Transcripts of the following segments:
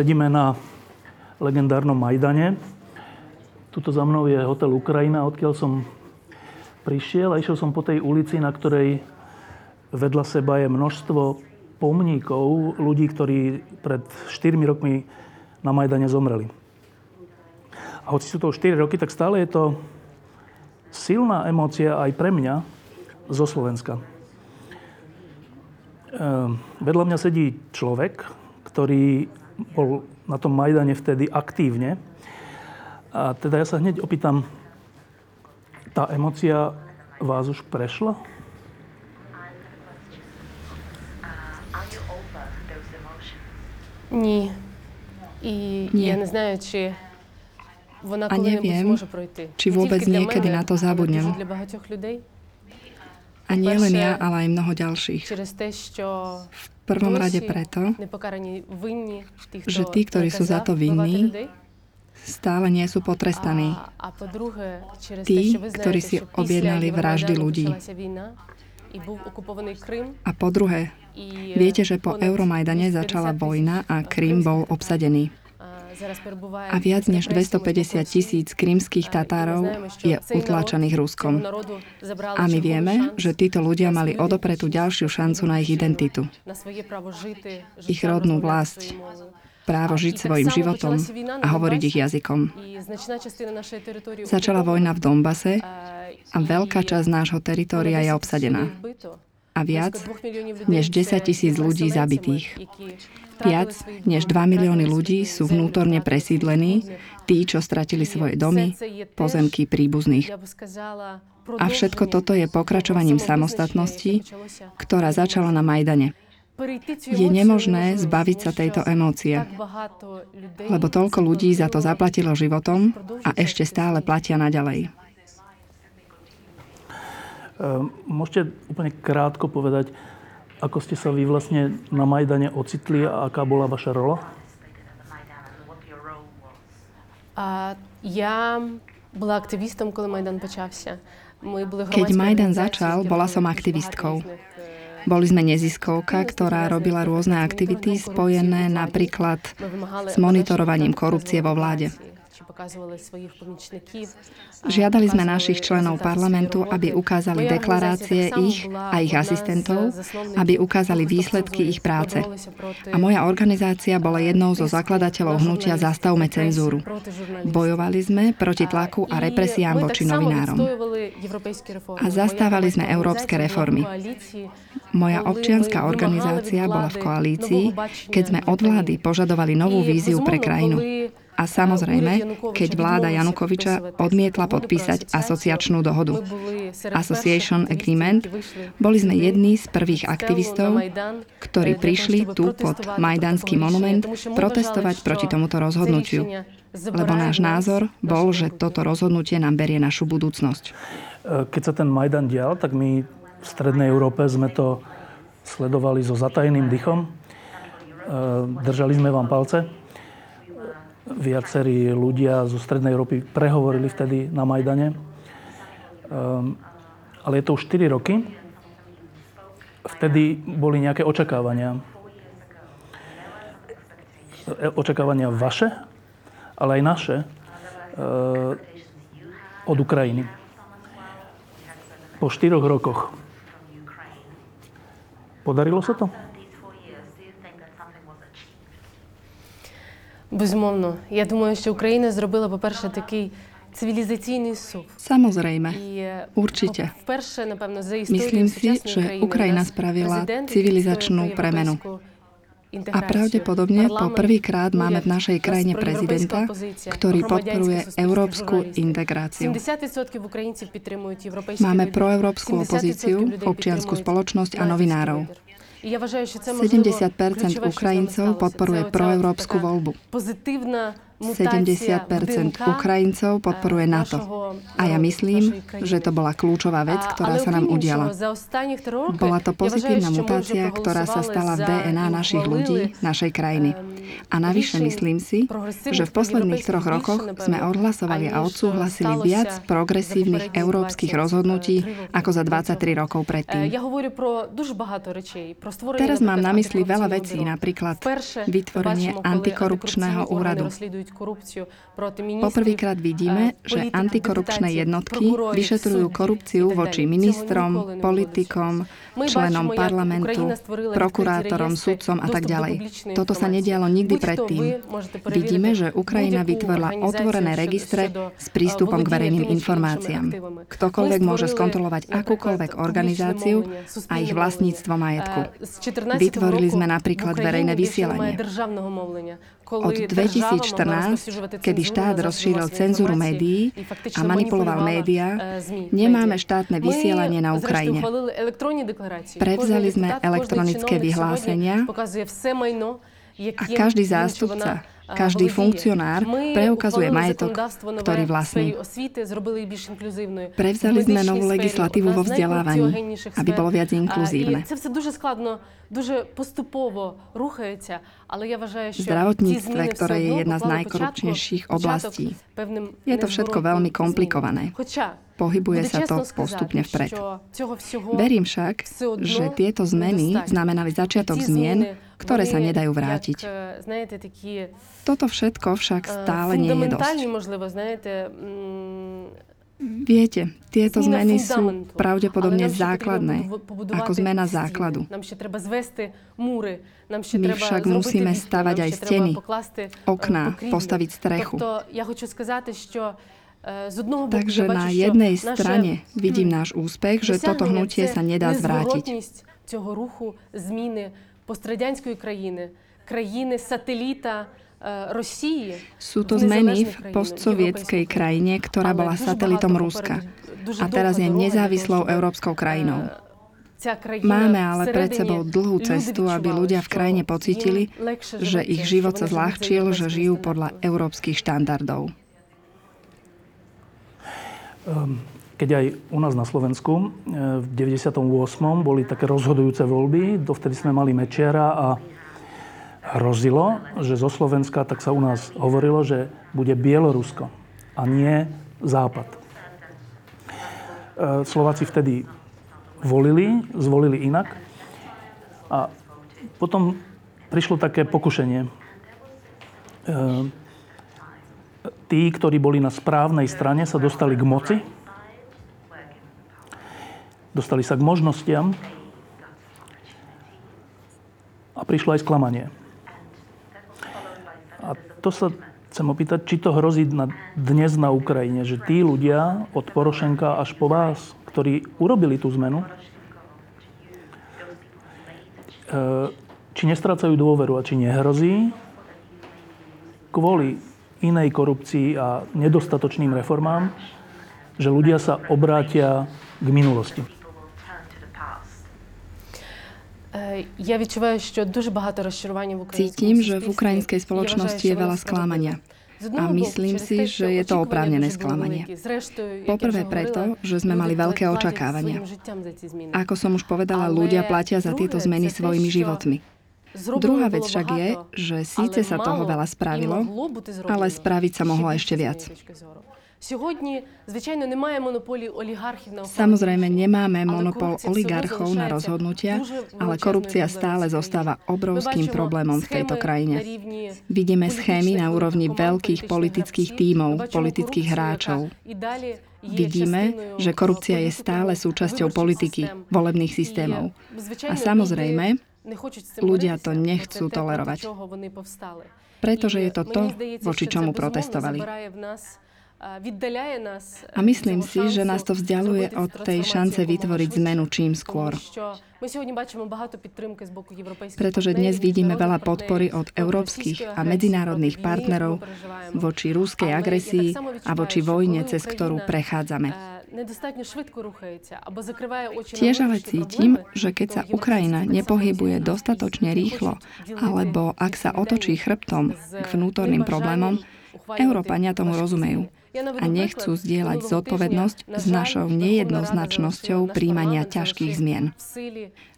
Sedíme na legendárnom Majdane. Tuto za mnou je hotel Ukrajina, odkiaľ som prišiel a išiel som po tej ulici, na ktorej vedľa seba je množstvo pomníkov ľudí, ktorí pred 4 rokmi na Majdane zomreli. A hoci sú to 4 roky, tak stále je to silná emócia aj pre mňa zo Slovenska. Ehm, vedľa mňa sedí človek, ktorý bol na tom Majdane vtedy aktívne. A teda ja sa hneď opýtam, tá emocia vás už prešla? Nie. I Nie. ja neznám, či a neviem, či vôbec niekedy na to zabudnem. A nie len ja, ale aj mnoho ďalších. V prvom rade preto, že tí, ktorí sú za to vinní, stále nie sú potrestaní. Tí, ktorí si objednali vraždy ľudí. A po druhé, viete, že po Euromajdane začala vojna a Krym bol obsadený a viac než 250 tisíc krymských Tatárov je utláčaných Ruskom. A my vieme, že títo ľudia mali odopretú ďalšiu šancu na ich identitu, ich rodnú vlast, právo žiť svojim životom a hovoriť ich jazykom. Začala vojna v Donbase a veľká časť nášho teritória je obsadená. a viac než 10 tisíc ľudí zabitých. Viac než 2 milióny ľudí sú vnútorne presídlení, tí, čo stratili svoje domy, pozemky príbuzných. A všetko toto je pokračovaním samostatnosti, ktorá začala na Majdane. Je nemožné zbaviť sa tejto emócie, lebo toľko ľudí za to zaplatilo životom a ešte stále platia naďalej. Ehm, môžete úplne krátko povedať, ako ste sa vy vlastne na Majdane ocitli a aká bola vaša rola? А, я була активістом, коли Майдан почався. Ми були Keď громадською Majdan організацією, začal, які bola робили som дуже aktivistkou. багато різних, е, Boli sme neziskovka, ktorá robila rôzne aktivity spojené napríklad Ми вимагали s monitorovaním полегшення korupcie vo vláde. Žiadali sme našich členov parlamentu, aby ukázali deklarácie ich a ich asistentov, aby ukázali výsledky ich práce. A moja organizácia bola jednou zo zakladateľov hnutia Zastavme cenzúru. Bojovali sme proti tlaku a represiám voči novinárom. A zastávali sme európske reformy. Moja občianská organizácia bola v koalícii, keď sme od vlády požadovali novú víziu pre krajinu a samozrejme, keď vláda Janukoviča odmietla podpísať asociačnú dohodu. Association Agreement, boli sme jedni z prvých aktivistov, ktorí prišli tu pod Majdanský monument protestovať proti tomuto rozhodnutiu. Lebo náš názor bol, že toto rozhodnutie nám berie našu budúcnosť. E, keď sa ten Majdan dial, tak my v Strednej Európe sme to sledovali so zatajeným dychom. E, držali sme vám palce. Viacerí ľudia zo Strednej Európy prehovorili vtedy na Majdane. Ehm, Ale je to už 4 roky. Vtedy boli nejaké očakávania. E, Očakávania vaše, ale aj naše e, od Ukrajiny. Po 4 rokoch. Podarilo sa to? Безумовно. Я думаю, що Україна зробила, по-перше, такий цивілізаційний сув. Samozrejme, І е, Určite. по- вперше, напевно, за історію Myslím si, сучасної že України Ukrajina у нас spravila президент, civilizačnú який відстоює premenu. європейську A інтеграцію. pravdepodobne po Парламент, prvýkrát máme v уряд, našej у нас krajine проєвропейська prezidenta, опозиція, ktorý громадянське podporuje суспільство, európsku журналісти. integráciu. 70% українців підтримують європейський Máme вибір. proeurópsku 70% opozíciu, людей občiansku підтримують spoločnosť a натівський novinárov. 70 Ukrajincov podporuje proeurópsku voľbu. 70 Ukrajincov podporuje NATO. A ja myslím, že to bola kľúčová vec, ktorá sa nám udiala. Bola to pozitívna mutácia, ktorá sa stala v DNA našich ľudí, našej krajiny. A navyše myslím si, že v posledných troch rokoch sme odhlasovali a odsúhlasili viac progresívnych európskych rozhodnutí ako za 23 rokov predtým. Teraz mám na mysli veľa vecí, napríklad vytvorenie antikorupčného úradu, Poprvýkrát vidíme, že antikorupčné jednotky vyšetrujú korupciu voči ministrom, politikom, členom parlamentu, prokurátorom, sudcom a tak ďalej. Toto sa nedialo nikdy predtým. Vidíme, že Ukrajina vytvorila otvorené registre s prístupom k verejným informáciám. Ktokoľvek môže skontrolovať akúkoľvek organizáciu a ich vlastníctvo majetku. Vytvorili sme napríklad verejné vysielanie. Od 2014, kedy štát rozšíril cenzúru médií a manipuloval médiá, nemáme štátne vysielanie na Ukrajine. Prevzali sme elektronické vyhlásenia. a každý zástupca, každý funkcionár preukazuje majetok, ktorý vlastní. Prevzali sme novú legislatívu vo vzdelávaní, aby bolo viac inkluzívne. Zdravotníctve, ktoré je jedna z najkorupčnejších oblastí. Je to všetko veľmi komplikované pohybuje sa to postupne vpred. Verím však, že tieto zmeny znamenali začiatok zmien, ktoré sa nedajú vrátiť. Toto všetko však stále nie je dosť. Viete, tieto zmeny sú pravdepodobne základné, ako zmena základu. My však musíme stavať aj steny, okná, postaviť strechu. Takže na jednej strane vidím náš úspech, že toto hnutie sa nedá zvrátiť пострадянської країни, країни сателіта sú to zmeny v postsovietskej krajine, ktorá bola satelitom Ruska a teraz je nezávislou európskou krajinou. Máme ale pred sebou dlhú cestu, aby ľudia v krajine pocítili, že ich život sa zľahčil, že žijú podľa európskych štandardov. Ehm, keď aj u nás na Slovensku e, v 98. boli také rozhodujúce voľby, dovtedy sme mali Mečiara a hrozilo, že zo Slovenska, tak sa u nás hovorilo, že bude Bielorusko a nie Západ. E, Slováci vtedy volili, zvolili inak a potom prišlo také pokušenie. E, tí, ktorí boli na správnej strane, sa dostali k moci, dostali sa k možnostiam a prišlo aj sklamanie. A to sa chcem opýtať, či to hrozí na, dnes na Ukrajine, že tí ľudia od Porošenka až po vás, ktorí urobili tú zmenu, e, či nestrácajú dôveru a či nehrozí kvôli inej korupcii a nedostatočným reformám, že ľudia sa obrátia k minulosti. Ja відчуваю, що дуже багато розчарування в Cítim, že v ukrajinskej spoločnosti je veľa sklamania. A myslím si, že je to oprávnené sklamanie. Poprvé preto, že sme mali veľké očakávania. Ako som už povedala, ľudia platia za tieto zmeny svojimi životmi. Druhá vec však je, že síce sa toho veľa spravilo, ale spraviť sa mohlo ešte viac. Samozrejme, nemáme monopol oligarchov na rozhodnutia, ale korupcia stále zostáva obrovským problémom v tejto krajine. Vidíme schémy na úrovni veľkých politických tímov, politických hráčov. Vidíme, že korupcia je stále súčasťou politiky, volebných systémov. A samozrejme, ľudia to nechcú tolerovať. Pretože je to to, voči čomu protestovali. A myslím si, že nás to vzdialuje od tej šance vytvoriť zmenu čím skôr. Pretože dnes vidíme veľa podpory od európskych a medzinárodných partnerov voči rúskej agresii a voči vojne, cez ktorú prechádzame. Tiež ale cítim, že keď sa Ukrajina nepohybuje dostatočne rýchlo, alebo ak sa otočí chrbtom k vnútorným problémom, Európania tomu rozumejú a nechcú zdieľať zodpovednosť s našou nejednoznačnosťou príjmania ťažkých zmien.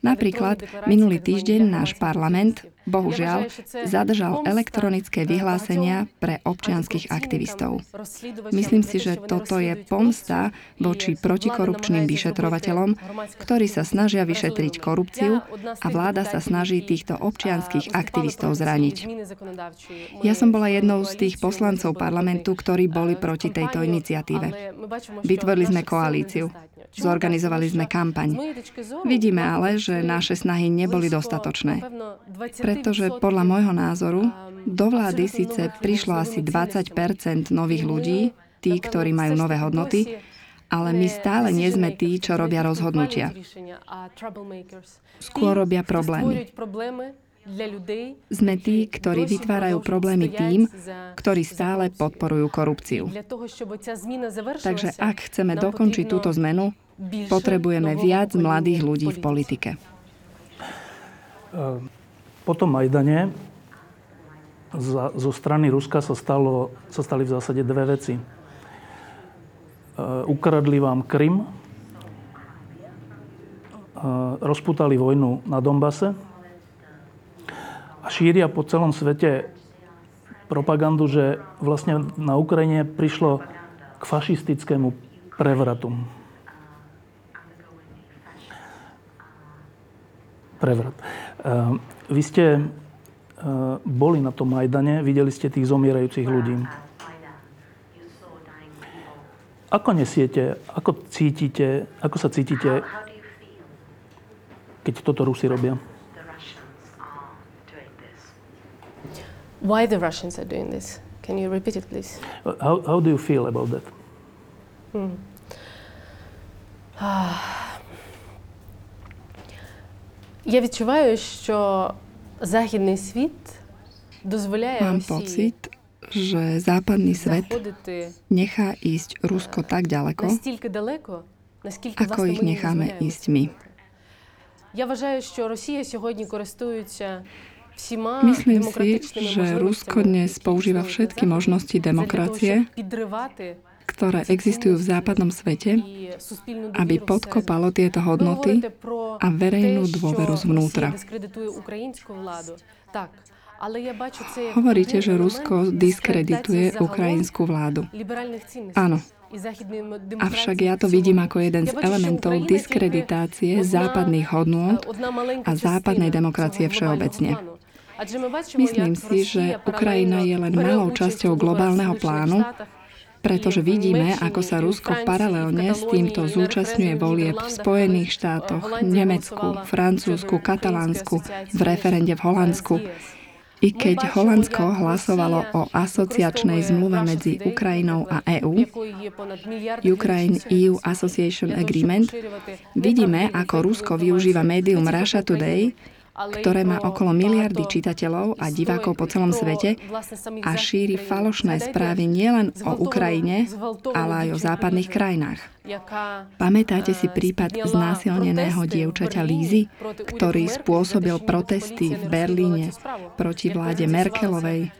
Napríklad minulý týždeň náš parlament bohužiaľ, zadržal elektronické vyhlásenia pre občianských aktivistov. Myslím si, že toto je pomsta voči protikorupčným vyšetrovateľom, ktorí sa snažia vyšetriť korupciu a vláda sa snaží týchto občianských aktivistov zraniť. Ja som bola jednou z tých poslancov parlamentu, ktorí boli proti tejto iniciatíve. Vytvorili sme koalíciu. Zorganizovali sme kampaň. Vidíme ale, že naše snahy neboli dostatočné. Pretože podľa môjho názoru do vlády síce prišlo asi 20% nových ľudí, tí, ktorí majú nové hodnoty, ale my stále nie sme tí, čo robia rozhodnutia. Skôr robia problémy. Sme tí, ktorí vytvárajú problémy tým, ktorí stále podporujú korupciu. Takže ak chceme dokončiť túto zmenu, potrebujeme viac mladých ľudí v politike. Po tom Majdane zo strany Ruska sa, stalo, sa stali v zásade dve veci. Ukradli vám Krym, rozputali vojnu na Dombase, a šíria po celom svete propagandu, že vlastne na Ukrajine prišlo k fašistickému prevratu. Prevrat. Ehm, vy ste ehm, boli na tom Majdane, videli ste tých zomierajúcich ľudí. Ako nesiete, ako cítite, ako sa cítite, keď toto Rusi robia? why the Russians are doing this. Can you repeat it, please? How, how do you feel about that? Hmm. Я відчуваю, що західний світ дозволяє Mám pocit, že západný svet nechá ísť Rusko tak ďaleko, ako ich necháme ísť my. Я вважаю, що Росія сьогодні користується Myslím si, že Rusko dnes používa všetky možnosti demokracie, ktoré existujú v západnom svete, aby podkopalo tieto hodnoty a verejnú dôveru zvnútra. Hovoríte, že Rusko diskredituje ukrajinskú vládu. Áno, Avšak ja to vidím ako jeden z elementov diskreditácie západných hodnôt a západnej demokracie všeobecne. Myslím si, že Ukrajina je len malou časťou globálneho plánu, pretože vidíme, ako sa Rusko paralelne s týmto zúčastňuje volieb v Spojených štátoch, Nemecku, Francúzsku, Katalánsku, v referende v Holandsku. I keď Holandsko hlasovalo o asociačnej zmluve medzi Ukrajinou a EÚ, Ukraine EU Association Agreement, vidíme, ako Rusko využíva médium Russia Today ktoré má okolo miliardy čitateľov a divákov po celom svete a šíri falošné správy nielen o Ukrajine, ale aj o západných krajinách. Pamätáte si prípad znásilneného dievčaťa Lízy, ktorý spôsobil protesty v Berlíne proti vláde Merkelovej,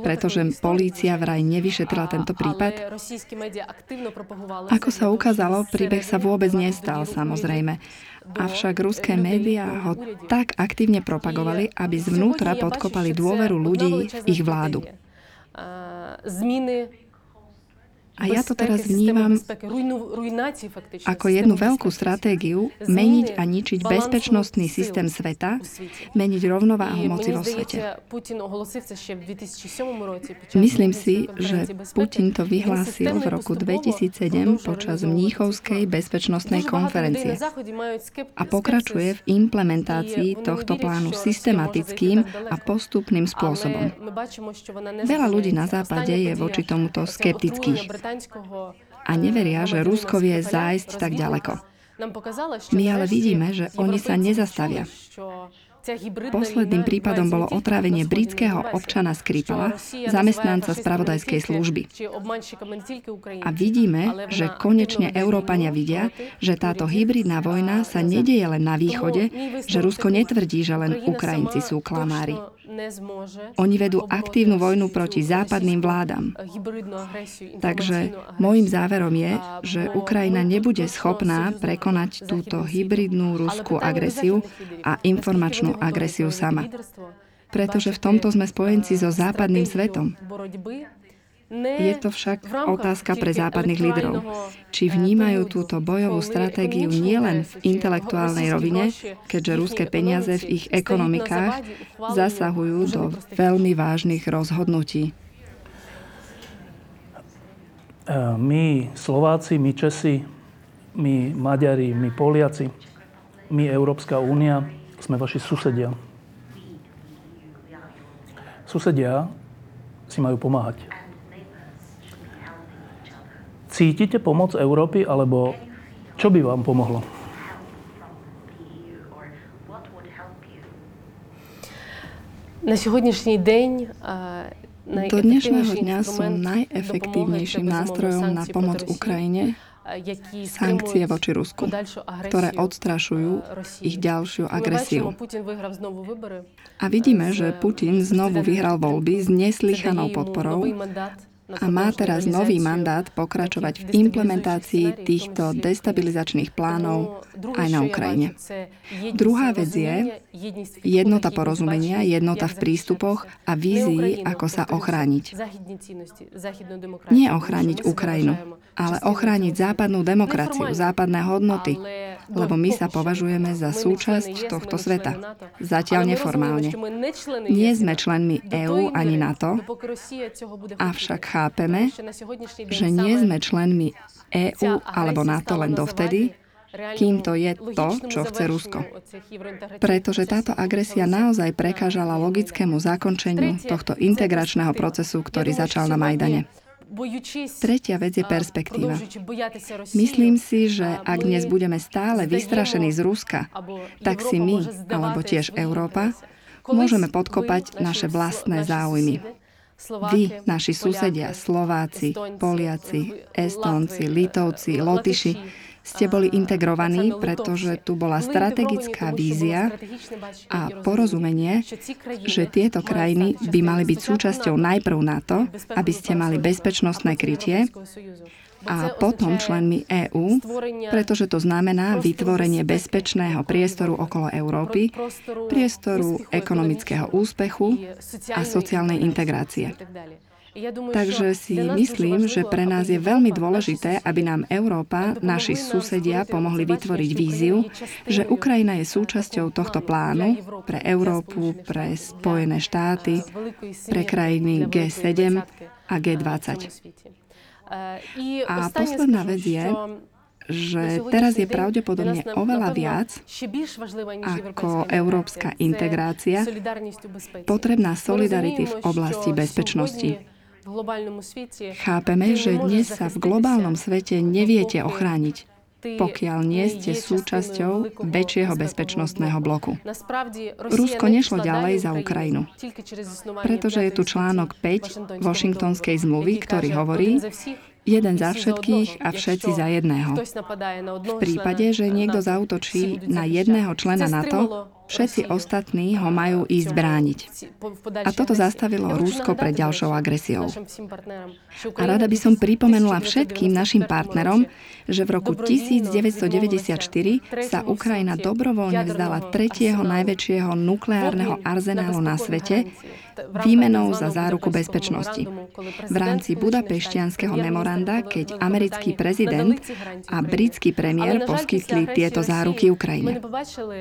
pretože polícia vraj nevyšetrila tento prípad? Ako sa ukázalo, príbeh sa vôbec nestal, samozrejme. Avšak ruské médiá ho tak aktívne propagovali, aby zvnútra podkopali dôveru ľudí v ich vládu. Zmeny a ja to teraz vnímam ako jednu veľkú stratégiu meniť a ničiť bezpečnostný systém sveta, meniť rovnováhu moci vo svete. Myslím si, že Putin to vyhlásil v roku 2007 počas Mníchovskej bezpečnostnej konferencie a pokračuje v implementácii tohto plánu systematickým a postupným spôsobom. Veľa ľudí na západe je voči tomuto skeptických a neveria, že Rusko vie zájsť tak ďaleko. My ale vidíme, že oni sa nezastavia. Posledným prípadom bolo otrávenie britského občana Skripala, zamestnanca spravodajskej služby. A vidíme, že konečne Európania vidia, že táto hybridná vojna sa nedieje len na východe, že Rusko netvrdí, že len Ukrajinci sú klamári. Oni vedú aktívnu vojnu proti západným vládam. Takže môjim záverom je, že Ukrajina nebude schopná prekonať túto hybridnú ruskú agresiu a informačnú agresiu sama. Pretože v tomto sme spojenci so západným svetom. Je to však otázka pre západných lídrov. Či vnímajú túto bojovú stratégiu nielen v intelektuálnej rovine, keďže ruské peniaze v ich ekonomikách zasahujú do veľmi vážnych rozhodnutí. E, my Slováci, my Česi, my Maďari, my Poliaci, my Európska únia sme vaši susedia. Susedia si majú pomáhať. Cítite pomoc Európy, alebo čo by vám pomohlo? Na сьогоднішній день do dnešného dňa sú najefektívnejším nástrojom na pomoc Ukrajine sankcie voči Rusku, ktoré odstrašujú ich ďalšiu agresiu. A vidíme, že Putin znovu vyhral voľby s neslychanou podporou a má teraz nový mandát pokračovať v implementácii týchto destabilizačných plánov aj na Ukrajine. Druhá vec je jednota porozumenia, jednota v prístupoch a vízii, ako sa ochrániť. Nie ochrániť Ukrajinu, ale ochrániť západnú demokraciu, západné hodnoty, lebo my sa považujeme za súčasť tohto sveta. Zatiaľ neformálne. Nie sme členmi EÚ ani NATO, avšak chápeme, že nie sme členmi EÚ alebo NATO len dovtedy, kým to je to, čo chce Rusko. Pretože táto agresia naozaj prekážala logickému zakončeniu tohto integračného procesu, ktorý začal na Majdane. Tretia vec je perspektíva. Myslím si, že ak dnes budeme stále vystrašení z Ruska, tak si my, alebo tiež Európa, môžeme podkopať naše vlastné záujmy. Vy, naši susedia, Slováci, Poliaci, Estónci, Litovci, Lotyši, ste boli integrovaní, pretože tu bola strategická vízia a porozumenie, že tieto krajiny by mali byť súčasťou najprv NATO, aby ste mali bezpečnostné krytie a potom členmi EÚ, pretože to znamená vytvorenie bezpečného priestoru okolo Európy, priestoru ekonomického úspechu a sociálnej integrácie. Takže si myslím, že pre nás je veľmi dôležité, aby nám Európa, naši susedia pomohli vytvoriť víziu, že Ukrajina je súčasťou tohto plánu pre Európu, pre Spojené štáty, pre krajiny G7 a G20. A posledná vec je, že teraz je pravdepodobne oveľa viac ako európska integrácia potrebná solidarity v oblasti bezpečnosti. Chápeme, že dnes sa v globálnom svete neviete ochrániť pokiaľ nie ste súčasťou väčšieho bezpečnostného bloku. Rusko nešlo ďalej za Ukrajinu, pretože je tu článok 5 Washingtonskej zmluvy, ktorý hovorí, jeden za všetkých a všetci za jedného. V prípade, že niekto zautočí na jedného člena NATO, všetci ostatní ho majú ísť brániť. A toto zastavilo Rusko pred ďalšou agresiou. A rada by som pripomenula všetkým našim partnerom, že v roku 1994 sa Ukrajina dobrovoľne vzdala tretieho najväčšieho nukleárneho arzenálu na svete, výmenou za záruku bezpečnosti. V rámci budapešťanského memoranda, keď americký prezident a britský premiér poskytli tieto záruky Ukrajine.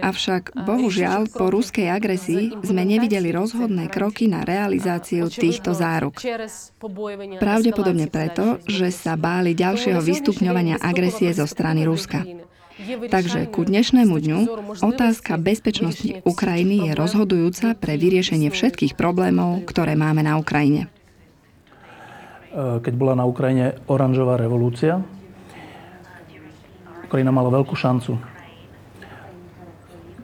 Avšak, bohužiaľ, po ruskej agresii sme nevideli rozhodné kroky na realizáciu týchto záruk. Pravdepodobne preto, že sa báli ďalšieho vystupňovania agresie zo strany Ruska. Takže ku dnešnému dňu otázka bezpečnosti Ukrajiny je rozhodujúca pre vyriešenie všetkých problémov, ktoré máme na Ukrajine. E, keď bola na Ukrajine oranžová revolúcia, Ukrajina mala veľkú šancu.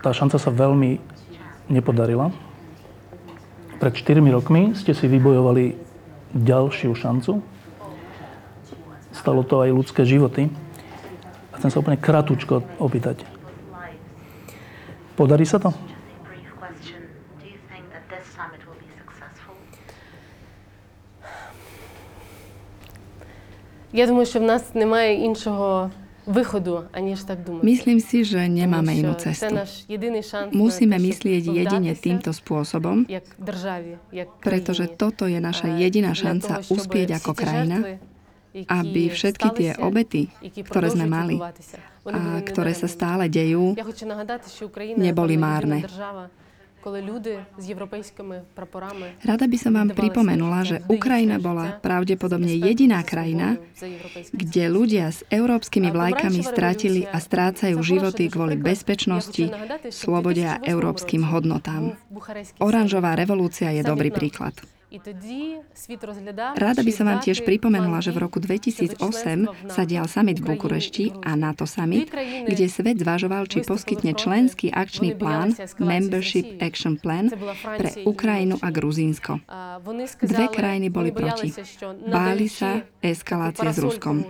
Tá šanca sa veľmi nepodarila. Pred 4 rokmi ste si vybojovali ďalšiu šancu. Stalo to aj ľudské životy. A chcem sa úplne kratučko opýtať. Podarí sa to? Я думаю, що в нас немає іншого виходу, аніж так думати. Myslím si, že nemáme inú cestu. Musíme myslieť jedine týmto spôsobom, pretože toto je naša jediná šanca uspieť ako krajina, aby všetky tie obety, ktoré sme mali a ktoré sa stále dejú, neboli márne. Rada by som vám pripomenula, že Ukrajina bola pravdepodobne jediná krajina, kde ľudia s európskymi vlajkami stratili a strácajú životy kvôli bezpečnosti, slobode a európskym hodnotám. Oranžová revolúcia je dobrý príklad. Rada by som vám tiež pripomenula, že v roku 2008 sa dial summit v Bukurešti a NATO summit, kde svet zvažoval, či poskytne členský akčný plán Membership Action Plan pre Ukrajinu a Gruzínsko. Dve krajiny boli proti. Báli sa eskalácie s Ruskom.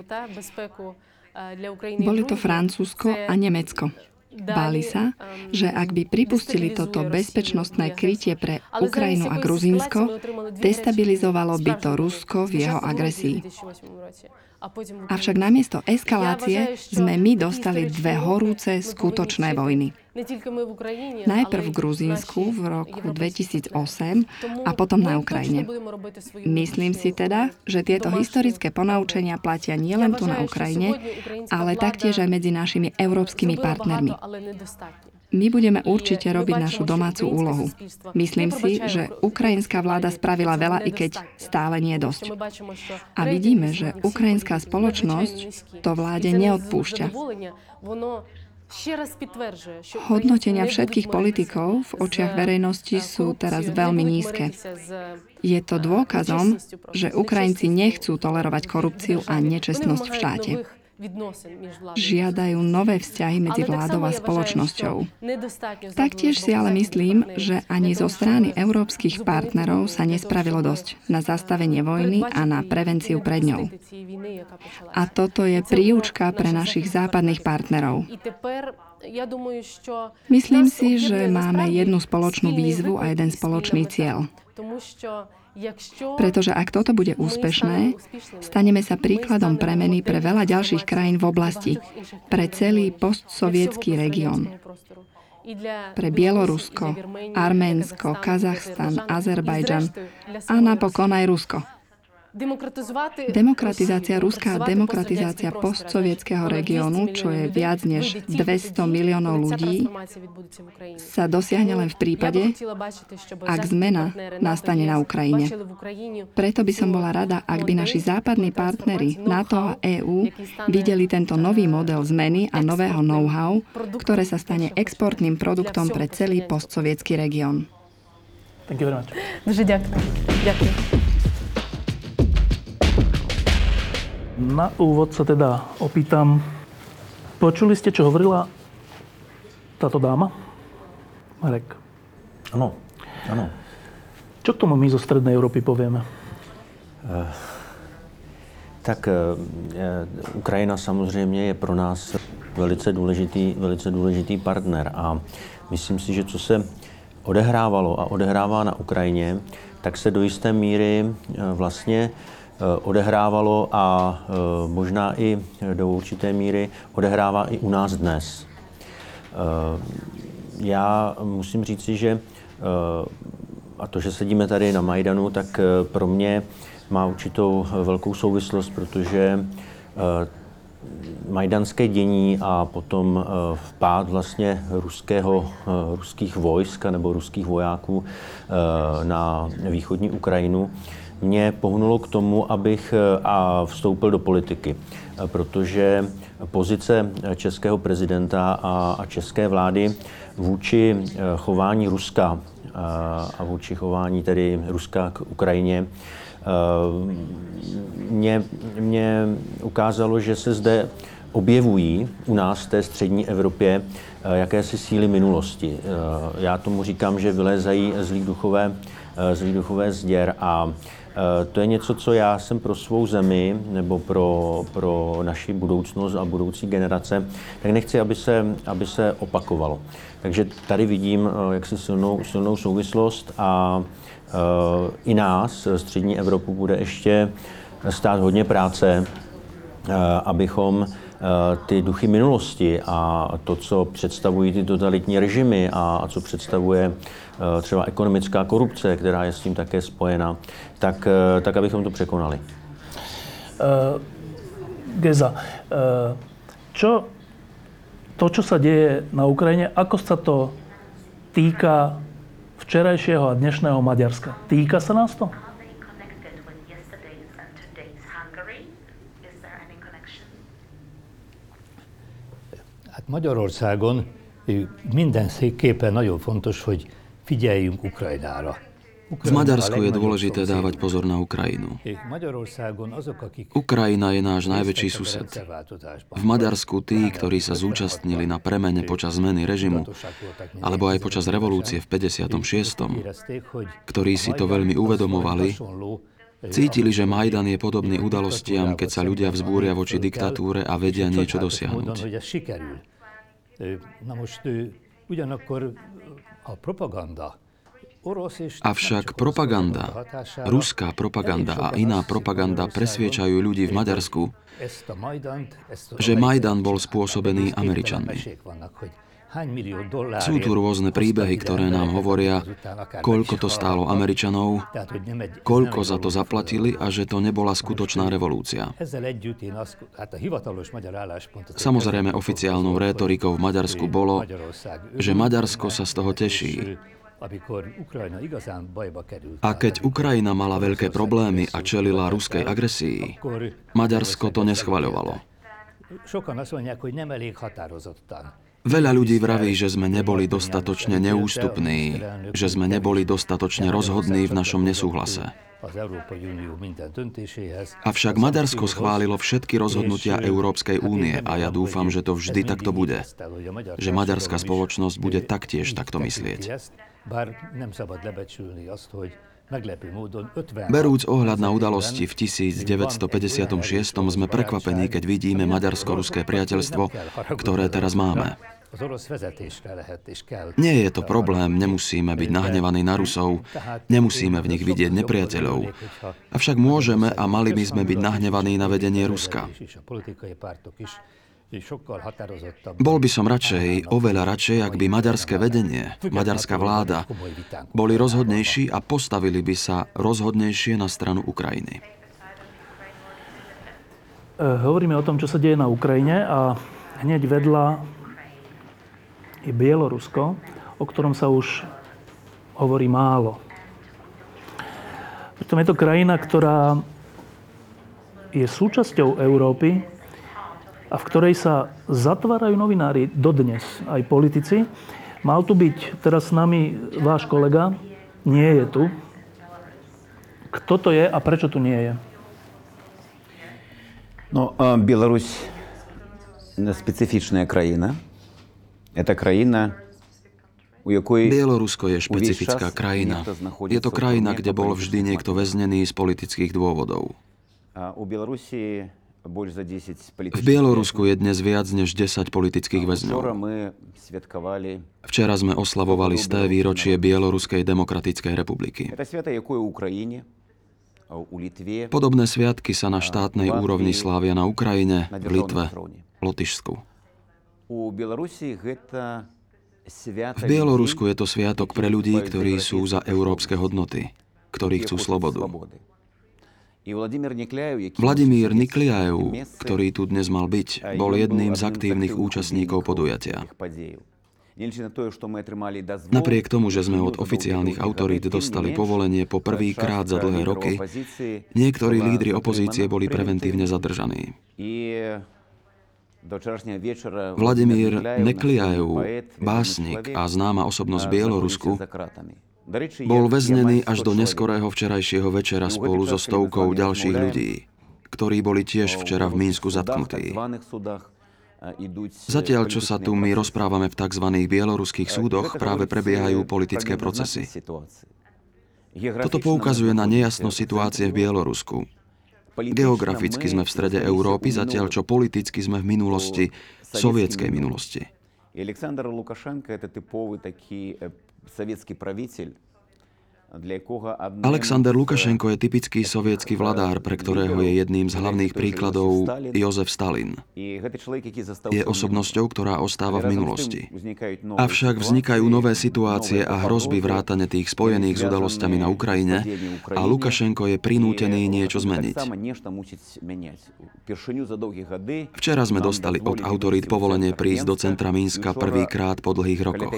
Boli to Francúzsko a Nemecko. Báli sa, že ak by pripustili toto bezpečnostné krytie pre Ukrajinu a Gruzínsko, destabilizovalo by to Rusko v jeho agresii. Avšak namiesto eskalácie sme my dostali dve horúce skutočné vojny. Najprv v Gruzínsku v roku 2008 a potom na Ukrajine. Myslím si teda, že tieto historické ponaučenia platia nielen tu na Ukrajine, ale taktiež aj medzi našimi európskymi partnermi. My budeme určite robiť našu domácu úlohu. Myslím si, že ukrajinská vláda spravila veľa, i keď stále nie dosť. A vidíme, že ukrajinská spoločnosť to vláde neodpúšťa. Hodnotenia všetkých politikov v očiach verejnosti sú teraz veľmi nízke. Je to dôkazom, že Ukrajinci nechcú tolerovať korupciu a nečestnosť v štáte. Žiadajú nové vzťahy medzi vládou a spoločnosťou. Taktiež si ale myslím, že ani zo strany európskych partnerov sa nespravilo dosť na zastavenie vojny a na prevenciu pred ňou. A toto je príučka pre našich západných partnerov. Myslím si, že máme jednu spoločnú výzvu a jeden spoločný cieľ. Pretože ak toto bude úspešné, staneme sa príkladom premeny pre veľa ďalších krajín v oblasti, pre celý postsovietský región. Pre Bielorusko, Arménsko, Kazachstan, Azerbajdžan a napokon aj Rusko. Demokratizácia, ruská demokratizácia postsovietského regiónu, čo je viac než 200 miliónov ľudí, sa dosiahne len v prípade, ak zmena nastane na Ukrajine. Preto by som bola rada, ak by naši západní partnery NATO a EÚ videli tento nový model zmeny a nového know-how, ktoré sa stane exportným produktom pre celý postsovietský región. You very Na úvod sa teda opýtam, počuli ste, čo hovorila táto dáma? Marek. Ano, ano. Čo k tomu my zo Strednej Európy povieme? Uh, tak uh, Ukrajina samozřejmě je pro nás velice důležitý, velice důležitý partner a myslím si, že co se odehrávalo a odehrává na Ukrajině, tak se do jisté míry uh, vlastně odehrávalo a eh, možná i do určité míry odehrává i u nás dnes. Eh, já musím říci, že a to, že sedíme tady na Majdanu, tak pro mě má určitou velkou souvislost, protože majdanské dění a potom vpád vlastně ruského, ruských vojsk nebo ruských vojáků na východní Ukrajinu mě pohnulo k tomu, abych eh, a vstoupil do politiky, eh, protože pozice českého prezidenta a, české vlády vůči eh, chování Ruska a vůči chování tedy Ruska k Ukrajině mě, mě ukázalo, že se zde objevují u nás v té střední Evropě jakési síly minulosti. Já tomu říkám, že vylézají zlý duchové, zlý duchové zděr a to je něco, co já jsem pro svou zemi nebo pro, pro naši budoucnost a budoucí generace, tak nechci, aby se, aby se opakovalo. Takže tady vidím jaksi silnou, silnou souvislost a i nás, střední Evropu, bude ještě stát hodně práce, abychom ty duchy minulosti a to, co představují ty totalitní režimy a co představuje třeba ekonomická korupce, která je s tím také spojena, tak, tak abychom to překonali. Uh, Geza, uh, čo, to, čo sa deje na Ukrajine, ako sa to týka včerajšieho a dnešného Maďarska? Týka sa nás to? Hát Magyarországon mindenképpen nagyon fontos, hogy figyeljünk Ukrajnára. V Maďarsku je dôležité dávať pozor na Ukrajinu. Ukrajina je náš najväčší sused. V Maďarsku tí, ktorí sa zúčastnili na premene počas zmeny režimu, alebo aj počas revolúcie v 56., ktorí si to veľmi uvedomovali, Cítili, že Majdan je podobný udalostiam, keď sa ľudia vzbúria voči diktatúre a vedia niečo dosiahnuť. Avšak propaganda, ruská propaganda a iná propaganda presviečajú ľudí v Maďarsku, že Majdan bol spôsobený Američanmi. Sú tu rôzne príbehy, ktoré nám hovoria, koľko to stálo Američanov, koľko za to zaplatili a že to nebola skutočná revolúcia. Samozrejme oficiálnou rétorikou v Maďarsku bolo, že Maďarsko sa z toho teší, a keď Ukrajina mala veľké problémy a čelila ruskej agresii, Maďarsko to neschvaľovalo. Veľa ľudí vraví, že sme neboli dostatočne neústupní, že sme neboli dostatočne rozhodní v našom nesúhlase. Avšak Maďarsko schválilo všetky rozhodnutia Európskej únie a ja dúfam, že to vždy takto bude. Že maďarská spoločnosť bude taktiež takto myslieť. Berúc ohľad na udalosti v 1956 sme prekvapení, keď vidíme maďarsko-ruské priateľstvo, ktoré teraz máme. Nie je to problém, nemusíme byť nahnevaní na Rusov, nemusíme v nich vidieť nepriateľov. Avšak môžeme a mali by sme byť nahnevaní na vedenie Ruska. Bol by som radšej, oveľa radšej, ak by maďarské vedenie, maďarská vláda boli rozhodnejší a postavili by sa rozhodnejšie na stranu Ukrajiny. E, hovoríme o tom, čo sa deje na Ukrajine a hneď vedľa je Bielorusko, o ktorom sa už hovorí málo. Pritom je to krajina, ktorá je súčasťou Európy, a v ktorej sa zatvárajú novinári dodnes, aj politici. Mal tu byť teraz s nami váš kolega, nie je tu. Kto to je a prečo tu nie je? No, Беларусь specifičná krajina. Это krajina, Bielorusko je špecifická krajina. Je to krajina, kde bol vždy niekto väznený z politických dôvodov. U Bielorusi v Bielorusku je dnes viac než 10 politických väzňov. Včera sme oslavovali sté výročie Bieloruskej demokratickej republiky. Podobné sviatky sa na štátnej úrovni slávia na Ukrajine, v Litve, Lotyšsku. V Bielorusku je to sviatok pre ľudí, ktorí sú za európske hodnoty, ktorí chcú slobodu. Vladimír Nikliajev, ktorý tu dnes mal byť, bol jedným z aktívnych účastníkov podujatia. Napriek tomu, že sme od oficiálnych autorít dostali povolenie po prvýkrát za dlhé roky, niektorí lídry opozície boli preventívne zadržaní. Vladimír Nekliajev, básnik a známa osobnosť Bielorusku, bol väznený až do neskorého včerajšieho večera spolu so stovkou ďalších ľudí, ktorí boli tiež včera v Mínsku zatknutí. Zatiaľ, čo sa tu my rozprávame v tzv. bieloruských súdoch, práve prebiehajú politické procesy. Toto poukazuje na nejasnosť situácie v Bielorusku. Geograficky sme v strede Európy, zatiaľ čo politicky sme v minulosti, sovietskej minulosti. Александр Лукашенко – это типовый такий Советский правитель, Alexander Lukašenko je typický sovietský vladár, pre ktorého je jedným z hlavných príkladov Jozef Stalin. Je osobnosťou, ktorá ostáva v minulosti. Avšak vznikajú nové situácie a hrozby vrátane tých spojených s udalosťami na Ukrajine a Lukašenko je prinútený niečo zmeniť. Včera sme dostali od autorít povolenie prísť do centra Minska prvýkrát po dlhých rokoch.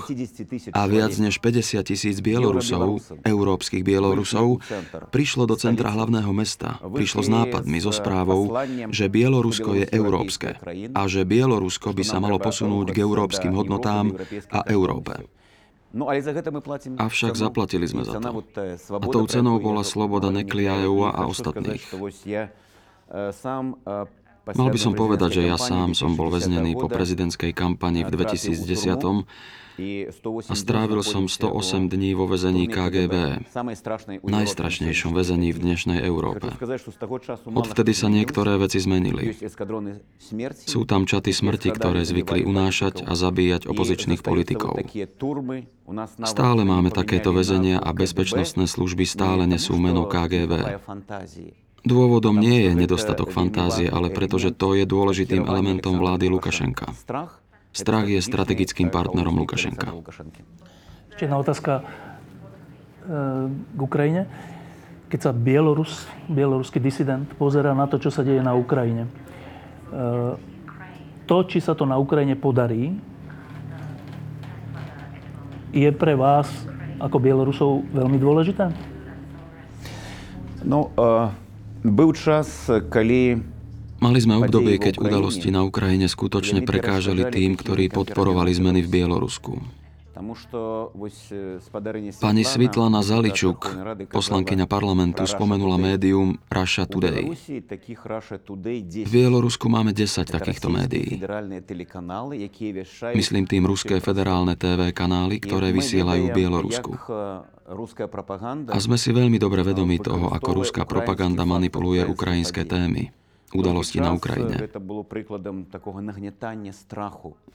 A viac než 50 tisíc Bielorusov, európskych Bielorusov prišlo do centra hlavného mesta. Prišlo s nápadmi, so správou, že Bielorusko je európske a že Bielorusko by sa malo posunúť k európskym hodnotám a Európe. Avšak zaplatili sme za to. A tou cenou bola sloboda Nekliajeva a ostatných. Mal by som povedať, že ja sám som bol väznený po prezidentskej kampani v 2010 a strávil som 108 dní vo väzení KGB, najstrašnejšom väzení v dnešnej Európe. Odvtedy sa niektoré veci zmenili. Sú tam čaty smrti, ktoré zvykli unášať a zabíjať opozičných politikov. Stále máme takéto väzenia a bezpečnostné služby stále nesú meno KGB. Dôvodom nie je nedostatok fantázie, ale pretože to je dôležitým elementom vlády Lukašenka. Strach je strategickým partnerom Lukašenka. Ešte jedna otázka e, k Ukrajine. Keď sa Bielorus, bieloruský disident pozera na to, čo sa deje na Ukrajine, e, to, či sa to na Ukrajine podarí, je pre vás ako Bielorusov veľmi dôležité? No, uh, byl čas, kali Mali sme obdobie, keď udalosti na Ukrajine skutočne prekážali tým, ktorí podporovali zmeny v Bielorusku. Pani Svitlana Zaličuk, poslankyňa parlamentu, spomenula médium Russia Today. V Bielorusku máme 10 takýchto médií. Myslím tým ruské federálne TV kanály, ktoré vysielajú v Bielorusku. A sme si veľmi dobre vedomi toho, ako ruská propaganda manipuluje ukrajinské témy udalosti na Ukrajine.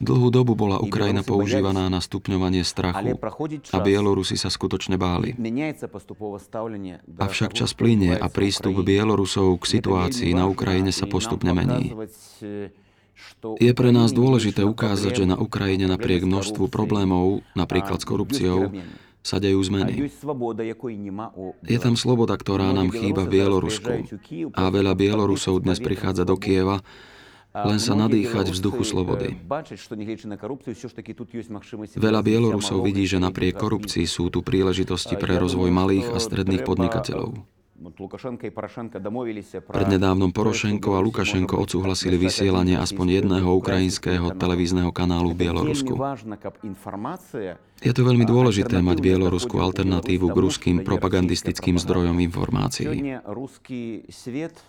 Dlhú dobu bola Ukrajina používaná na stupňovanie strachu a Bielorusi sa skutočne báli. Avšak čas plinie a prístup Bielorusov k situácii na Ukrajine sa postupne mení. Je pre nás dôležité ukázať, že na Ukrajine napriek množstvu problémov, napríklad s korupciou, sa dejú zmeny. Je tam sloboda, ktorá nám chýba v Bielorusku. A veľa Bielorusov dnes prichádza do Kieva, len sa nadýchať vzduchu slobody. Veľa Bielorusov vidí, že napriek korupcii sú tu príležitosti pre rozvoj malých a stredných podnikateľov. Prednedávnom Porošenko a Lukašenko odsúhlasili vysielanie aspoň jedného ukrajinského televízneho kanálu v Bielorusku. Je to veľmi dôležité mať bieloruskú alternatívu k ruským propagandistickým zdrojom informácií.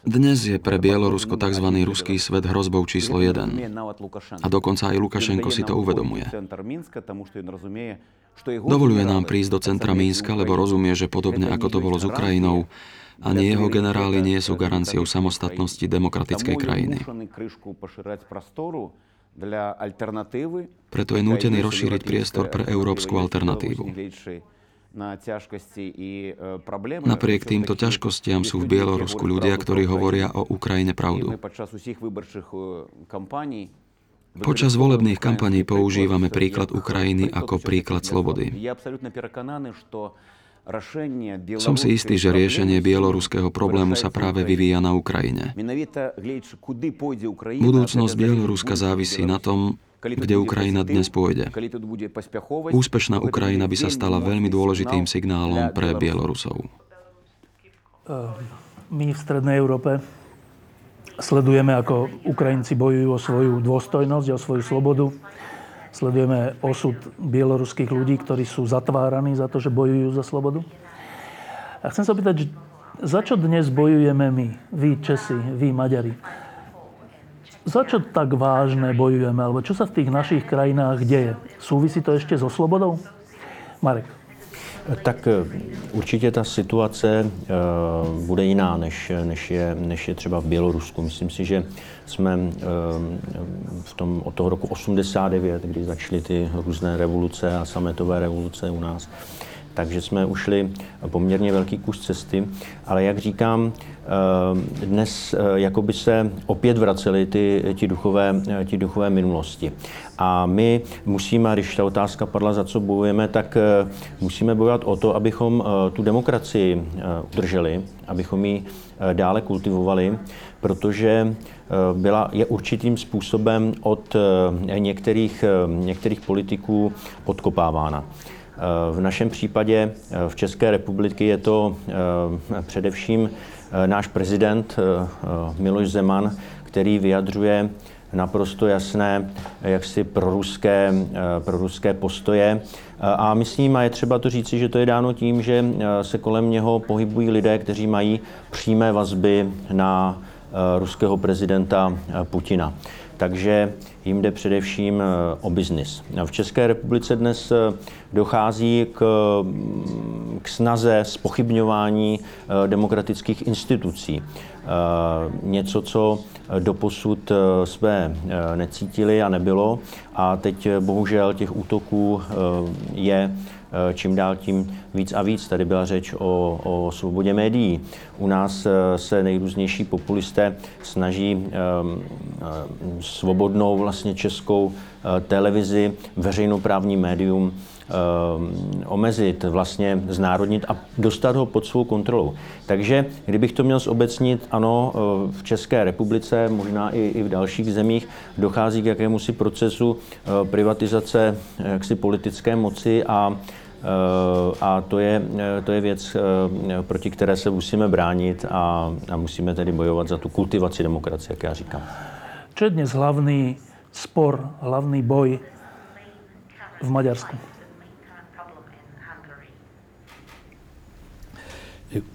Dnes je pre Bielorusko tzv. ruský svet hrozbou číslo 1. A dokonca aj Lukašenko si to uvedomuje. Dovoluje nám prísť do centra Mínska, lebo rozumie, že podobne ako to bolo s Ukrajinou, ani jeho generáli nie sú garanciou samostatnosti demokratickej krajiny. Preto je nútený rozšíriť priestor pre európsku alternatívu. Napriek týmto ťažkostiam sú v Bielorusku ľudia, ktorí hovoria o Ukrajine pravdu. Počas volebných kampaní používame príklad Ukrajiny ako príklad slobody. Som si istý, že riešenie bieloruského problému sa práve vyvíja na Ukrajine. Budúcnosť Bieloruska závisí na tom, kde Ukrajina dnes pôjde. Úspešná Ukrajina by sa stala veľmi dôležitým signálom pre Bielorusov. My v Strednej Európe sledujeme, ako Ukrajinci bojujú o svoju dôstojnosť, o svoju slobodu Sledujeme osud bieloruských ľudí, ktorí sú zatváraní za to, že bojujú za slobodu. A chcem sa opýtať, za čo dnes bojujeme my, vy Česi, vy Maďari? Za čo tak vážne bojujeme? Alebo čo sa v tých našich krajinách deje? Súvisí to ešte so slobodou? Marek. Tak eh, určitě ta situace eh, bude jiná, než, než, je, než je třeba v Bělorusku. Myslím si, že jsme eh, v tom, od toho roku 89, kdy začaly ty různé revoluce a sametové revoluce u nás, takže jsme ušli poměrně velký kus cesty, ale jak říkám, eh, dnes eh, jako by se opět vracely ty, ti, duchové, ti duchové minulosti. A my musíme, když ta otázka padla, za co bojujeme, tak musíme bojovat o to, abychom tu demokracii udrželi, abychom ji dále kultivovali, protože byla, je určitým způsobem od některých, některých politiků podkopávána. V našem případě eh, v České republiky je to eh, především eh, náš prezident Miloš Zeman, který vyjadřuje naprosto jasné jaksi proruské, proruské postoje. A myslím, a je třeba to říci, že to je dáno tím, že se kolem něho pohybují lidé, kteří mají přímé vazby na ruského prezidenta Putina takže jim jde především eh, o biznis. V České republice dnes eh, dochází k, mm, k snaze spochybňování eh, demokratických institucí. Něco, co doposud jsme necítili a nebylo. A teď bohužel těch útoků je Eh, čím dál tím víc a víc. Tady byla řeč o, o svobodě médií. U nás eh, se nejrůznější populisté snaží um, svobodnou vlastně českou televizi, veřejnoprávní médium omezit, vlastně znárodnit a dostat ho pod svou kontrolu. Takže kdybych to měl zobecnit, ano, v České republice, možná i, i v dalších zemích, dochází k jakémusi procesu privatizace jaksi politické moci a Eh, a to je, eh, to je věc, eh, proti které se musíme bránit a, a musíme tedy bojovat za tu kultivaci demokracie, jak já říkám. Čo je dnes hlavný spor, hlavný boj v Maďarsku?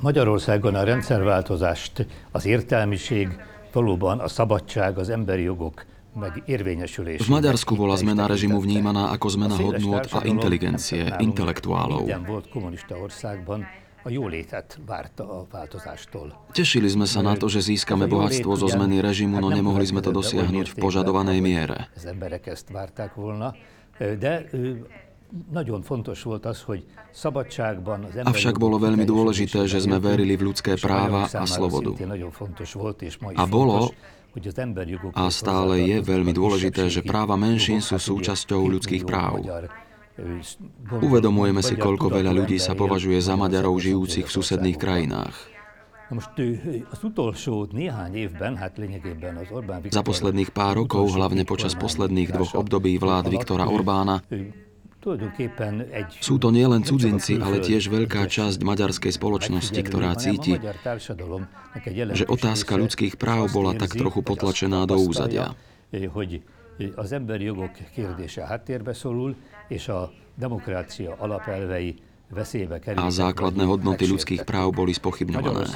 Magyarországon a rendszerváltozást, az értelmiség, valóban a szabadság, az emberi jogok v Maďarsku bola zmena režimu vnímaná ako zmena hodnôt a inteligencie, intelektuálov. Tešili sme sa na to, že získame bohatstvo zo zmeny režimu, no nemohli sme to dosiahnuť v požadovanej miere. Avšak bolo veľmi dôležité, že sme verili v ľudské práva a slobodu. A bolo, a stále je veľmi dôležité, že práva menšín sú súčasťou ľudských práv. Uvedomujeme si, koľko veľa ľudí sa považuje za Maďarov žijúcich v susedných krajinách. Za posledných pár rokov, hlavne počas posledných dvoch období vlád Viktora Orbána, sú to nielen cudzinci, ale tiež veľká časť maďarskej spoločnosti, ktorá cíti, že otázka ľudských práv bola tak trochu potlačená do úzadia. Az emberi jogok kérdése háttérbe szorul, és a demokrácia alapelvei a základné hodnoty ľudských práv boli spochybňované.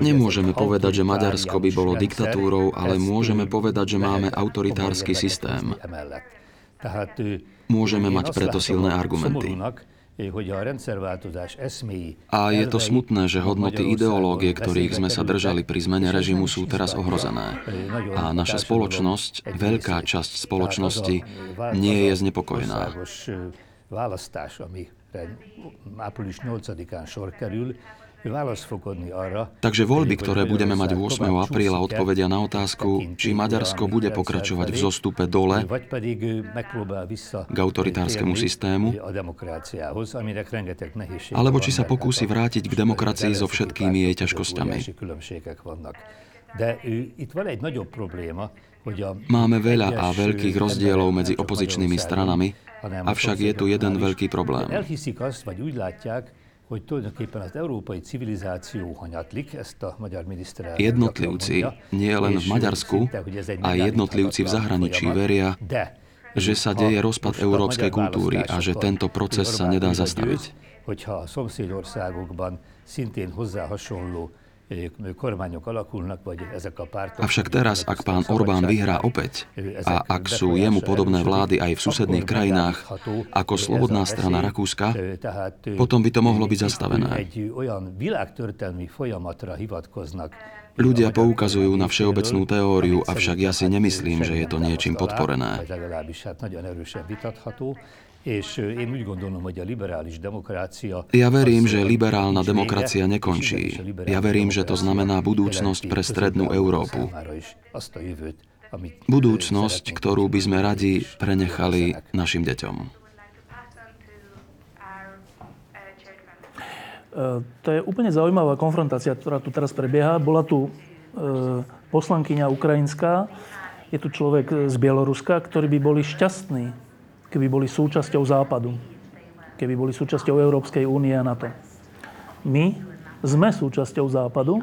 Nemôžeme povedať, že Maďarsko by bolo diktatúrou, ale môžeme povedať, že máme autoritársky systém. Môžeme mať preto silné argumenty. A je to smutné, že hodnoty ideológie, ktorých sme sa držali pri zmene režimu, sú teraz ohrozené. A naša spoločnosť, veľká časť spoločnosti, nie je znepokojená. választás, amire április 8-án sor kerül, Takže voľby, ktoré budeme mať 8. apríla, odpovedia na otázku, či Maďarsko bude pokračovať v zostupe dole k autoritárskemu systému, alebo či sa pokúsi vrátiť k demokracii so všetkými jej ťažkosťami. Máme veľa a veľkých rozdielov medzi opozičnými stranami, avšak je tu jeden veľký problém. Jednotlivci, nie len v Maďarsku, a jednotlivci v zahraničí veria, že sa deje rozpad európskej kultúry a že tento proces sa nedá zastaviť. Avšak teraz, ak pán Orbán vyhrá opäť a ak sú jemu podobné vlády aj v susedných krajinách ako Slobodná strana Rakúska, potom by to mohlo byť zastavené. Ľudia poukazujú na všeobecnú teóriu, avšak ja si nemyslím, že je to niečím podporené. Ja verím, že liberálna demokracia nekončí. Ja verím, že to znamená budúcnosť pre strednú Európu. Budúcnosť, ktorú by sme radi prenechali našim deťom. To je úplne zaujímavá konfrontácia, ktorá tu teraz prebieha. Bola tu poslankyňa ukrajinská, je tu človek z Bieloruska, ktorí by boli šťastní, keby boli súčasťou Západu, keby boli súčasťou Európskej únie a NATO. My sme súčasťou Západu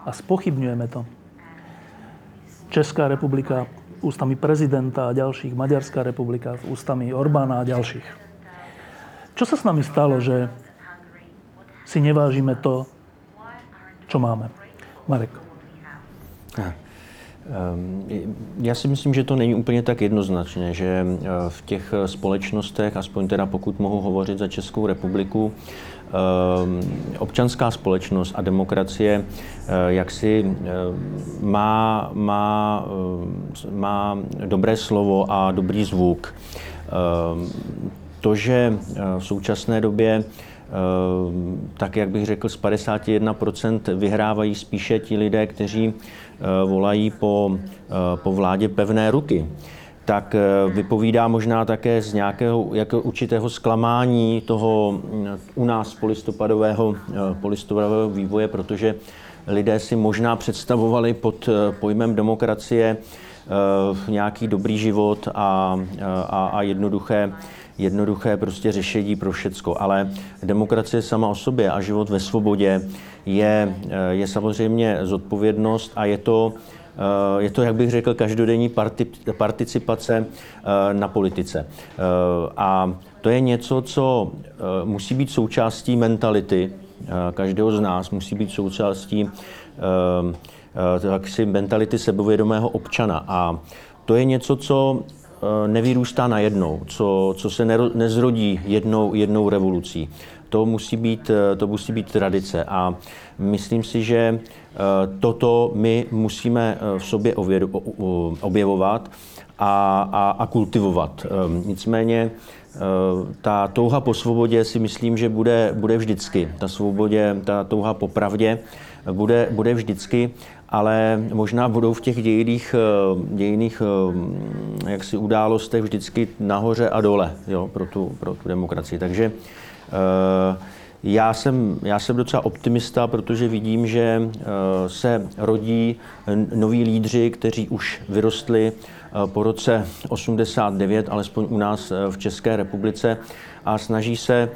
a spochybňujeme to. Česká republika ústami prezidenta a ďalších, Maďarská republika ústami Orbána a ďalších. Čo sa s nami stalo, že si nevážime to, čo máme? Marek. Aha. Ehm, já si myslím, že to není úplně tak jednoznačné, že eh, v těch společnostech, aspoň teda pokud mohu hovořit za Českou republiku, ehm, občanská společnost a demokracie eh, jaksi eh, má, má, má dobré slovo a dobrý zvuk. Ehm, to, že v současné době tak jak bych řekl, z 51% vyhrávají spíše ti lidé, kteří volají po, eh, po vládě pevné ruky, tak eh, vypovídá možná také z nějakého jako určitého zklamání toho mm, u nás polistopadového, polistopadového vývoje, protože lidé si možná představovali pod pojmem demokracie nějaký dobrý život a, a, a jednoduché, jednoduché prostě řešení pro všecko. Ale demokracie sama o sobě a život ve svobodě je, eh, je samozřejmě zodpovědnost a je to, eh, je to, jak bych řekl, každodenní participace eh, na politice. A to je něco, co musí být součástí mentality každého z nás, musí být součástí mentality sebovědomého občana. A to je něco, co nevyrůstá najednou, co, co se nezrodí jednou, jednou revolucí to musí být, eh, to musí být tradice. A myslím si, že eh, toto my musíme eh, v sobě objevovat a, a, a kultivovat. Nicméně ta touha po svobodě si myslím, že bude, bude vždycky. Ta svobodě, ta touha po pravdě bude, bude vždycky, ale možná budou v těch dějiných, dějiných jaksi událostech vždycky nahoře a dole jo, pro, tu, pro tu demokracii. Takže Eh, já jsem, já jsem docela optimista, protože vidím, že eh, se rodí noví lídři, kteří už vyrostli eh, po roce 89, alespoň u nás v České republice, a snaží se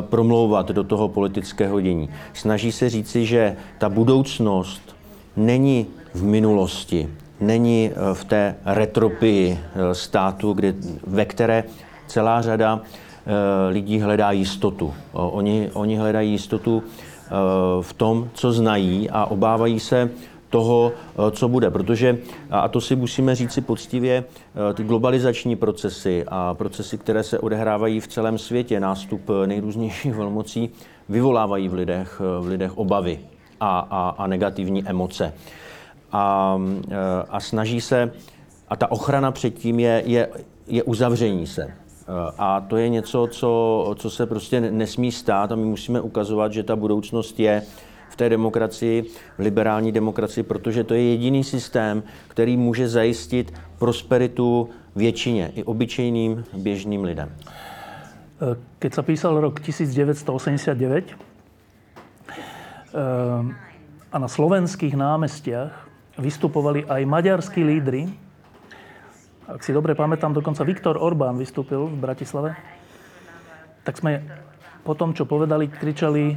promlouvat do toho politického dění. Snaží se říci, že ta budoucnost není v minulosti, není v té retropii státu, kde, ve které celá řada Eh, lidí hledá jistotu. Oni, oni hledají jistotu eh, v tom, co znají a obávají se toho, eh, co bude. Protože, a to si musíme říci poctivě, ty globalizační procesy a procesy, které se odehrávají v celém světě, nástup nejrůznějších velmocí, vyvolávají v lidech, v lidech obavy a, a, a negativní emoce. A, a snaží se, a ta ochrana předtím je, je, je uzavření se. Eh, a to je něco, co, co se prostě nesmí stát a my musíme ukazovat, že ta budoucnost je v té demokracii, v liberální demokracii, protože to je jediný systém, který může zajistit prosperitu většině, i obyčejným běžným lidem. Eh, keď sa písal rok 1989 eh, a na slovenských námestiach vystupovali aj maďarskí lídry, ak si dobre pamätám, dokonca Viktor Orbán vystúpil v Bratislave, tak sme po tom, čo povedali, kričali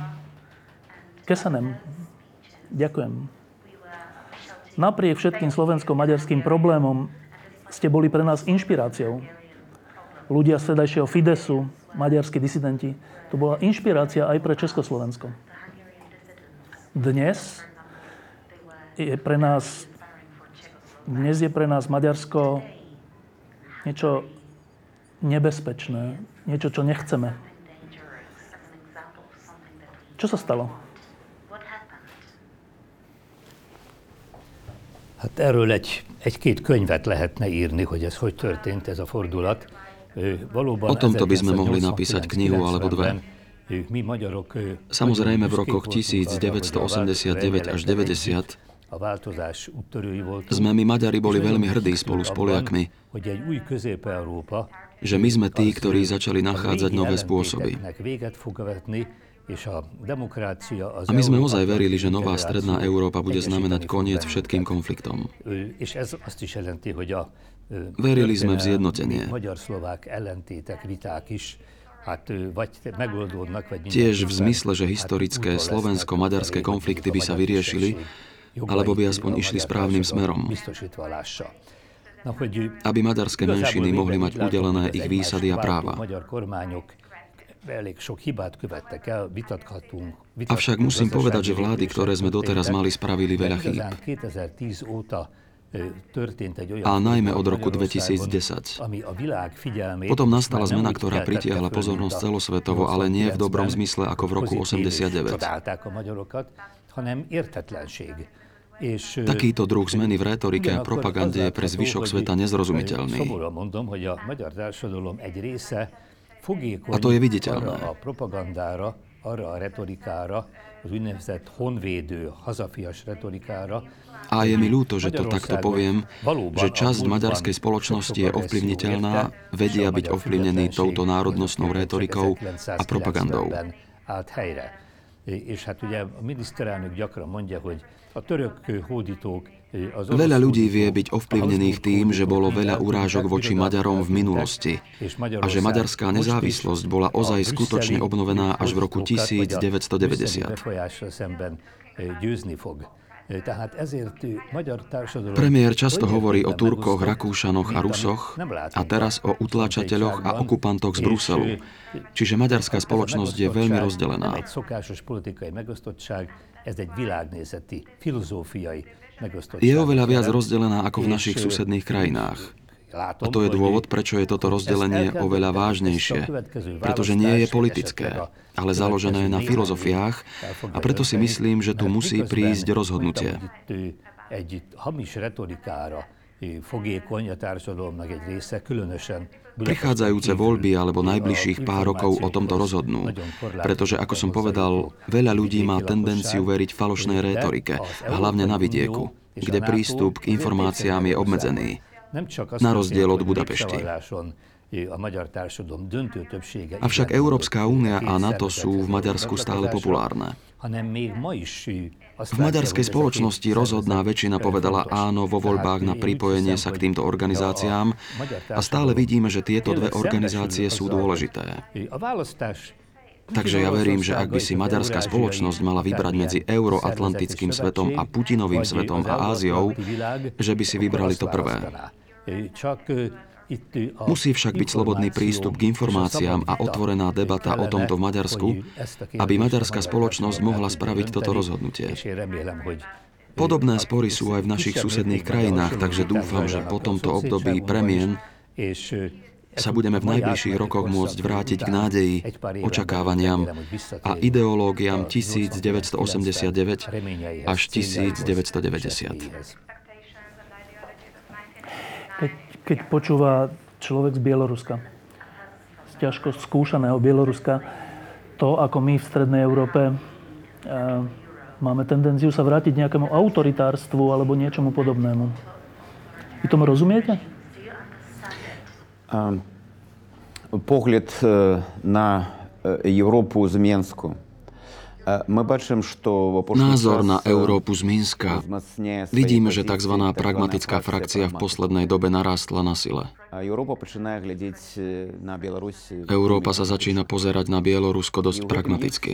Kesenem. Ďakujem. Napriek všetkým slovensko-maďarským problémom ste boli pre nás inšpiráciou. Ľudia z vtedajšieho Fidesu, maďarskí disidenti, to bola inšpirácia aj pre Československo. Dnes je pre nás, dnes je pre nás Maďarsko niečo nebezpečné, niečo, čo nechceme. Čo sa stalo? Hát erről egy, egy-két könyvet lehetne írni, hogy ez hogy történt ez a fordulat. O tomto by sme mohli napísať knihu alebo dve. Samozrejme v rokoch 1989 až 90 sme my Maďari boli veľmi hrdí spolu s Poliakmi, že my sme tí, ktorí začali nachádzať nové spôsoby. A my sme ozaj verili, že nová stredná Európa bude znamenať koniec všetkým konfliktom. Verili sme v zjednotenie. Tiež v zmysle, že historické slovensko-maďarské konflikty by sa vyriešili, alebo by aspoň išli správnym smerom. Aby maďarské menšiny mohli mať udelené ich výsady a práva. Avšak musím povedať, že vlády, ktoré sme doteraz mali, spravili veľa chýb. A najmä od roku 2010. Potom nastala zmena, ktorá pritiahla pozornosť celosvetovo, ale nie v dobrom zmysle ako v roku 89. Takýto druh zmeny v retorike a propagande je pre zvyšok sveta nezrozumiteľný. A to je viditeľné. A je mi ľúto, že to takto poviem, že časť maďarskej spoločnosti je ovplyvniteľná, vedia byť ovplyvnení touto národnostnou retorikou a propagandou. És hát ugye a miniszterelnök gyakran mondja, hogy a török hódítók Veľa ľudí vie byť ovplyvnených tým, že bolo veľa urážok voči Maďarom v minulosti a že maďarská nezávislosť bola ozaj skutočne obnovená až v roku 1990. Premiér často hovorí o Turkoch, Rakúšanoch a Rusoch a teraz o utláčateľoch a okupantoch z Bruselu. Čiže maďarská spoločnosť je veľmi rozdelená. Je oveľa viac rozdelená ako v našich susedných krajinách. A to je dôvod, prečo je toto rozdelenie oveľa vážnejšie. Pretože nie je politické, ale založené na filozofiách. A preto si myslím, že tu musí prísť rozhodnutie. Prichádzajúce voľby alebo najbližších pár rokov o tomto rozhodnú, pretože, ako som povedal, veľa ľudí má tendenciu veriť falošnej rétorike, hlavne na vidieku, kde prístup k informáciám je obmedzený na rozdiel od Budapešti. Avšak Európska únia a NATO sú v Maďarsku stále populárne. V maďarskej spoločnosti rozhodná väčšina povedala áno vo voľbách na pripojenie sa k týmto organizáciám a stále vidíme, že tieto dve organizácie sú dôležité. Takže ja verím, že ak by si maďarská spoločnosť mala vybrať medzi euroatlantickým svetom a Putinovým svetom a Áziou, že by si vybrali to prvé. Musí však byť slobodný prístup k informáciám a otvorená debata o tomto v Maďarsku, aby maďarská spoločnosť mohla spraviť toto rozhodnutie. Podobné spory sú aj v našich susedných krajinách, takže dúfam, že po tomto období premien sa budeme v najbližších rokoch môcť vrátiť k nádeji, očakávaniam a ideológiám 1989 až 1990 Keď, keď počúva človek z Bieloruska, z ťažko skúšaného Bieloruska, to, ako my v Strednej Európe e, máme tendenciu sa vrátiť nejakému autoritárstvu alebo niečomu podobnému. Vy tomu rozumiete? Погляд на Європу з Мінську Názor na Európu z Minska. Vidíme, že tzv. pragmatická frakcia v poslednej dobe narástla na sile. Európa sa začína pozerať na Bielorusko dosť pragmaticky.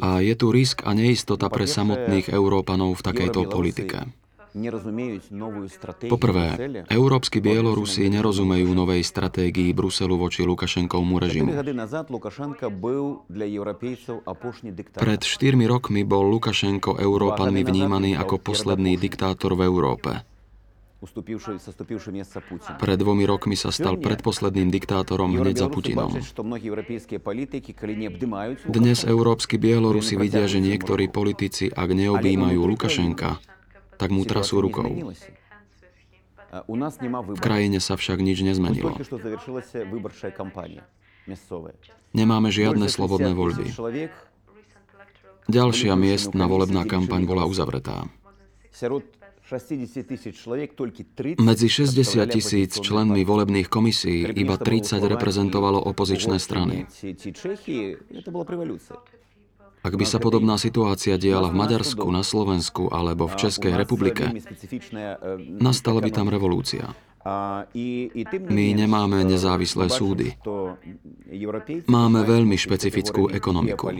A je tu risk a neistota pre samotných Európanov v takejto politike. Poprvé, európsky Bielorusi nerozumejú novej stratégii Bruselu voči Lukašenkovmu režimu. Pred štyrmi rokmi bol Lukašenko Európanmi vnímaný ako posledný diktátor v Európe. Pred dvomi rokmi sa stal predposledným diktátorom hneď za Putinom. Dnes európsky Bielorusi vidia, že niektorí politici, ak neobjímajú Lukašenka, tak mu trasú rukou. V krajine sa však nič nezmenilo. Nemáme žiadne slobodné voľby. Ďalšia miestna volebná kampaň bola uzavretá. Medzi 60 tisíc členmi volebných komisí iba 30 reprezentovalo opozičné strany. Ak by sa podobná situácia diala v Maďarsku, na Slovensku alebo v Českej republike, nastala by tam revolúcia. My nemáme nezávislé súdy. Máme veľmi špecifickú ekonomiku.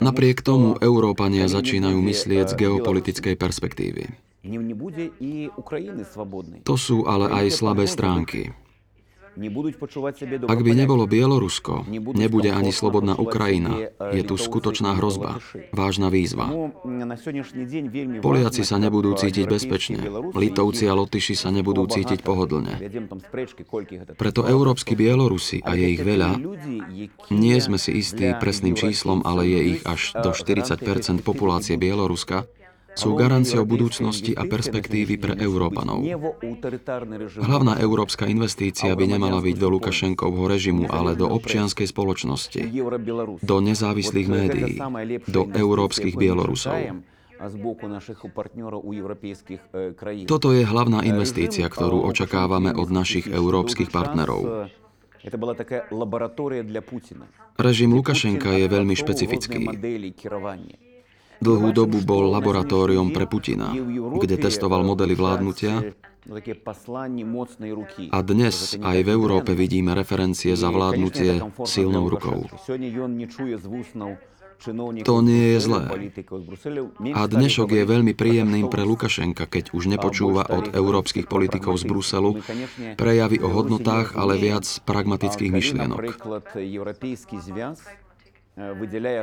Napriek tomu Európania začínajú myslieť z geopolitickej perspektívy. To sú ale aj slabé stránky. Ak by nebolo Bielorusko, nebude ani slobodná Ukrajina. Je tu skutočná hrozba, vážna výzva. Poliaci sa nebudú cítiť bezpečne. Litovci a Lotyši sa nebudú cítiť pohodlne. Preto európsky Bielorusi, a je ich veľa, nie sme si istí presným číslom, ale je ich až do 40% populácie Bieloruska, sú garanciou budúcnosti a perspektívy pre Európanov. Hlavná európska investícia by nemala byť do Lukašenkovho režimu, ale do občianskej spoločnosti, do nezávislých médií, do európskych Bielorusov. Toto je hlavná investícia, ktorú očakávame od našich európskych partnerov. Režim Lukašenka je veľmi špecifický. Dlhú dobu bol laboratóriom pre Putina, kde testoval modely vládnutia a dnes aj v Európe vidíme referencie za vládnutie silnou rukou. To nie je zlé. A dnešok je veľmi príjemným pre Lukašenka, keď už nepočúva od európskych politikov z Bruselu prejavy o hodnotách, ale viac pragmatických myšlienok.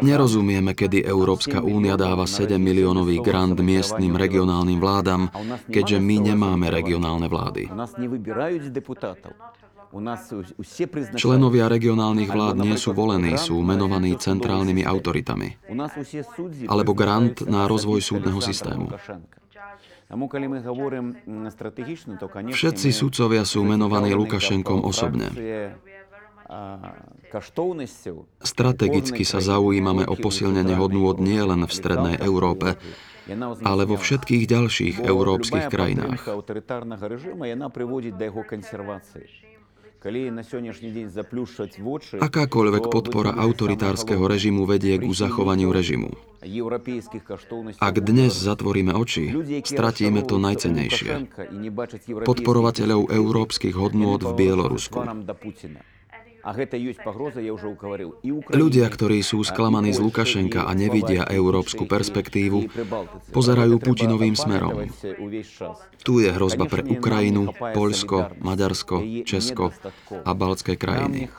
Nerozumieme, kedy Európska únia dáva 7 miliónový grant miestnym regionálnym vládam, keďže my nemáme regionálne vlády. Členovia regionálnych vlád nie sú volení, sú menovaní centrálnymi autoritami. Alebo grant na rozvoj súdneho systému. Všetci sudcovia sú menovaní Lukašenkom osobne. Strategicky sa zaujímame o posilnenie hodnôt nie len v Strednej Európe, ale vo všetkých ďalších európskych krajinách. Akákoľvek podpora autoritárskeho režimu vedie k zachovaniu režimu. Ak dnes zatvoríme oči, stratíme to najcenejšie. Podporovateľov európskych hodnôt v Bielorusku. Ľudia, ktorí sú sklamaní z Lukašenka a nevidia európsku perspektívu, pozerajú Putinovým smerom. Tu je hrozba pre Ukrajinu, Poľsko, Maďarsko, Česko a baltské krajiny.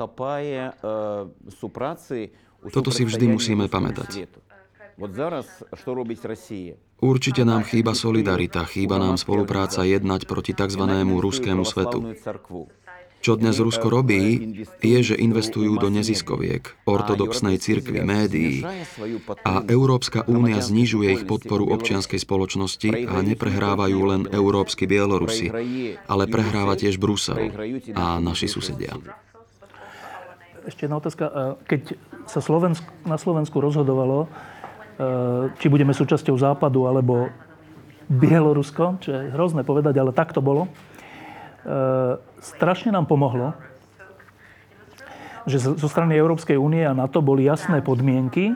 Toto si vždy musíme pamätať. Určite nám chýba solidarita, chýba nám spolupráca jednať proti tzv. ruskému svetu. Čo dnes Rusko robí, je, že investujú do neziskoviek, ortodoxnej cirkvi, médií a Európska únia znižuje ich podporu občianskej spoločnosti a neprehrávajú len európsky Bielorusi, ale prehráva tiež Brusel a naši susedia. Ešte jedna otázka. Keď sa Slovensk, na Slovensku rozhodovalo, e, či budeme súčasťou Západu alebo Bielorusko, čo je hrozné povedať, ale tak to bolo, E, strašne nám pomohlo, že zo strany Európskej únie a NATO boli jasné podmienky,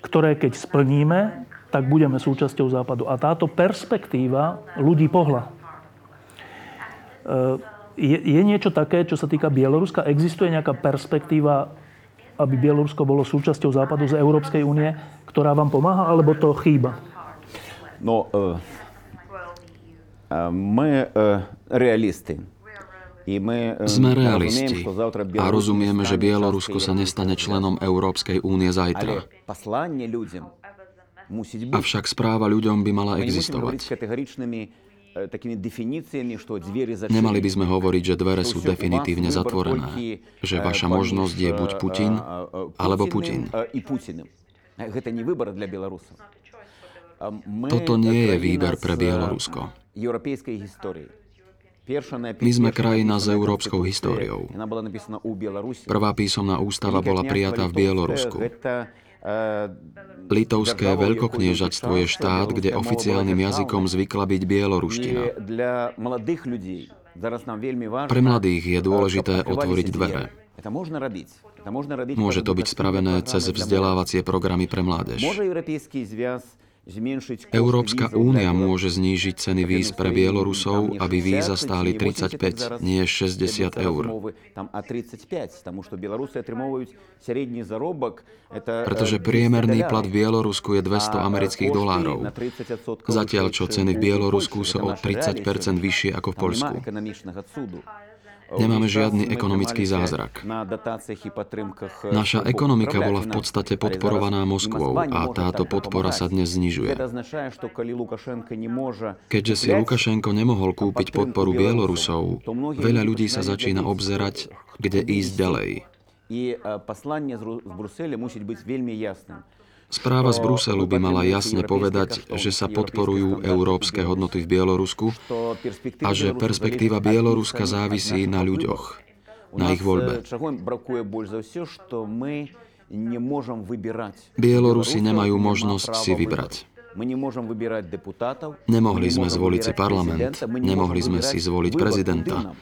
ktoré keď splníme, tak budeme súčasťou Západu. A táto perspektíva ľudí pohla. E, je, je niečo také, čo sa týka Bieloruska? Existuje nejaká perspektíva aby Bielorusko bolo súčasťou západu z Európskej únie, ktorá vám pomáha, alebo to chýba? No, uh, uh, realisti. Sme realisti a rozumieme, že Bielorusko sa nestane členom Európskej únie zajtra. Avšak správa ľuďom by mala existovať. Nemali by sme hovoriť, že dvere sú definitívne zatvorené, že vaša možnosť je buď Putin, alebo Putin. Toto nie je výber pre Bielorusko. My sme krajina s európskou históriou. Prvá písomná ústava bola prijatá v Bielorusku. Litovské veľkokniežatstvo je štát, kde oficiálnym jazykom zvykla byť bieloruština. Pre mladých je dôležité otvoriť dvere. Môže to byť spravené cez vzdelávacie programy pre mládež. Európska únia môže znížiť ceny víz pre Bielorusov, aby víza stáli 35, nie 60 eur. Pretože priemerný plat v Bielorusku je 200 amerických dolárov. Zatiaľ, čo ceny v Bielorusku sú o 30 vyššie ako v Poľsku. Nemáme žiadny ekonomický zázrak. Naša ekonomika bola v podstate podporovaná Moskvou a táto podpora sa dnes znižuje. Keďže si Lukašenko nemohol kúpiť podporu Bielorusov, veľa ľudí sa začína obzerať, kde ísť ďalej. Послание z Брюсселя musí byť veľmi jasným. Správa z Bruselu by mala jasne povedať, že sa podporujú európske hodnoty v Bielorusku a že perspektíva Bieloruska závisí na ľuďoch, na ich voľbe. Bielorusi nemajú možnosť si vybrať. Nemohli sme zvoliť si parlament, nemohli sme si zvoliť prezidenta.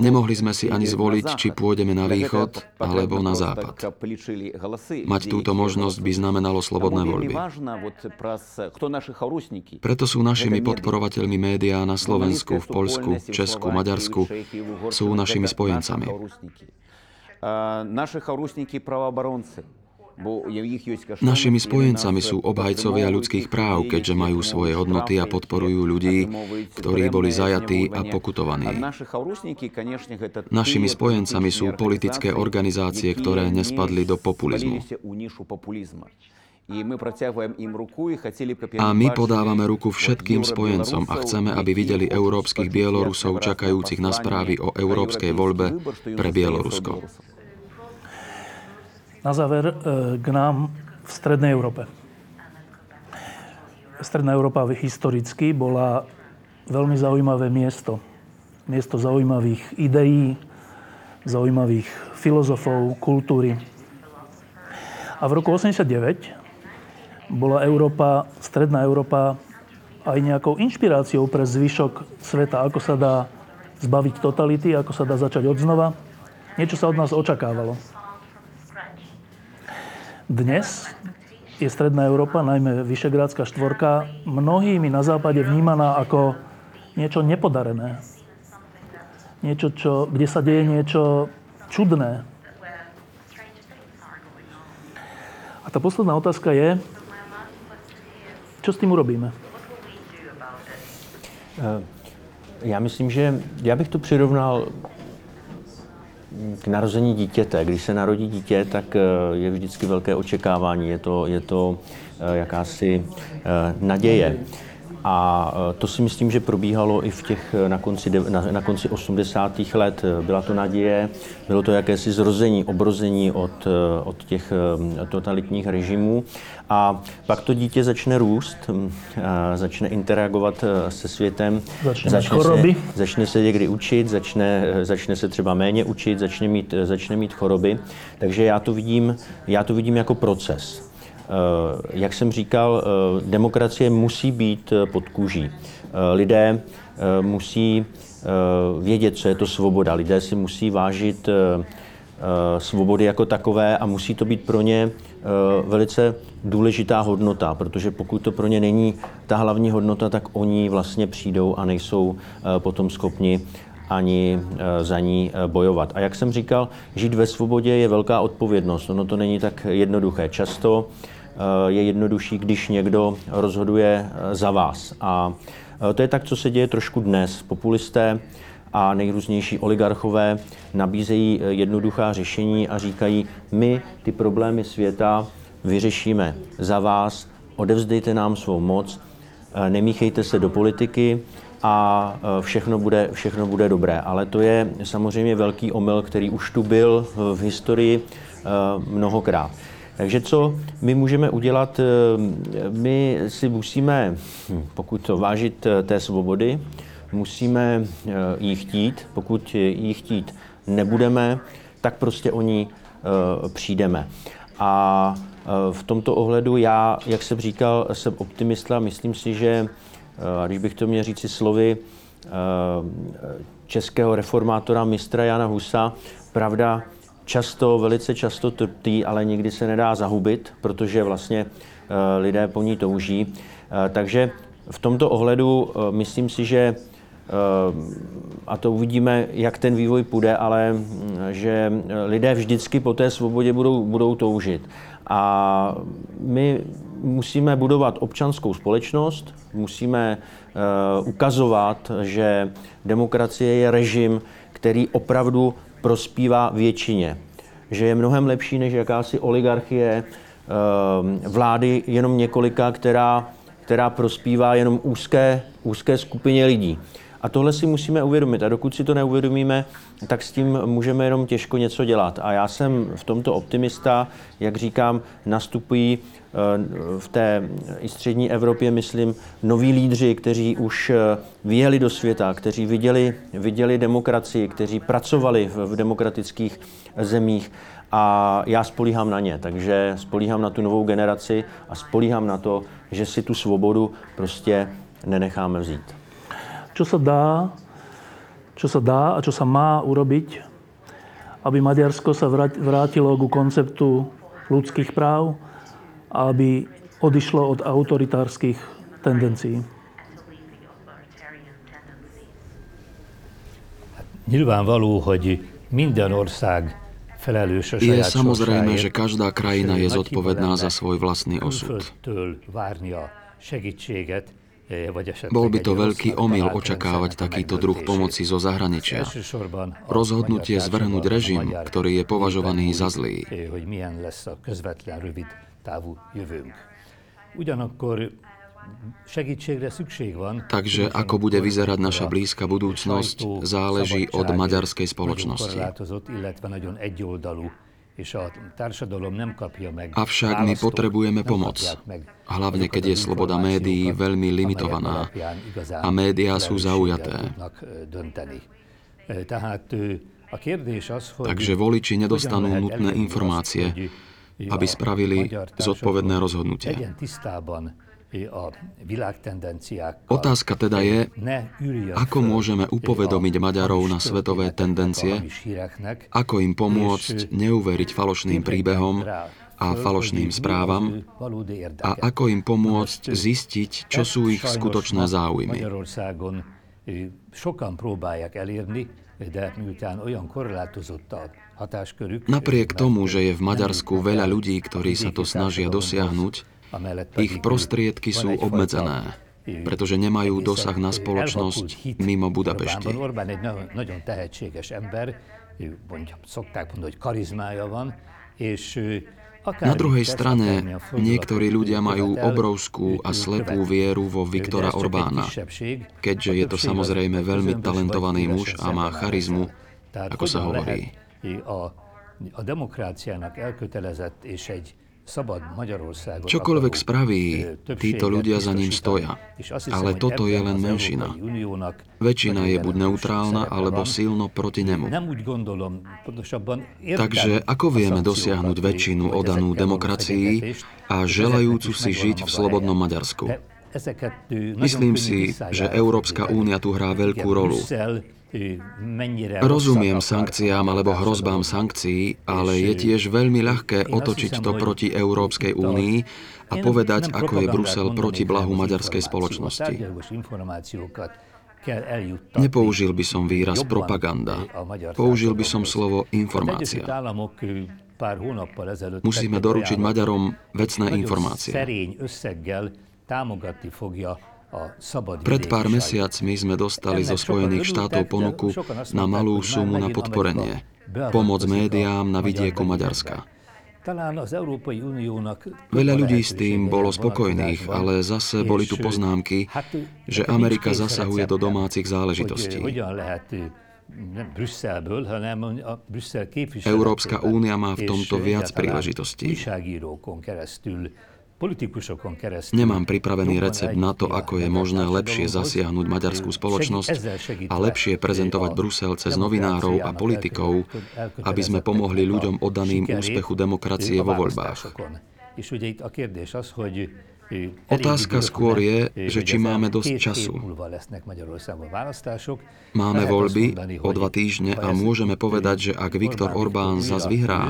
Nemohli sme si ani zvoliť, či pôjdeme na východ alebo na západ. Mať túto možnosť by znamenalo slobodné voľby. Preto sú našimi podporovateľmi médiá na Slovensku, v Poľsku, Česku, Maďarsku, sú našimi spojencami. Naši харусники правооборонцы, Našimi spojencami sú obhajcovia ľudských práv, keďže majú svoje hodnoty a podporujú ľudí, ktorí boli zajatí a pokutovaní. Našimi spojencami sú politické organizácie, ktoré nespadli do populizmu. A my podávame ruku všetkým spojencom a chceme, aby videli európskych Bielorusov čakajúcich na správy o európskej voľbe pre Bielorusko. Na záver e, k nám v Strednej Európe. Stredná Európa historicky bola veľmi zaujímavé miesto. Miesto zaujímavých ideí, zaujímavých filozofov, kultúry. A v roku 89 bola Európa, Stredná Európa aj nejakou inšpiráciou pre zvyšok sveta, ako sa dá zbaviť totality, ako sa dá začať od znova. Niečo sa od nás očakávalo. Dnes je Stredná Európa, najmä Vyšegrádska štvorka, mnohými na západe vnímaná ako niečo nepodarené. Niečo, čo, kde sa deje niečo čudné. A tá posledná otázka je, čo s tým urobíme? Já myslím, že já bych to přirovnal k narození dítěte. Když se narodí dítě, tak eh, je vždycky velké očekávání, je to, je to eh, jakási eh, naděje. A to si myslím, že probíhalo i v těch na konci, na, na konci 80. let. Byla to naděje, bylo to jakési zrození, obrození od, od těch totalitních režimů. A pak to dítě začne růst, začne interagovat se světem, začne, začne, se, začne se někdy učit, začne, začne se třeba méně učit, začne mít, začne mít choroby. Takže já to vidím, já to vidím jako proces. Jak jsem říkal, demokracie musí být pod kůží. Lidé musí vědět, co je to svoboda. Lidé si musí vážit svobody jako takové a musí to být pro ně velice důležitá hodnota, protože pokud to pro ně není ta hlavní hodnota, tak oni vlastně přijdou a nejsou potom schopni ani za ní bojovat. A jak jsem říkal, žít ve svobodě je velká odpovědnost. Ono to není tak jednoduché. Často je jednodušší, když někdo rozhoduje za vás. A to je tak, co se děje trošku dnes. Populisté a nejrůznější oligarchové nabízejí jednoduchá řešení a říkají, my ty problémy světa vyřešíme za vás, odevzdejte nám svou moc, nemíchejte se do politiky a všechno bude, všechno bude dobré. Ale to je samozřejmě velký omyl, který už tu byl v historii mnohokrát. Takže co my můžeme udělat? My si musíme, pokud to vážit té svobody, musíme ji chtít. Pokud ji chtít nebudeme, tak prostě o ní přijdeme. A v tomto ohledu já, jak jsem říkal, jsem optimista. Myslím si, že, a když bych to měl říci slovy českého reformátora mistra Jana Husa, pravda často, velice často trpí, ale nikdy se nedá zahubit, protože vlastně lidé po ní touží. Takže v tomto ohledu myslím si, že a to uvidíme, jak ten vývoj půjde, ale že lidé vždycky po té svobodě budou, budou toužit. A my musíme budovat občanskou společnost, musíme uh, ukazovat, že demokracie je režim, který opravdu prospívá většině. Že je mnohem lepší než jakási oligarchie uh, vlády jenom několika, která, která prospívá jenom úzké, úzké skupině lidí. A tohle si musíme uvědomit. A dokud si to neuvědomíme, tak s tím můžeme jenom těžko něco dělat. A já jsem v tomto optimista, jak říkám, nastupují v té i střední Evropě, myslím, noví lídři, kteří už vyjeli do světa, kteří viděli, viděli demokracii, kteří pracovali v demokratických zemích a já spolíhám na ně. Takže spolíhám na tu novou generaci a spolíhám na to, že si tu svobodu prostě nenecháme vzít čo sa dá, čo sa dá a čo sa má urobiť, aby Maďarsko sa vrátilo ku konceptu ľudských práv aby odišlo od autoritárskych tendencií. Nyilvánvaló, hogy minden ország felelős a Je samozrejme, že každá krajina je zodpovedná za svoj vlastný osud. Bol by to veľký omyl očakávať takýto druh pomoci zo zahraničia. Rozhodnutie zvrhnúť režim, ktorý je považovaný za zlý. Takže ako bude vyzerať naša blízka budúcnosť, záleží od maďarskej spoločnosti. Avšak my potrebujeme pomoc, hlavne keď je sloboda médií veľmi limitovaná. a médiá sú zaujaté. Takže voliči nedostanú nutné informácie, aby spravili zodpovedné rozhodnutie. Otázka teda je, ako môžeme upovedomiť Maďarov na svetové tendencie, ako im pomôcť neuveriť falošným príbehom a falošným správam a ako im pomôcť zistiť, čo sú ich skutočné záujmy. Napriek tomu, že je v Maďarsku veľa ľudí, ktorí sa to snažia dosiahnuť, ich prostriedky sú obmedzené, pretože nemajú dosah na spoločnosť mimo Budapešti. Na druhej strane, niektorí ľudia majú obrovskú a slepú vieru vo Viktora Orbána, keďže je to samozrejme veľmi talentovaný muž a má charizmu, ako sa hovorí. A demokráciának elkötelezett és egy Čokoľvek spraví, títo ľudia za ním stoja. Ale toto je len menšina. Väčšina je buď neutrálna, alebo silno proti nemu. Takže ako vieme dosiahnuť väčšinu odanú demokracii a želajúcu si žiť v slobodnom Maďarsku? Myslím si, že Európska únia tu hrá veľkú rolu. Rozumiem sankciám alebo hrozbám sankcií, ale je tiež veľmi ľahké otočiť to proti Európskej únii a povedať, ako je Brusel proti blahu maďarskej spoločnosti. Nepoužil by som výraz propaganda. Použil by som slovo informácia. Musíme doručiť Maďarom vecné informácie. Pred pár mesiacmi sme dostali zo Spojených štátov ponuku na malú sumu na podporenie. Pomoc médiám na vidieku Maďarska. Veľa ľudí s tým bolo spokojných, ale zase boli tu poznámky, že Amerika zasahuje do domácich záležitostí. Európska únia má v tomto viac príležitostí. Nemám pripravený recept na to, ako je možné lepšie zasiahnuť maďarskú spoločnosť a lepšie prezentovať Brusel cez novinárov a politikov, aby sme pomohli ľuďom oddaným úspechu demokracie vo voľbách. Otázka skôr je, že či máme dosť času. Máme voľby o dva týždne a môžeme povedať, že ak Viktor Orbán zas vyhrá,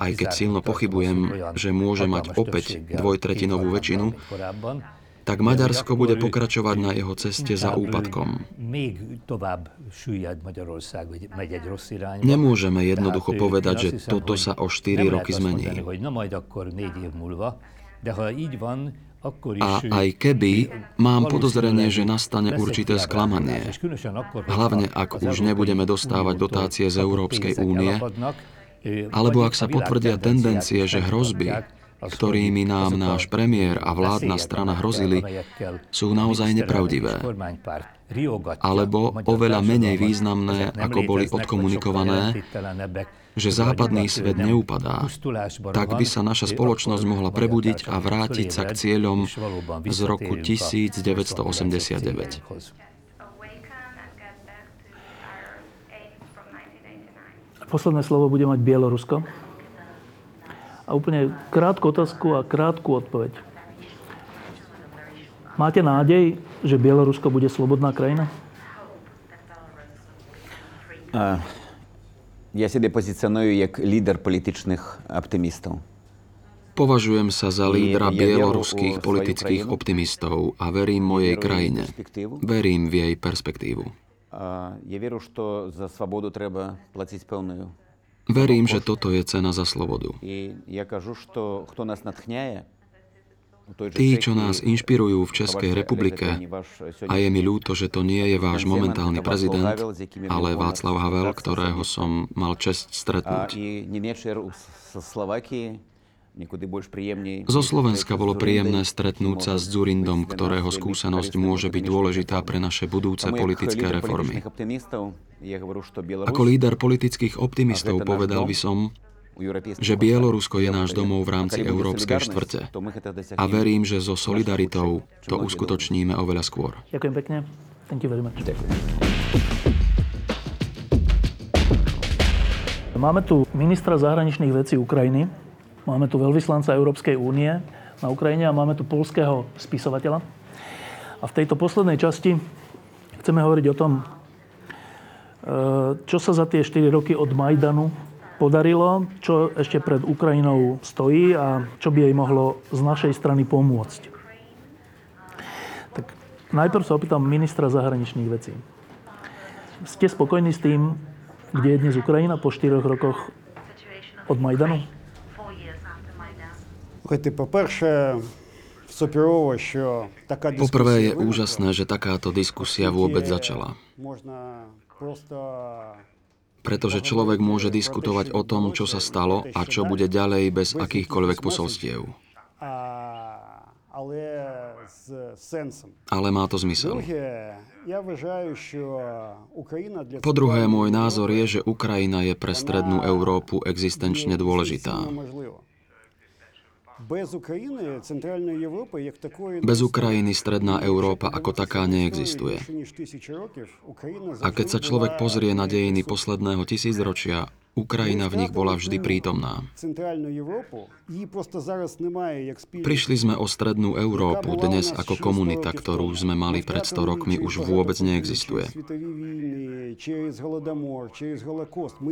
aj keď silno pochybujem, že môže mať opäť dvojtretinovú väčšinu, tak Maďarsko bude pokračovať na jeho ceste za úpadkom. Nemôžeme jednoducho povedať, že toto sa o 4 roky zmení. A aj keby, mám podozrenie, že nastane určité sklamanie. Hlavne ak už nebudeme dostávať dotácie z Európskej únie, alebo ak sa potvrdia tendencie, že hrozby, ktorými nám náš premiér a vládna strana hrozili, sú naozaj nepravdivé. Alebo oveľa menej významné, ako boli odkomunikované, že západný svet neupadá, tak by sa naša spoločnosť mohla prebudiť a vrátiť sa k cieľom z roku 1989. Posledné slovo bude mať Bielorusko. A úplne krátku otázku a krátku odpoveď. Máte nádej, že Bielorusko bude slobodná krajina? Uh. Ja sebe pozicionuję jak lider politycznych optymistów. Považujem sa za lídra bieloruských politických optimistov a verím mojej krajine. Verím v jej perspektívu. Verím, že toto je cena za slobodu. Tí, čo nás inšpirujú v Českej republike, a je mi ľúto, že to nie je váš momentálny prezident, ale Václav Havel, ktorého som mal čest stretnúť. Zo Slovenska bolo príjemné stretnúť sa s Dzurindom, ktorého skúsenosť môže byť dôležitá pre naše budúce politické reformy. Ako líder politických optimistov povedal by som, že Bielorusko je náš domov v rámci Európskej štvrte. A verím, že so solidaritou to uskutočníme oveľa skôr. Ďakujem pekne. Thank you very much. Máme tu ministra zahraničných vecí Ukrajiny, máme tu veľvyslanca Európskej únie na Ukrajine a máme tu polského spisovateľa. A v tejto poslednej časti chceme hovoriť o tom, e, čo sa za tie 4 roky od Majdanu podarilo, čo ešte pred Ukrajinou stojí a čo by jej mohlo z našej strany pomôcť. Tak najprv sa opýtam ministra zahraničných vecí. Ste spokojní s tým, kde je dnes Ukrajina po 4 rokoch od Majdanu? Poprvé je úžasné, že takáto diskusia vôbec začala pretože človek môže diskutovať o tom, čo sa stalo a čo bude ďalej bez akýchkoľvek posolstiev. Ale má to zmysel. Po druhé, môj názor je, že Ukrajina je pre strednú Európu existenčne dôležitá. Bez Ukrajiny stredná Európa ako taká neexistuje. A keď sa človek pozrie na dejiny posledného tisícročia, Ukrajina v nich bola vždy prítomná. Prišli sme o strednú Európu, dnes ako komunita, ktorú sme mali pred 100 rokmi, už vôbec neexistuje.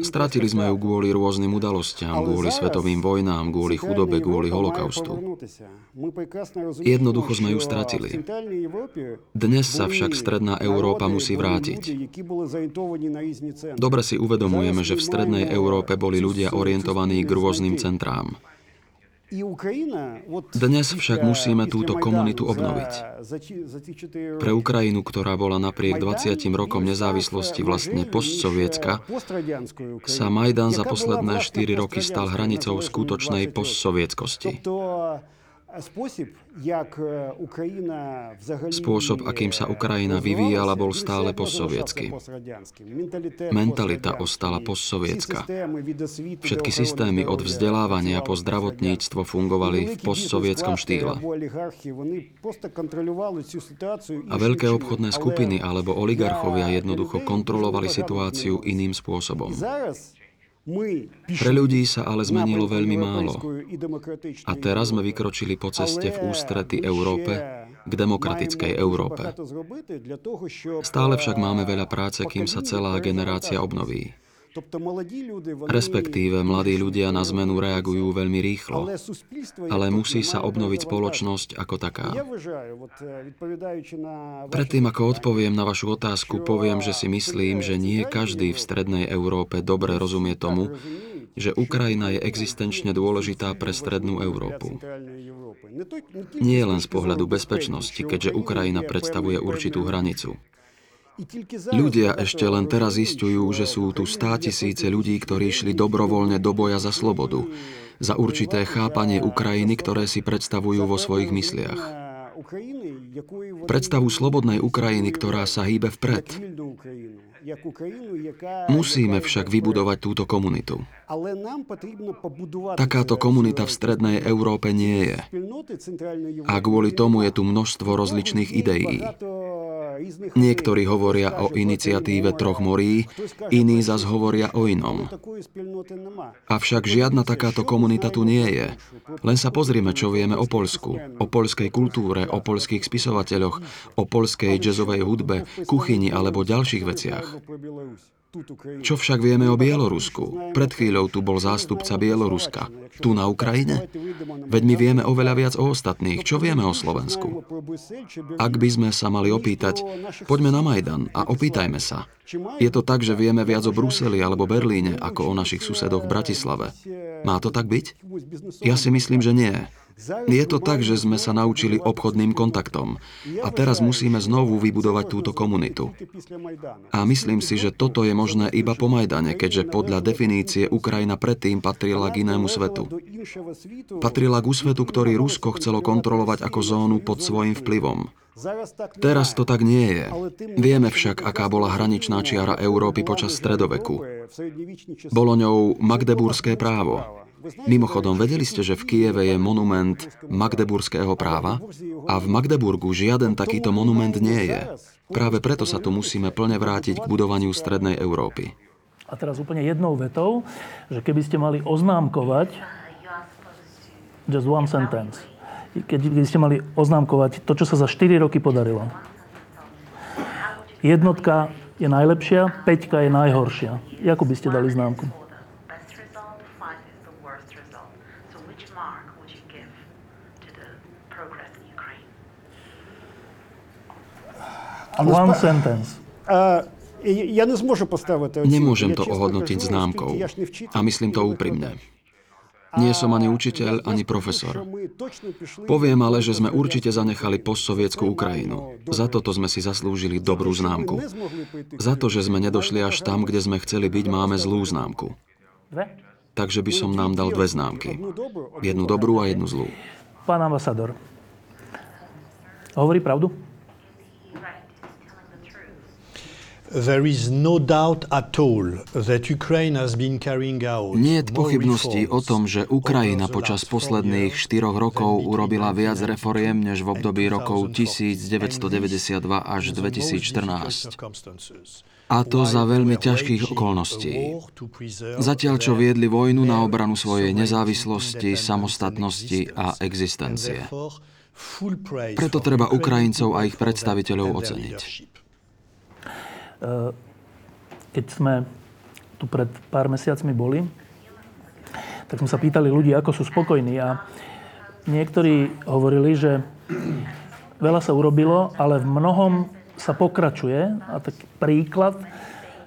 Stratili sme ju kvôli rôznym udalostiam, kvôli svetovým vojnám, kvôli chudobe, kvôli holokaustu. Jednoducho sme ju stratili. Dnes sa však stredná Európa musí vrátiť. Dobre si uvedomujeme, že v strednej Európe boli ľudia orientovaní k rôznym centrám. Dnes však musíme túto komunitu obnoviť. Pre Ukrajinu, ktorá bola napriek 20 rokom nezávislosti vlastne postsovietska, sa Majdan za posledné 4 roky stal hranicou skutočnej postsovietskosti. Spôsob, akým sa Ukrajina vyvíjala, bol stále postsovietsky. Mentalita ostala postsovietská. Všetky systémy od vzdelávania po zdravotníctvo fungovali v postsovietskom štýle. A veľké obchodné skupiny alebo oligarchovia jednoducho kontrolovali situáciu iným spôsobom. Pre ľudí sa ale zmenilo veľmi málo. A teraz sme vykročili po ceste v ústrety Európe k demokratickej Európe. Stále však máme veľa práce, kým sa celá generácia obnoví. Respektíve mladí ľudia na zmenu reagujú veľmi rýchlo, ale musí sa obnoviť spoločnosť ako taká. Predtým, ako odpoviem na vašu otázku, poviem, že si myslím, že nie každý v Strednej Európe dobre rozumie tomu, že Ukrajina je existenčne dôležitá pre Strednú Európu. Nie len z pohľadu bezpečnosti, keďže Ukrajina predstavuje určitú hranicu. Ľudia ešte len teraz zistujú, že sú tu stá tisíce ľudí, ktorí šli dobrovoľne do boja za slobodu, za určité chápanie Ukrajiny, ktoré si predstavujú vo svojich mysliach. Predstavu slobodnej Ukrajiny, ktorá sa hýbe vpred. Musíme však vybudovať túto komunitu. Takáto komunita v strednej Európe nie je. A kvôli tomu je tu množstvo rozličných ideí. Niektorí hovoria o iniciatíve troch morí, iní zas hovoria o inom. Avšak žiadna takáto komunita tu nie je. Len sa pozrime, čo vieme o Polsku, o polskej kultúre, o polských spisovateľoch, o polskej jazzovej hudbe, kuchyni alebo ďalších veciach. Čo však vieme o Bielorusku? Pred chvíľou tu bol zástupca Bieloruska. Tu na Ukrajine? Veď my vieme oveľa viac o ostatných. Čo vieme o Slovensku? Ak by sme sa mali opýtať, poďme na Majdan a opýtajme sa. Je to tak, že vieme viac o Bruseli alebo Berlíne ako o našich susedoch v Bratislave. Má to tak byť? Ja si myslím, že nie. Je to tak, že sme sa naučili obchodným kontaktom a teraz musíme znovu vybudovať túto komunitu. A myslím si, že toto je možné iba po Majdane, keďže podľa definície Ukrajina predtým patrila k inému svetu. Patrila k úsvetu, ktorý Rusko chcelo kontrolovať ako zónu pod svojim vplyvom. Teraz to tak nie je. Vieme však, aká bola hraničná čiara Európy počas stredoveku. Bolo ňou Magdeburské právo. Mimochodom, vedeli ste, že v Kieve je monument magdeburského práva? A v Magdeburgu žiaden takýto monument nie je. Práve preto sa tu musíme plne vrátiť k budovaniu Strednej Európy. A teraz úplne jednou vetou, že keby ste mali oznámkovať just one sentence, keď by ste mali oznámkovať to, čo sa za 4 roky podarilo. Jednotka je najlepšia, peťka je najhoršia. Jakú by ste dali známku? One sentence. Nemôžem to ohodnotiť známkou. A myslím to úprimne. Nie som ani učiteľ, ani profesor. Poviem ale, že sme určite zanechali postsovietskú Ukrajinu. Za toto sme si zaslúžili dobrú známku. Za to, že sme nedošli až tam, kde sme chceli byť, máme zlú známku. Takže by som nám dal dve známky. Jednu dobrú a jednu zlú. Pán ambasador, hovorí pravdu? No Nie je pochybností o tom, že Ukrajina počas posledných štyroch rokov urobila viac reforiem než v období rokov 1992 až 2014. A to za veľmi ťažkých okolností. Zatiaľ, čo viedli vojnu na obranu svojej nezávislosti, samostatnosti a existencie. Preto treba Ukrajincov a ich predstaviteľov oceniť. Eh, keď sme tu pred pár mesiacmi boli, tak sme sa pýtali ľudí, ako sú spokojní a niektorí hovorili, že veľa sa urobilo, ale v mnohom sa pokračuje. A tak príklad,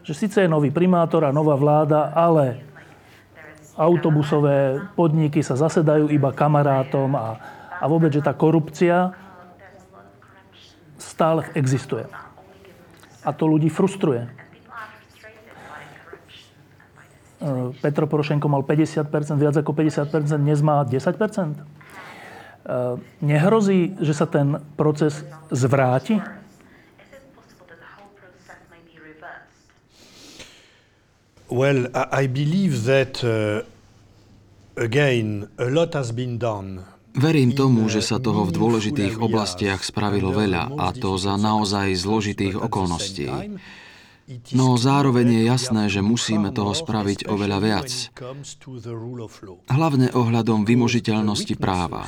že síce je nový primátor a nová vláda, ale autobusové podniky sa zasedajú iba kamarátom a, a vôbec, že tá korupcia stále existuje. A to ľudí frustruje. E, Petro Porošenko mal 50%, viac ako 50%, dnes má 10%. E, nehrozí, že sa ten proces zvráti? Well, I believe that uh, again a lot has been done Verím tomu, že sa toho v dôležitých oblastiach spravilo veľa a to za naozaj zložitých okolností. No zároveň je jasné, že musíme toho spraviť oveľa viac. Hlavne ohľadom vymožiteľnosti práva.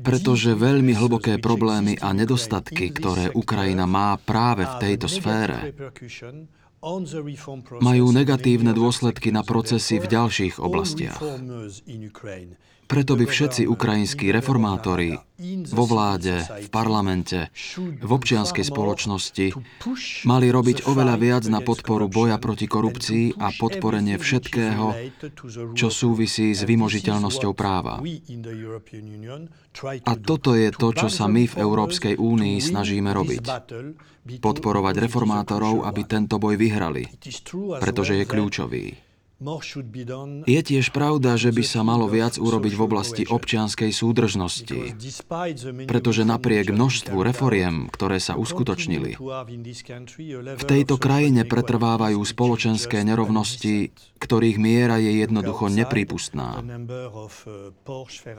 Pretože veľmi hlboké problémy a nedostatky, ktoré Ukrajina má práve v tejto sfére, majú negatívne dôsledky na procesy v ďalších oblastiach. Preto by všetci ukrajinskí reformátori vo vláde, v parlamente, v občianskej spoločnosti mali robiť oveľa viac na podporu boja proti korupcii a podporenie všetkého, čo súvisí s vymožiteľnosťou práva. A toto je to, čo sa my v Európskej únii snažíme robiť. Podporovať reformátorov, aby tento boj vyhrali, pretože je kľúčový. Je tiež pravda, že by sa malo viac urobiť v oblasti občianskej súdržnosti, pretože napriek množstvu reforiem, ktoré sa uskutočnili, v tejto krajine pretrvávajú spoločenské nerovnosti, ktorých miera je jednoducho neprípustná.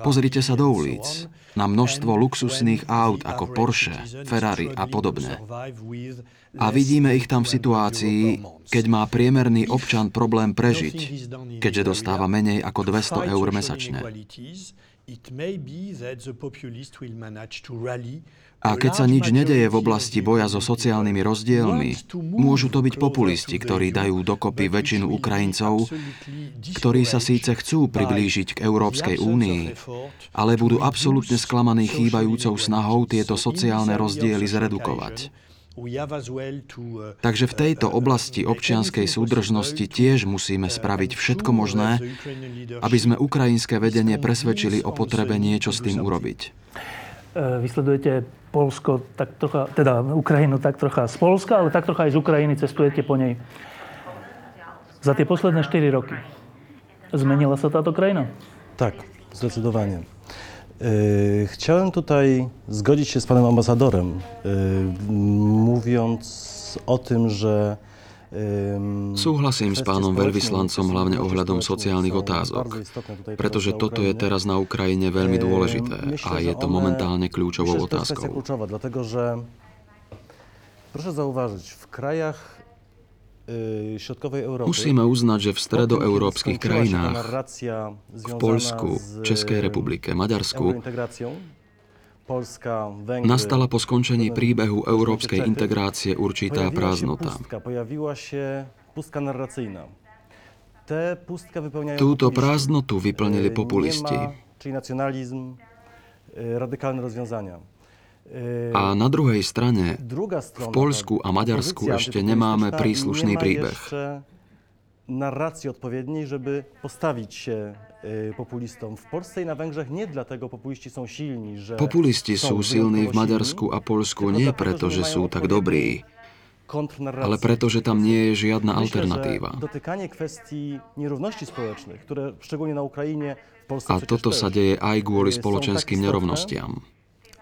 Pozrite sa do ulic, na množstvo luxusných aut ako Porsche, Ferrari a podobne. A vidíme ich tam v situácii, keď má priemerný občan problém prežiť, keďže dostáva menej ako 200 eur mesačne. A keď sa nič nedeje v oblasti boja so sociálnymi rozdielmi, môžu to byť populisti, ktorí dajú dokopy väčšinu Ukrajincov, ktorí sa síce chcú priblížiť k Európskej únii, ale budú absolútne sklamaní chýbajúcou snahou tieto sociálne rozdiely zredukovať. Takže v tejto oblasti občianskej súdržnosti tiež musíme spraviť všetko možné, aby sme ukrajinské vedenie presvedčili o potrebe niečo s tým urobiť. E, vysledujete Polsko, tak trocha, teda Ukrajinu tak trocha z Polska, ale tak trocha aj z Ukrajiny cestujete po nej. Za tie posledné 4 roky zmenila sa táto krajina? Tak, zdecydowanie. E, chciałem tutaj zgodzić się z panem ambasadorem, e, mówiąc o tym, że Súhlasím s pánom veľvyslancom hlavne ohľadom sociálnych otázok, pretože toto je teraz na Ukrajine veľmi dôležité a je to momentálne kľúčovou otázkou. Proszę zauważyć, w krajach Musíme uznať, že v stredoeurópskych krajinách, v Polsku, Českej republike, Maďarsku, nastala po skončení príbehu európskej integrácie určitá prázdnota. Túto prázdnotu vyplnili populisti. radykálne rozwiązania. A na druhej strane, v Polsku a Maďarsku ešte nemáme príslušný príbeh. narracji odpowiedniej, żeby postawić się populistom. W Polsce i na Węgrzech nie dlatego populiści są silni, że Populisti sú silní v Maďarsku a Polsku nie preto, že sú tak dobrí, ale preto, že tam nie je žiadna alternatíva. A toto sa deje aj kvôli spoločenským nerovnostiam.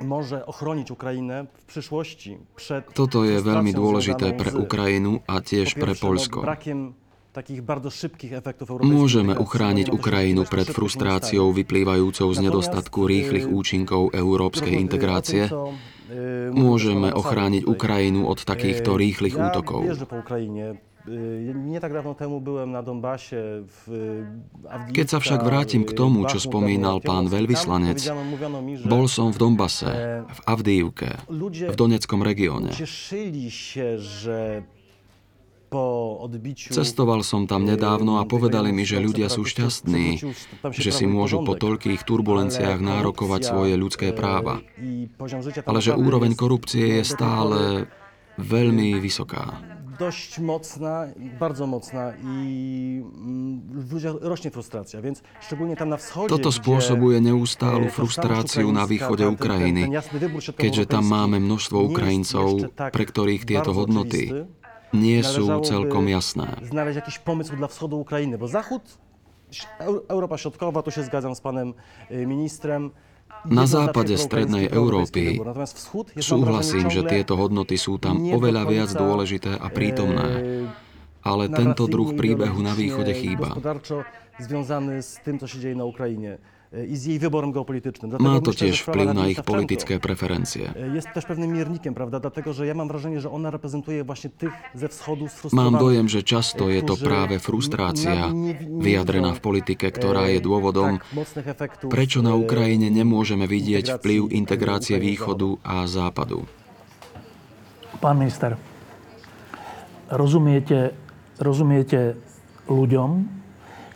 Môže ochroniť Ukrajinę v przyszłości przed Toto je veľmi dôležité pre Ukrajinu a tiež pre Polsko. Môžeme uchrániť Ukrajinu pred frustráciou vyplývajúcou z nedostatku rýchlych účinkov európskej integrácie. Môžeme ochrániť Ukrajinu od takýchto rýchlych útokov. Keď sa však vrátim k tomu, čo spomínal pán veľvyslanec, bol som v Donbase, v Avdijivke, v Doneckom regióne. Cestoval som tam nedávno a povedali mi, že ľudia sú šťastní, že si môžu po toľkých turbulenciách nárokovať svoje ľudské práva. Ale že úroveň korupcie je stále veľmi vysoká. Dość mocna, bardzo mocna i w ludziach rośnie frustracja, więc szczególnie tam na wschodzie, Toto spôsobuje neustálu frustráciu na východe Ukrajiny, keďže tam máme množstvo Ukrajincov, pre ktorých tieto hodnoty nie sú celkom jasné. Znaleźć jakiś pomysł dla wschodu Ukrainy, bo Zachód, Europa Środkowa, tu się zgadzam z panem ministrem, na západe strednej Európy súhlasím, že tieto hodnoty sú tam oveľa viac dôležité a prítomné. Ale tento druh príbehu na východe chýba. E, i z jej wyborem geopolitycznym. Dlatego Ma to myślę, tiež wpływ na ich polityczne preferencje. E, jest też pewnym miernikiem, prawda? Dlatego, że ja mam wrażenie, że ona reprezentuje właśnie tych ze wschodu sfrustrowanych. Mám dojem, že často je to práve frustrácia vyjadrená v politike, ktorá je dôvodom, prečo na Ukrajine nemôžeme vidieť vplyv integrácie východu a západu. Pán minister, rozumiete, rozumiete ľuďom,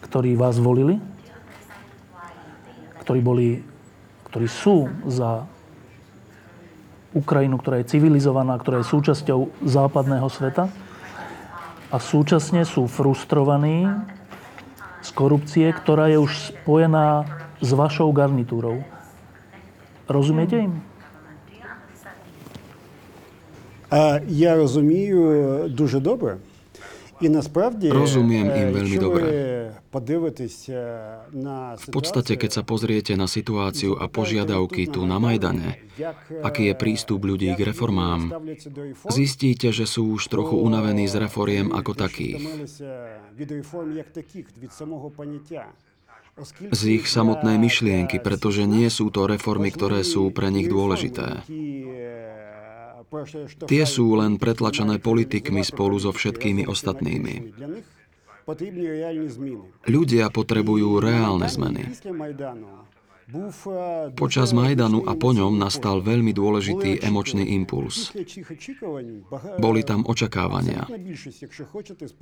ktorí vás volili? ktorí, boli, ktorí sú za Ukrajinu, ktorá je civilizovaná, ktorá je súčasťou západného sveta a súčasne sú frustrovaní z korupcie, ktorá je už spojená s vašou garnitúrou. Rozumiete im? Ja rozumію дуже добре. Rozumiem im veľmi dobre. V podstate, keď sa pozriete na situáciu a požiadavky tu na Majdane, aký je prístup ľudí k reformám, zistíte, že sú už trochu unavení z reforiem ako takých. Z ich samotnej myšlienky, pretože nie sú to reformy, ktoré sú pre nich dôležité. Tie sú len pretlačené politikmi spolu so všetkými ostatnými. Ľudia potrebujú reálne zmeny. Počas Majdanu a po ňom nastal veľmi dôležitý emočný impuls. Boli tam očakávania.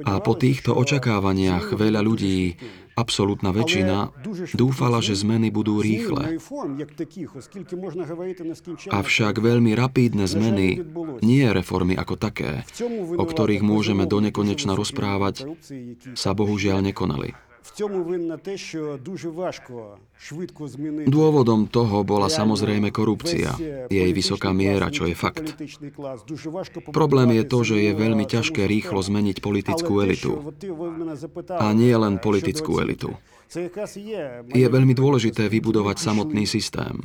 A po týchto očakávaniach veľa ľudí, absolútna väčšina, dúfala, že zmeny budú rýchle. Avšak veľmi rapídne zmeny, nie reformy ako také, o ktorých môžeme donekonečna rozprávať, sa bohužiaľ nekonali. Dôvodom toho bola samozrejme korupcia, jej vysoká miera, čo je fakt. Problém je to, že je veľmi ťažké rýchlo zmeniť politickú elitu. A nie len politickú elitu. Je veľmi dôležité vybudovať samotný systém.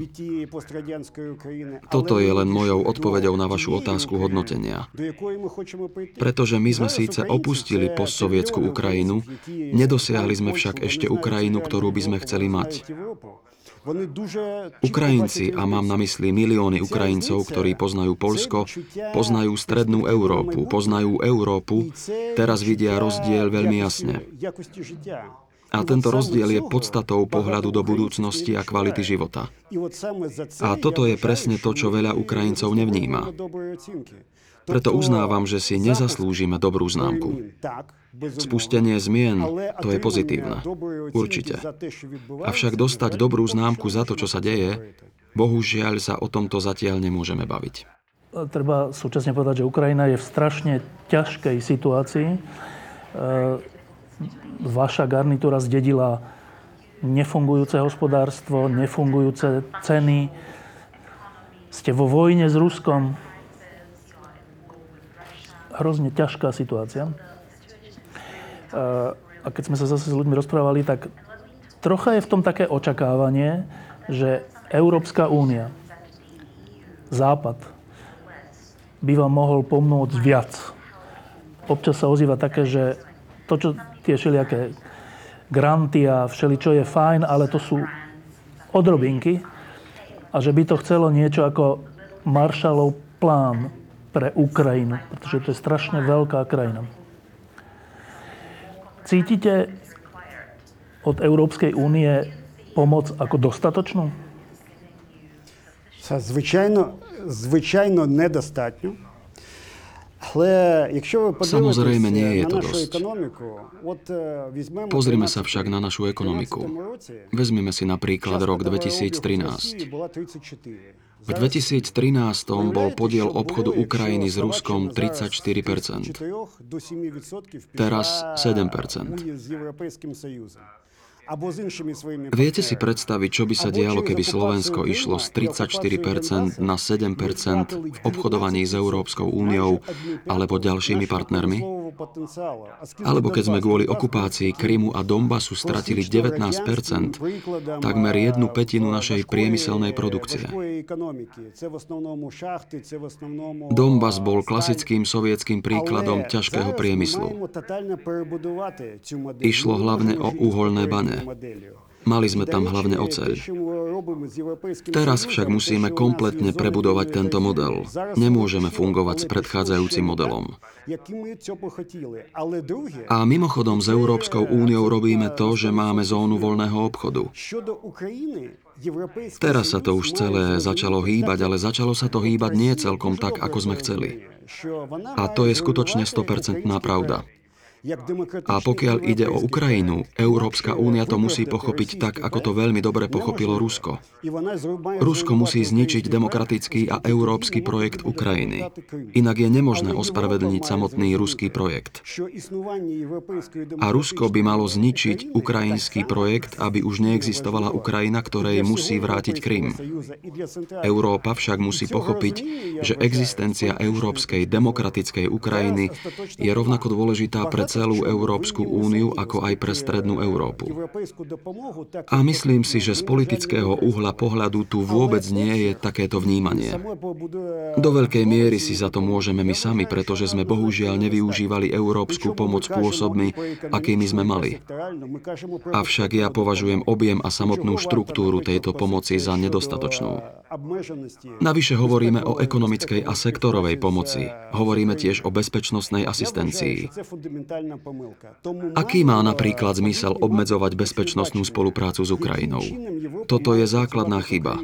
Toto je len mojou odpoveďou na vašu otázku hodnotenia. Pretože my sme síce opustili postsovietskú Ukrajinu, nedosiahli sme však ešte Ukrajinu, ktorú by sme chceli mať. Ukrajinci, a mám na mysli milióny Ukrajincov, ktorí poznajú Polsko, poznajú strednú Európu, poznajú Európu, teraz vidia rozdiel veľmi jasne. A tento rozdiel je podstatou pohľadu do budúcnosti a kvality života. A toto je presne to, čo veľa Ukrajincov nevníma. Preto uznávam, že si nezaslúžime dobrú známku. Spustenie zmien, to je pozitívne. Určite. Avšak dostať dobrú známku za to, čo sa deje, bohužiaľ sa o tomto zatiaľ nemôžeme baviť. Treba súčasne povedať, že Ukrajina je v strašne ťažkej situácii vaša garnitúra zdedila nefungujúce hospodárstvo, nefungujúce ceny. Ste vo vojne s Ruskom. Hrozne ťažká situácia. A keď sme sa zase s ľuďmi rozprávali, tak trocha je v tom také očakávanie, že Európska únia Západ by vám mohol pomôcť viac. Občas sa ozýva také, že to, čo tie všelijaké granty a všeličo je fajn, ale to sú odrobinky a že by to chcelo niečo ako Marshallov plán pre Ukrajinu, pretože to je strašne veľká krajina. Cítite od Európskej únie pomoc ako dostatočnú? Звичайно, звичайно, недостатньо. Samozrejme, nie je to dosť. Pozrime sa však na našu ekonomiku. Vezmeme si napríklad rok 2013. V 2013 bol podiel obchodu Ukrajiny s Ruskom 34% Teraz 7 Viete si predstaviť, čo by sa dialo, keby Slovensko išlo z 34% na 7% v obchodovaní s Európskou úniou alebo ďalšími partnermi? Alebo keď sme kvôli okupácii Krymu a Donbasu stratili 19%, takmer jednu petinu našej priemyselnej produkcie. Donbas bol klasickým sovietským príkladom ťažkého priemyslu. Išlo hlavne o uholné bane. Mali sme tam hlavne oceľ. Teraz však musíme kompletne prebudovať tento model. Nemôžeme fungovať s predchádzajúcim modelom. A mimochodom s Európskou úniou robíme to, že máme zónu voľného obchodu. Teraz sa to už celé začalo hýbať, ale začalo sa to hýbať nie celkom tak, ako sme chceli. A to je skutočne 100% pravda. A pokiaľ ide o Ukrajinu, Európska únia to musí pochopiť tak, ako to veľmi dobre pochopilo Rusko. Rusko musí zničiť demokratický a európsky projekt Ukrajiny. Inak je nemožné ospravedlniť samotný ruský projekt. A Rusko by malo zničiť ukrajinský projekt, aby už neexistovala Ukrajina, ktorej musí vrátiť Krym. Európa však musí pochopiť, že existencia európskej demokratickej Ukrajiny je rovnako dôležitá pre celú Európsku úniu, ako aj pre Strednú Európu. A myslím si, že z politického uhla pohľadu tu vôbec nie je takéto vnímanie. Do veľkej miery si za to môžeme my sami, pretože sme bohužiaľ nevyužívali európsku pomoc spôsobmi, akými sme mali. Avšak ja považujem objem a samotnú štruktúru tejto pomoci za nedostatočnú. Navyše hovoríme o ekonomickej a sektorovej pomoci. Hovoríme tiež o bezpečnostnej asistencii. Aký má napríklad zmysel obmedzovať bezpečnostnú spoluprácu s Ukrajinou? Toto je základná chyba.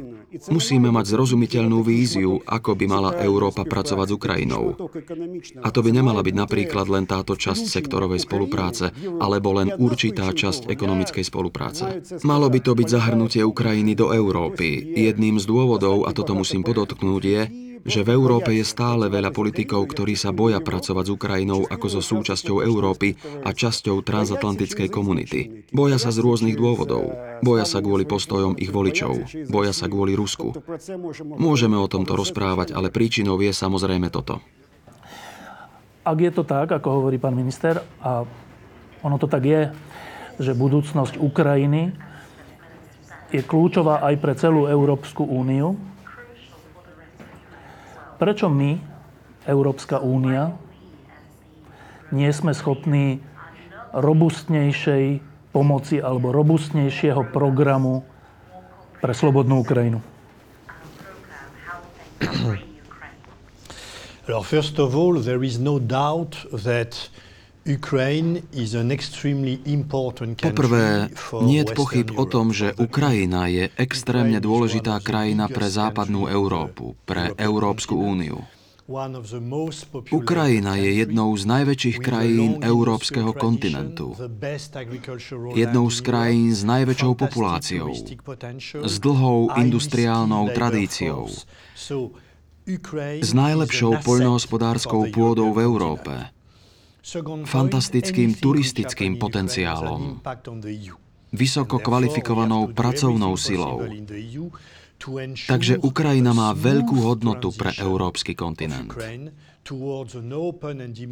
Musíme mať zrozumiteľnú víziu, ako by mala Európa pracovať s Ukrajinou. A to by nemala byť napríklad len táto časť sektorovej spolupráce, alebo len určitá časť ekonomickej spolupráce. Malo by to byť zahrnutie Ukrajiny do Európy. Jedným z dôvodov, a toto musím podotknúť, je, že v Európe je stále veľa politikov, ktorí sa boja pracovať s Ukrajinou ako so súčasťou Európy a časťou transatlantickej komunity. Boja sa z rôznych dôvodov. Boja sa kvôli postojom ich voličov. Boja sa kvôli Rusku. Môžeme o tomto rozprávať, ale príčinou je samozrejme toto. Ak je to tak, ako hovorí pán minister, a ono to tak je, že budúcnosť Ukrajiny je kľúčová aj pre celú Európsku úniu, prečo my, Európska únia, nie sme schopní robustnejšej pomoci alebo robustnejšieho programu pre slobodnú Ukrajinu? Alors first of all, there is no doubt that Poprvé, nie je pochyb o tom, že Ukrajina je extrémne dôležitá krajina pre západnú Európu, pre Európsku úniu. Ukrajina je jednou z najväčších krajín európskeho kontinentu. Jednou z krajín s najväčšou populáciou, s dlhou industriálnou tradíciou, s najlepšou poľnohospodárskou pôdou v Európe, fantastickým turistickým potenciálom, vysoko kvalifikovanou pracovnou silou, Takže Ukrajina má veľkú hodnotu pre európsky kontinent.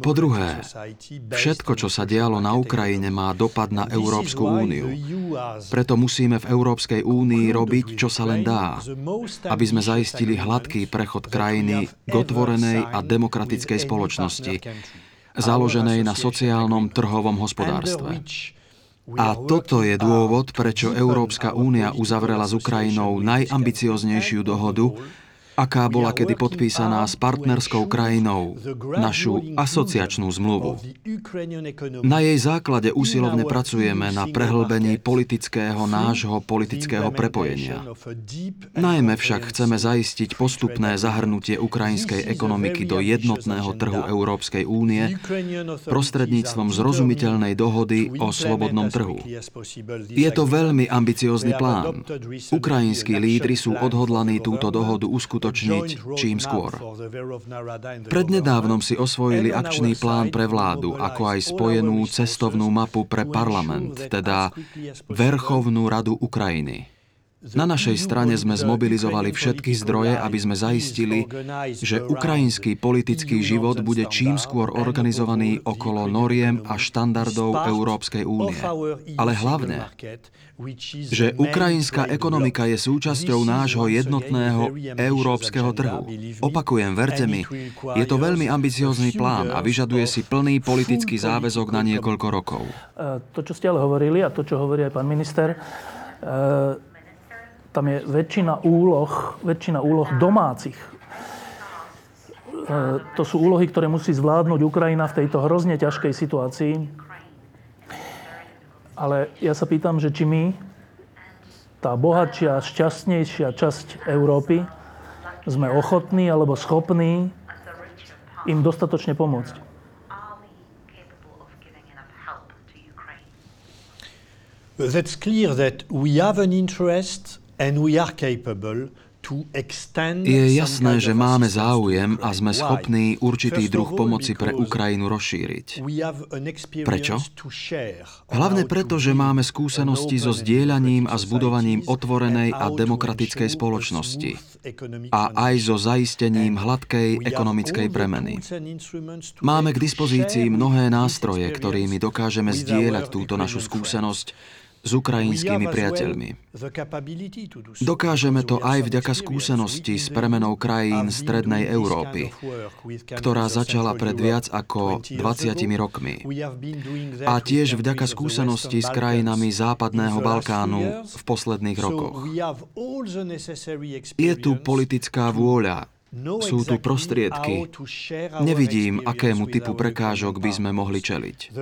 Po druhé, všetko, čo sa dialo na Ukrajine, má dopad na Európsku úniu. Preto musíme v Európskej únii robiť, čo sa len dá, aby sme zaistili hladký prechod krajiny k otvorenej a demokratickej spoločnosti, založenej na sociálnom trhovom hospodárstve. A toto je dôvod, prečo Európska únia uzavrela s Ukrajinou najambicioznejšiu dohodu, aká bola kedy podpísaná s partnerskou krajinou, našu asociačnú zmluvu. Na jej základe usilovne pracujeme na prehlbení politického nášho politického prepojenia. Najmä však chceme zaistiť postupné zahrnutie ukrajinskej ekonomiky do jednotného trhu Európskej únie prostredníctvom zrozumiteľnej dohody o slobodnom trhu. Je to veľmi ambiciózny plán. Ukrajinskí lídry sú odhodlaní túto dohodu uskutočniť uskutočniť čím skôr. Prednedávnom si osvojili akčný plán pre vládu, ako aj spojenú cestovnú mapu pre parlament, teda Verchovnú radu Ukrajiny. Na našej strane sme zmobilizovali všetky zdroje, aby sme zaistili, že ukrajinský politický život bude čím skôr organizovaný okolo noriem a štandardov Európskej únie. Ale hlavne, že ukrajinská ekonomika je súčasťou nášho jednotného európskeho trhu. Opakujem, verte mi, je to veľmi ambiciózny plán a vyžaduje si plný politický záväzok na niekoľko rokov. To, čo ste ale hovorili a to, čo hovorí aj pán minister, tam je väčšina úloh, väčšina úloh domácich. E, to sú úlohy, ktoré musí zvládnuť Ukrajina v tejto hrozne ťažkej situácii. Ale ja sa pýtam, že či my, tá bohatšia, šťastnejšia časť Európy, sme ochotní alebo schopní im dostatočne pomôcť. That's clear that we have an interest je jasné, že máme záujem a sme schopní určitý druh pomoci pre Ukrajinu rozšíriť. Prečo? Hlavne preto, že máme skúsenosti so zdieľaním a zbudovaním otvorenej a demokratickej spoločnosti a aj so zaistením hladkej ekonomickej premeny. Máme k dispozícii mnohé nástroje, ktorými dokážeme zdieľať túto našu skúsenosť s ukrajinskými priateľmi. Dokážeme to aj vďaka skúsenosti s premenou krajín Strednej Európy, ktorá začala pred viac ako 20 rokmi. A tiež vďaka skúsenosti s krajinami Západného Balkánu v posledných rokoch. Je tu politická vôľa sú tu prostriedky. Nevidím, akému typu prekážok by sme mohli čeliť.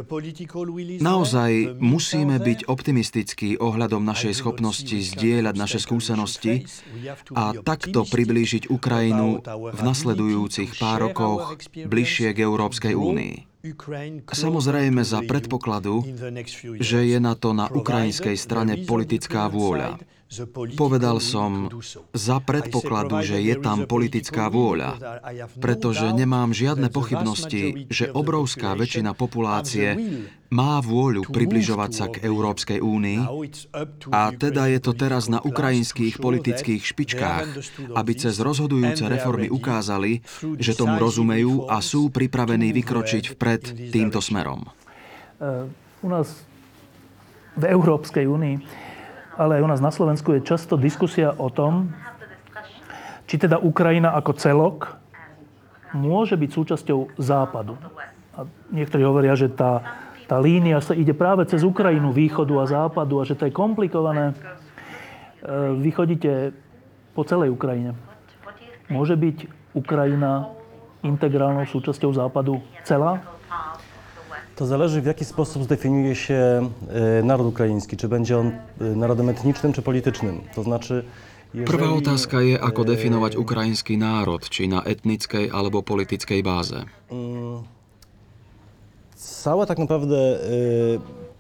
Naozaj musíme byť optimistickí ohľadom našej schopnosti zdieľať naše skúsenosti a takto priblížiť Ukrajinu v nasledujúcich pár rokoch bližšie k Európskej únii. Samozrejme za predpokladu, že je na to na ukrajinskej strane politická vôľa. Povedal som za predpokladu, že je tam politická vôľa, pretože nemám žiadne pochybnosti, že obrovská väčšina populácie má vôľu približovať sa k Európskej únii. a teda je to teraz na ukrajinských politických špičkách, aby cez rozhodujúce reformy ukázali, že tomu rozumejú a sú pripravení vykročiť vpred týmto smerom. U nás v Európskej únii ale aj u nás na Slovensku je často diskusia o tom, či teda Ukrajina ako celok môže byť súčasťou Západu. A niektorí hovoria, že tá, tá línia sa ide práve cez Ukrajinu, východu a západu a že to je komplikované. E, vy chodíte po celej Ukrajine. Môže byť Ukrajina integrálnou súčasťou západu celá? To zależy, w jaki sposób zdefiniuje się e, naród ukraiński. Czy będzie on e, narodem etnicznym, czy politycznym. To znaczy, Prvá otázka je, ako definovať ukrajinský národ, či na etnickej alebo politickej báze. Mm, cała tak naprawdę e,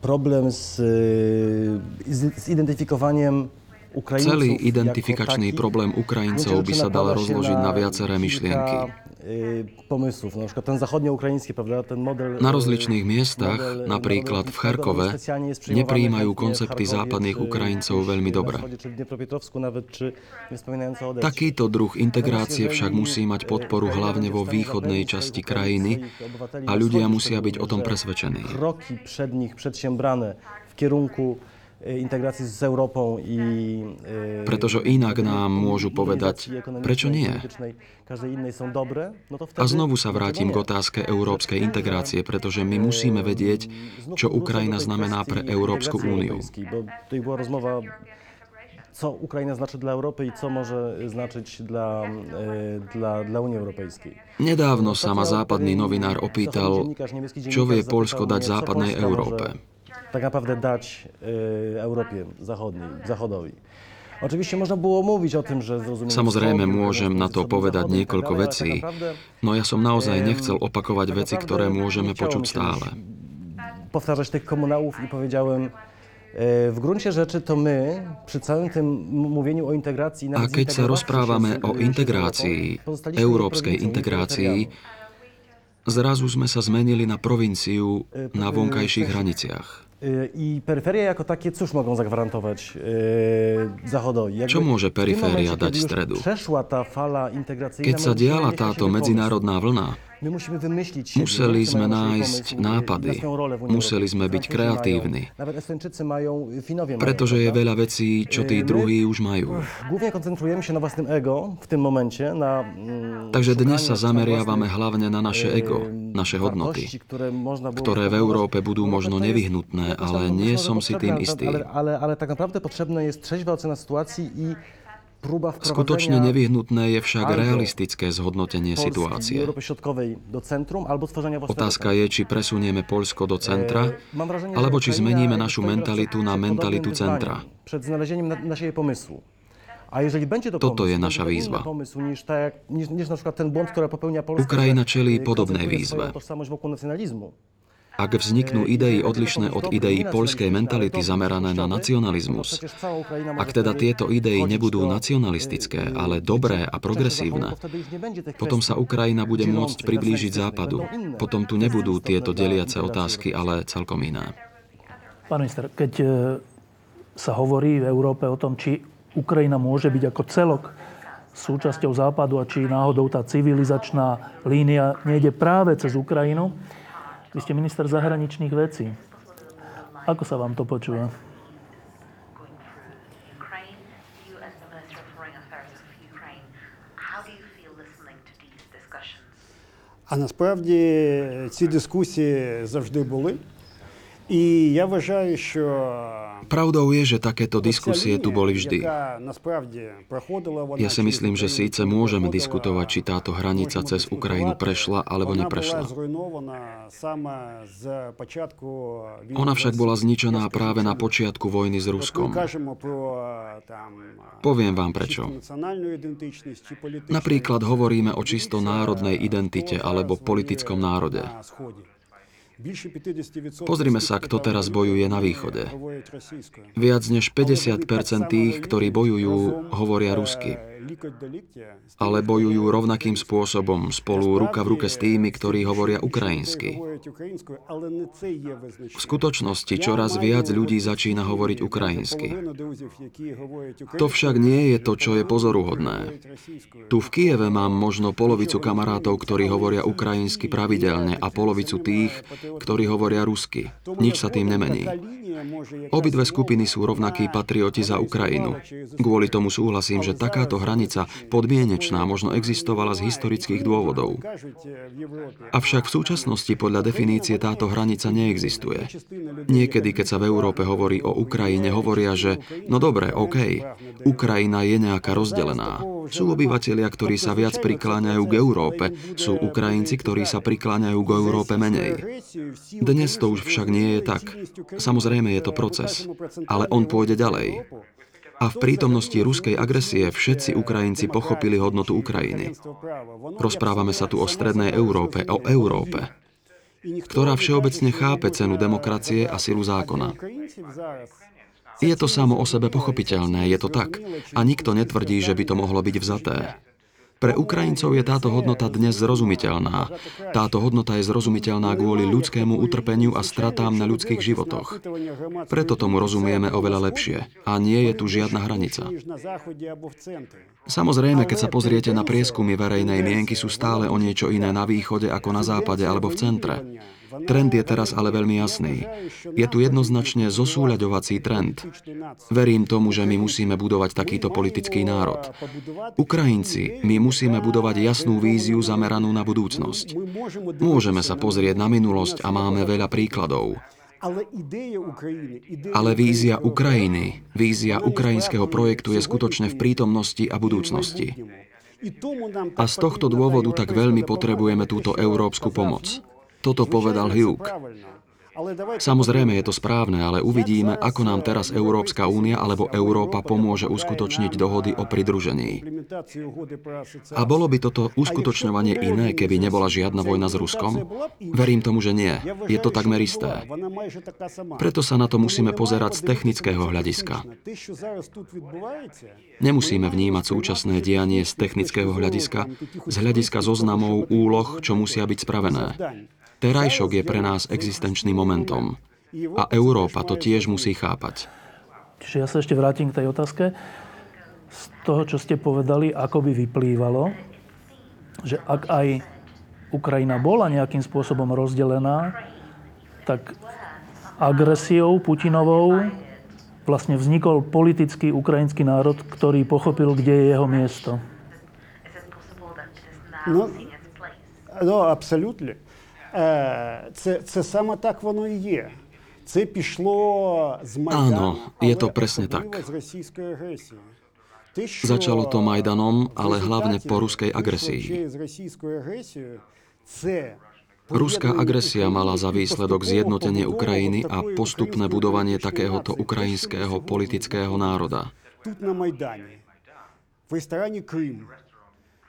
problem z, z identyfikowaniem Celý identifikačný problém Ukrajincov by sa dal rozložiť na viaceré myšlienky. Pomysłów. Na przykład ten zachodnio-ukraiński, prawda, ten model... Na rozličných miestach, napríklad v Charkove, nepríjmajú koncepty západných Ukrajincov veľmi dobre. Takýto druh integrácie však musí mať podporu hlavne vo východnej časti krajiny a ľudia musia byť o tom presvedčení. Kroki przed nich przedsiębrane w kierunku integrácii s Európou i... Pretože inak nám môžu povedať, prečo nie. A znovu sa vrátim k otázke európskej integrácie, pretože my musíme vedieť, čo Ukrajina znamená pre Európsku úniu. co Ukrajina znaczy dla Europy i co może znaczyć dla, dla, dla Unii Europejskiej. Nedávno sa ma západný novinár opýtal, čo vie Polsko dať západnej Európe. Tak naprawdę dać y, Europie Zachodniej, Zachodowi. Oczywiście można było mówić o tym, że zrozumienie... Samozrejme môžem na to povedať niekoľko vecí, no ja som naozaj nechcel opakovať veci, ktoré môžeme počuť stále. Powtarzać tych komunałów i powiedziałem, e, w gruncie rzeczy to my przy całym tym mówieniu o integracji... A keď sa rozprávame o integrácii, európskej integrácii, zrazu sme sa zmenili na provinciu na vonkajších hraniciach. I peryferie jako takie cóż mogą zagwarantować e, Zachodowi? Jakby Čo môže periféria dať stredu? Keď sa diala táto medzinárodná vlna, Museli sme nájsť nápady, museli sme byť kreatívni, pretože je veľa vecí, čo tí druhí už majú. Takže dnes sa zameriavame hlavne na naše ego, naše hodnoty, ktoré v Európe budú možno nevyhnutné, ale nie som si tým istý. Ale, ale tak naprawdę potrzebna jest trzeźwa ocena sytuacji i Skutočne nevyhnutné je však realistické zhodnotenie situácie. Otázka je, či presunieme Polsko do centra, alebo či zmeníme našu mentalitu na mentalitu centra. Toto je naša výzva. Ukrajina čelí podobnej výzve. Ak vzniknú idei odlišné od ideí poľskej mentality zamerané na nacionalizmus, ak teda tieto idei nebudú nacionalistické, ale dobré a progresívne, potom sa Ukrajina bude môcť priblížiť západu. Potom tu nebudú tieto deliace otázky, ale celkom iné. Pán minister, keď e, sa hovorí v Európe o tom, či Ukrajina môže byť ako celok súčasťou západu a či náhodou tá civilizačná línia nejde práve cez Ukrajinu, vy ste minister zahraničných vecí. Ako sa vám to počúva? А насправді ці дискусії завжди були. Pravdou je, že takéto diskusie tu boli vždy. Ja si myslím, že síce môžeme diskutovať, či táto hranica cez Ukrajinu prešla alebo neprešla. Ona však bola zničená práve na počiatku vojny s Ruskom. Poviem vám prečo. Napríklad hovoríme o čisto národnej identite alebo politickom národe. Pozrime sa, kto teraz bojuje na východe. Viac než 50% tých, ktorí bojujú, hovoria rusky ale bojujú rovnakým spôsobom spolu ruka v ruke s tými, ktorí hovoria ukrajinsky. V skutočnosti čoraz viac ľudí začína hovoriť ukrajinsky. To však nie je to, čo je pozoruhodné. Tu v Kieve mám možno polovicu kamarátov, ktorí hovoria ukrajinsky pravidelne a polovicu tých, ktorí hovoria rusky. Nič sa tým nemení. Obidve skupiny sú rovnakí patrioti za Ukrajinu. Kvôli tomu súhlasím, že takáto hranica podmienečná možno existovala z historických dôvodov. Avšak v súčasnosti podľa definície táto hranica neexistuje. Niekedy, keď sa v Európe hovorí o Ukrajine, hovoria, že no dobre, OK, Ukrajina je nejaká rozdelená. Sú obyvatelia, ktorí sa viac prikláňajú k Európe, sú Ukrajinci, ktorí sa prikláňajú k Európe menej. Dnes to už však nie je tak. Samozrejme je to proces, ale on pôjde ďalej. A v prítomnosti ruskej agresie všetci Ukrajinci pochopili hodnotu Ukrajiny. Rozprávame sa tu o strednej Európe, o Európe, ktorá všeobecne chápe cenu demokracie a silu zákona. Je to samo o sebe pochopiteľné, je to tak. A nikto netvrdí, že by to mohlo byť vzaté. Pre Ukrajincov je táto hodnota dnes zrozumiteľná. Táto hodnota je zrozumiteľná kvôli ľudskému utrpeniu a stratám na ľudských životoch. Preto tomu rozumieme oveľa lepšie. A nie je tu žiadna hranica. Samozrejme, keď sa pozriete na prieskumy verejnej mienky, sú stále o niečo iné na východe ako na západe alebo v centre. Trend je teraz ale veľmi jasný. Je tu jednoznačne zosúľaďovací trend. Verím tomu, že my musíme budovať takýto politický národ. Ukrajinci, my musíme budovať jasnú víziu zameranú na budúcnosť. Môžeme sa pozrieť na minulosť a máme veľa príkladov. Ale vízia Ukrajiny, vízia ukrajinského projektu je skutočne v prítomnosti a budúcnosti. A z tohto dôvodu tak veľmi potrebujeme túto európsku pomoc. Toto povedal Hugh. Samozrejme je to správne, ale uvidíme, ako nám teraz Európska únia alebo Európa pomôže uskutočniť dohody o pridružení. A bolo by toto uskutočňovanie iné, keby nebola žiadna vojna s Ruskom? Verím tomu, že nie. Je to takmer isté. Preto sa na to musíme pozerať z technického hľadiska. Nemusíme vnímať súčasné dianie z technického hľadiska, z hľadiska zoznamov úloh, čo musia byť spravené. Terajšok je pre nás existenčným momentom. A Európa to tiež musí chápať. Čiže ja sa ešte vrátim k tej otázke. Z toho, čo ste povedali, ako by vyplývalo, že ak aj Ukrajina bola nejakým spôsobom rozdelená, tak agresiou Putinovou vlastne vznikol politický ukrajinský národ, ktorý pochopil, kde je jeho miesto. No, no absolútne. Це, це саме так воно і є. Це пішло з Майдану, Áno, je to presne tak. з російської агресії. Začalo to Majdanom, ale hlavne po ruskej agresii. Ruská agresia mala za výsledok zjednotenie Ukrajiny a postupné budovanie takéhoto ukrajinského politického národa.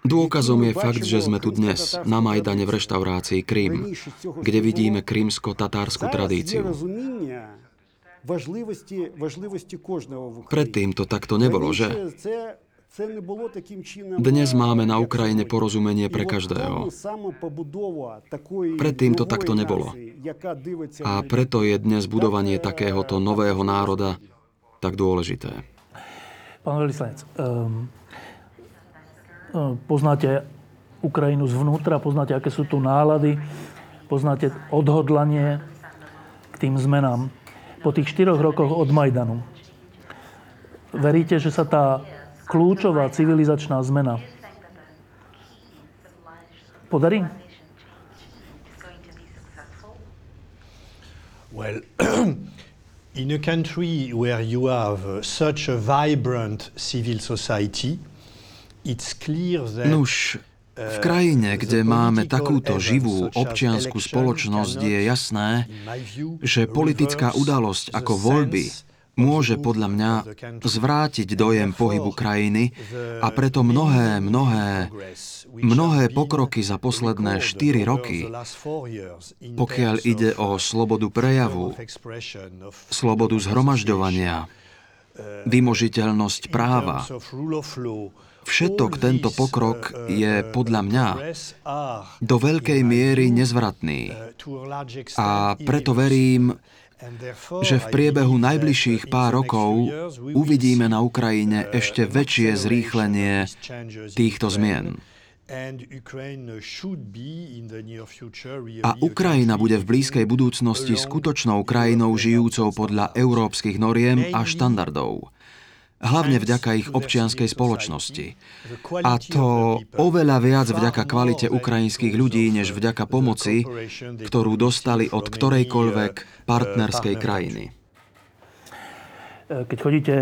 Dôkazom je fakt, že sme tu dnes, na Majdane v reštaurácii Krym, kde vidíme krymsko-tatárskú tradíciu. Predtým to takto nebolo, že? Dnes máme na Ukrajine porozumenie pre každého. Predtým to takto nebolo. A preto je dnes budovanie takéhoto nového národa tak dôležité. Pán veľvyslanec, um, poznáte Ukrajinu zvnútra, poznáte, aké sú tu nálady, poznáte odhodlanie k tým zmenám. Po tých štyroch rokoch od Majdanu veríte, že sa tá kľúčová civilizačná zmena podarí? Well, in a country where you have such a vibrant civil society, Nuž, v krajine, kde máme takúto živú občianskú spoločnosť, je jasné, že politická udalosť ako voľby môže podľa mňa zvrátiť dojem pohybu krajiny a preto mnohé, mnohé, mnohé pokroky za posledné 4 roky, pokiaľ ide o slobodu prejavu, slobodu zhromažďovania, vymožiteľnosť práva, Všetok tento pokrok je podľa mňa do veľkej miery nezvratný. A preto verím, že v priebehu najbližších pár rokov uvidíme na Ukrajine ešte väčšie zrýchlenie týchto zmien. A Ukrajina bude v blízkej budúcnosti skutočnou krajinou žijúcou podľa európskych noriem a štandardov hlavne vďaka ich občianskej spoločnosti. A to oveľa viac vďaka kvalite ukrajinských ľudí, než vďaka pomoci, ktorú dostali od ktorejkoľvek partnerskej krajiny. Keď chodíte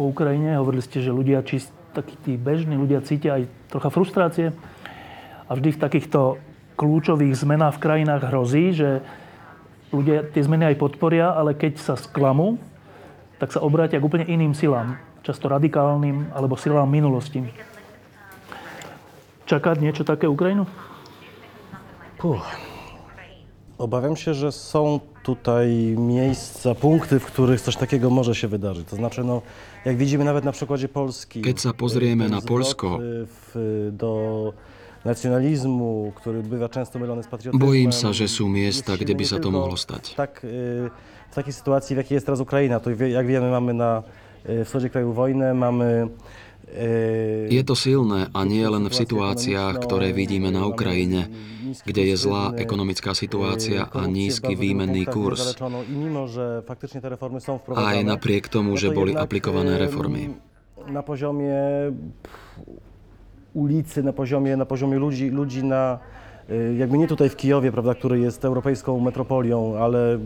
po Ukrajine, hovorili ste, že ľudia, či takí tí bežní ľudia cítia aj trocha frustrácie a vždy v takýchto kľúčových zmenách v krajinách hrozí, že ľudia tie zmeny aj podporia, ale keď sa sklamú, tak sa obrátia k úplne iným silám často radikálnym alebo silám minulosti. Čakať niečo také Ukrajinu? Puh. Obawiam się, że są tutaj miejsca, punkty, w których coś takiego może się wydarzyć. To znaczy, no, jak widzimy nawet na przykładzie Polski. Keď sa pozrieme na Polsko, w, do nacjonalizmu, który bywa często mylony z patriotyzmem. Bojím sa, že sú miesta, kde by sa to mohlo stať. Tak, w takiej sytuacji, w jakiej jest teraz Ukraina, to jak wiemy, mamy na wschodzie kraju wojnę, mamy je to silné a nie len v situáciách, ktoré vidíme na Ukrajine, kde je zlá ekonomická situácia a nízky výmenný kurz. Aj napriek tomu, že boli aplikované reformy. Na poziomie ulicy, na poziomie, na poziomie ludzi, ludzi na, jakby nie tutaj w Kijowie, prawda, który jest europejską metropolią, ale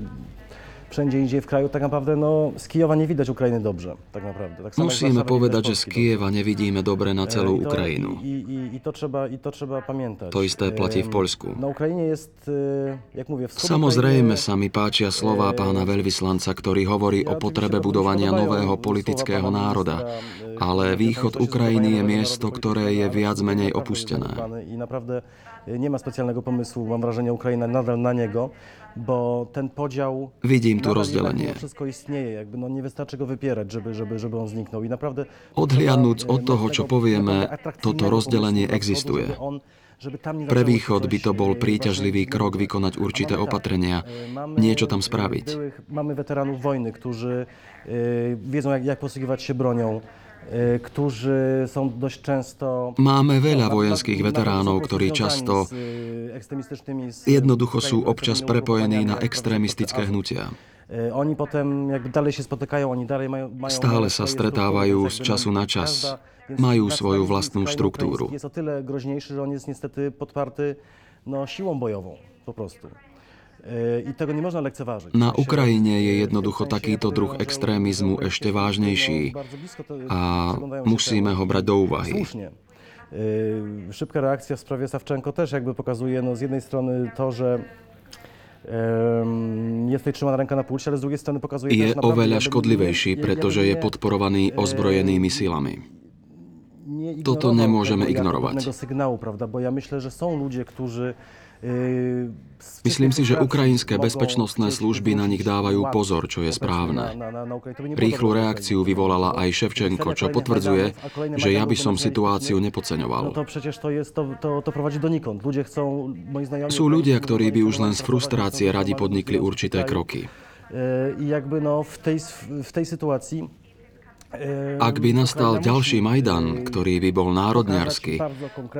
wszędzie indziej w kraju, tak naprawdę no, z Kijowa nie widać Ukrainy dobrze. Tak naprawdę. Tak Musíme povedať, že z Kieva nevidíme dobre na celú Ukrajinu. I, i, i, to trzeba, I to trzeba pamiętać. To isté platí v Poľsku. Na Ukrajine jest, jak mówię, Samozrejme sa mi páčia slova pána veľvyslanca, ktorý hovorí o potrebe budovania nového politického národa, ale východ Ukrajiny je miesto, ktoré je viac menej opustené. I naprawdę nie ma specjalnego pomysłu, mam wrażenie, Ukraina nadal na niego, bo ten podział... Vidím tu rozdelenie. Wszystko istnieje, jakby no nie wystarczy go wypierać, żeby, żeby, żeby on zniknął. I naprawdę... Odhliadnúc od toho, čo povieme, toto rozdelenie existuje. Pre východ by to bol príťažlivý krok vykonať určité opatrenia, niečo tam spraviť. Mamy weteranów wojny, którzy wiedzą, jak, jak posługiwać się bronią, którzy są dość często... Máme veľa vojenských veteránov, ktorí často jednoducho sú občas prepojení na extrémistické hnutia. Oni potem jakby dalej się spotykają, oni dalej mają Stále sa stretávajú z času na čas. Majú svoju vlastnú štruktúru. Jest o tyle groźniejszy, że on jest niestety podparty no, siłą bojową po prostu. I tego nie można lekceważyć. Na Ukrajine je jednoducho takýto druh extrémizmu ešte vážnejší a musíme ho brať do úvahy. Szybka reakcja w sprawie Sawczenko też jakby pokazuje no, z jednej strony to, że jest tutaj trzymaná ręka na pulsie, ale z drugiej strony pokazuje je oveľa škodlivejší, pretože je podporovaný ozbrojenými silami. Toto nemôžeme ignorovať. Myslím si, že ukrajinské bezpečnostné služby na nich dávajú pozor, čo je správne. Rýchlu reakciu vyvolala aj Ševčenko, čo potvrdzuje, že ja by som situáciu nepodceňoval. Sú ľudia, ktorí by už len z frustrácie radi podnikli určité kroky. I jakby no w tej, w tej sytuacji ak by nastal ďalší Majdan, ktorý by bol národňarský,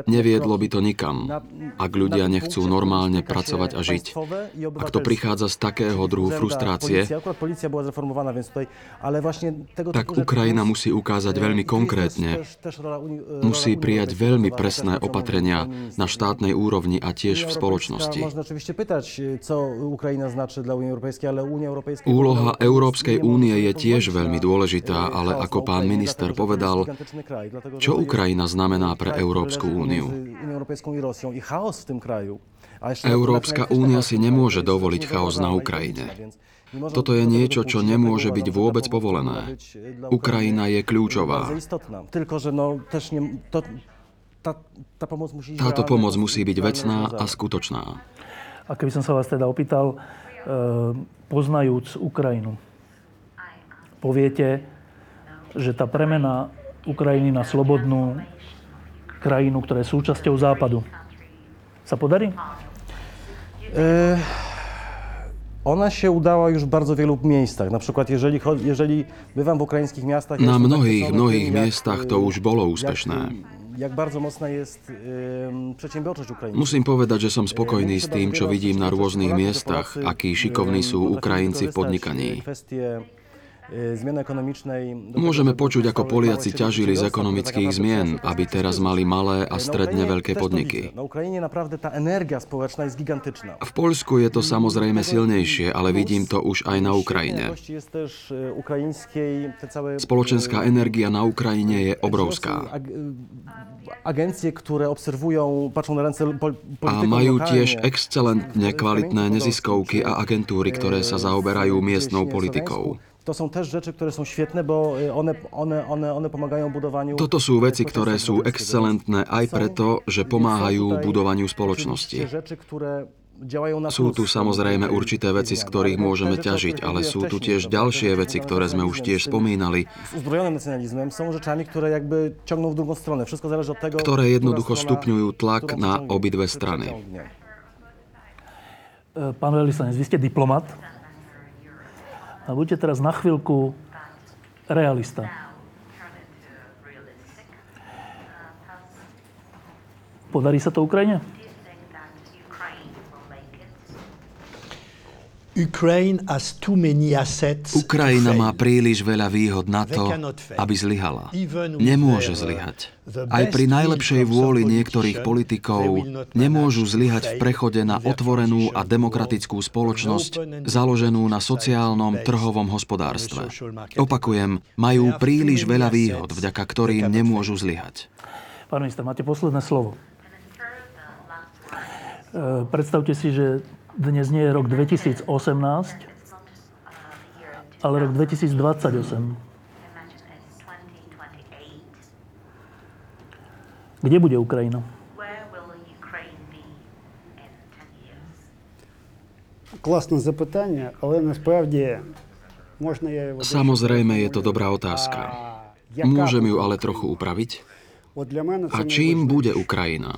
neviedlo by to nikam, ak ľudia nechcú normálne pracovať a žiť. Ak to prichádza z takého druhu frustrácie, tak Ukrajina musí ukázať veľmi konkrétne, musí prijať veľmi presné opatrenia na štátnej úrovni a tiež v spoločnosti. Úloha Európskej únie je tiež veľmi dôležitá, ale ako pán minister povedal, čo Ukrajina znamená pre Európsku úniu. Európska únia si nemôže dovoliť chaos na Ukrajine. Toto je niečo, čo nemôže byť vôbec povolené. Ukrajina je kľúčová. Táto pomoc musí byť vecná a skutočná. A keby som sa vás teda opýtal, poznajúc Ukrajinu, poviete, že tá premena Ukrajiny na slobodnú krajinu, ktorá je súčasťou Západu, sa podarí? E, ona się udała już w bardzo wielu miejscach. Na przykład, jeżeli, jeżeli bywam w ukraińskich miastach... Na mnohých, mnohých miestach to už bolo úspešné. Jak bardzo mocna jest przedsiębiorczość Ukrainy. Musím povedať, že som spokojný s tým, čo vidím na rôznych miestach, akí šikovní sú Ukrajinci v podnikaní. Môžeme počuť, ako Poliaci ťažili z ekonomických zmien, aby teraz mali malé a stredne veľké podniky. V Poľsku je to samozrejme silnejšie, ale vidím to už aj na Ukrajine. Spoločenská energia na Ukrajine je obrovská. A majú tiež excelentne kvalitné neziskovky a agentúry, ktoré sa zaoberajú miestnou politikou. To są też rzeczy, które są świetne, bo one, one, one, one pomagają budowaniu... Toto sú veci, ktoré sú excelentné aj preto, že pomáhajú budovaniu spoločnosti. Sú tu samozrejme určité veci, z ktorých môžeme ťažiť, ale sú tu tiež ďalšie veci, ktoré sme už tiež spomínali, ktoré jednoducho stupňujú tlak na obidve strany. E, pán veľvyslanec, vy ste diplomat a buďte teraz na chvíľku realista. Podarí sa to Ukrajine? Ukrajina má príliš veľa výhod na to, aby zlyhala. Nemôže zlyhať. Aj pri najlepšej vôli niektorých politikov nemôžu zlyhať v prechode na otvorenú a demokratickú spoločnosť založenú na sociálnom trhovom hospodárstve. Opakujem, majú príliš veľa výhod, vďaka ktorým nemôžu zlyhať. Pán minister, máte posledné slovo. E, predstavte si, že dnes nie je rok 2018, ale rok 2028. Kde bude Ukrajina? Класне запитання, але насправді можна я його... Samozrejme je to dobrá otázka. Môžem ju ale trochu upraviť? A čím bude Ukrajina?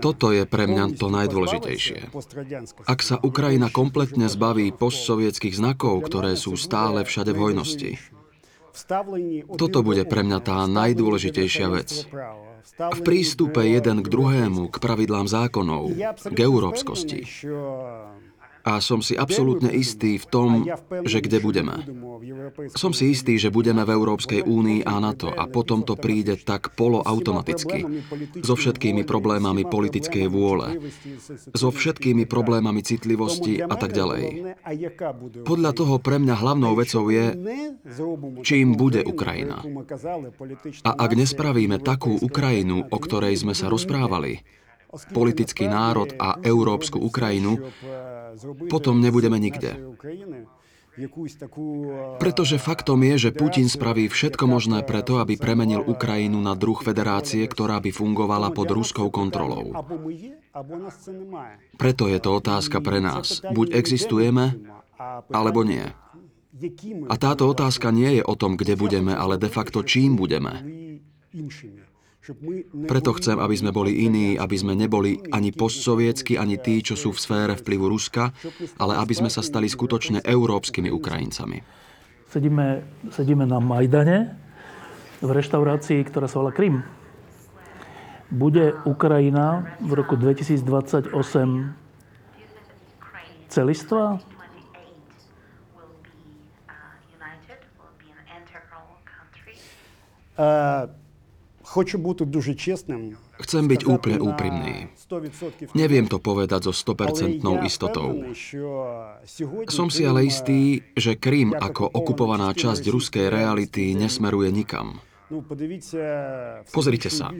Toto je pre mňa to najdôležitejšie. Ak sa Ukrajina kompletne zbaví postsovietských znakov, ktoré sú stále všade v hojnosti, toto bude pre mňa tá najdôležitejšia vec. V prístupe jeden k druhému, k pravidlám zákonov, k európskosti, a som si absolútne istý v tom, že kde budeme. Som si istý, že budeme v Európskej únii a NATO a potom to príde tak poloautomaticky. So všetkými problémami politickej vôle, so všetkými problémami citlivosti a tak ďalej. Podľa toho pre mňa hlavnou vecou je, čím bude Ukrajina. A ak nespravíme takú Ukrajinu, o ktorej sme sa rozprávali, politický národ a európsku Ukrajinu, potom nebudeme nikde. Pretože faktom je, že Putin spraví všetko možné preto, aby premenil Ukrajinu na druh federácie, ktorá by fungovala pod ruskou kontrolou. Preto je to otázka pre nás. Buď existujeme, alebo nie. A táto otázka nie je o tom, kde budeme, ale de facto čím budeme. Preto chcem, aby sme boli iní, aby sme neboli ani postsovietsky, ani tí, čo sú v sfére vplyvu Ruska, ale aby sme sa stali skutočne európskymi Ukrajincami. Sedíme, sedíme na Majdane v reštaurácii, ktorá sa volá Krym. Bude Ukrajina v roku 2028 celistvá? Uh, Chcem byť úplne úprimný. Neviem to povedať so 100% istotou. Som si ale istý, že Krym ako okupovaná časť ruskej reality nesmeruje nikam. Pozrite sa.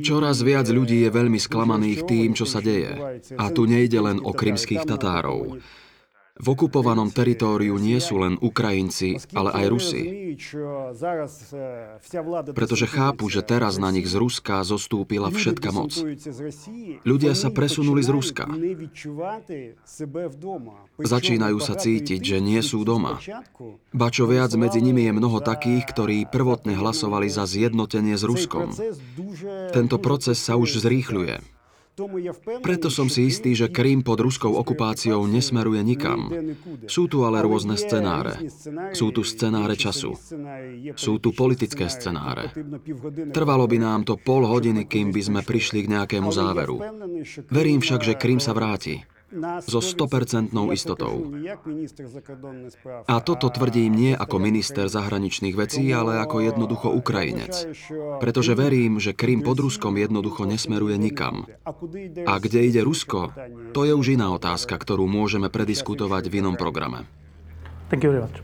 Čoraz viac ľudí je veľmi sklamaných tým, čo sa deje. A tu nejde len o krymských Tatárov. V okupovanom teritóriu nie sú len Ukrajinci, ale aj Rusi. Pretože chápu, že teraz na nich z Ruska zostúpila všetka moc. Ľudia sa presunuli z Ruska. Začínajú sa cítiť, že nie sú doma. Ba čo viac, medzi nimi je mnoho takých, ktorí prvotne hlasovali za zjednotenie s Ruskom. Tento proces sa už zrýchľuje. Preto som si istý, že Krím pod ruskou okupáciou nesmeruje nikam. Sú tu ale rôzne scenáre. Sú tu scenáre času. Sú tu politické scenáre. Trvalo by nám to pol hodiny, kým by sme prišli k nejakému záveru. Verím však, že Krím sa vráti so 100% istotou. A toto tvrdím nie ako minister zahraničných vecí, ale ako jednoducho Ukrajinec. Pretože verím, že Krym pod Ruskom jednoducho nesmeruje nikam. A kde ide Rusko, to je už iná otázka, ktorú môžeme prediskutovať v inom programe. Thank you very much.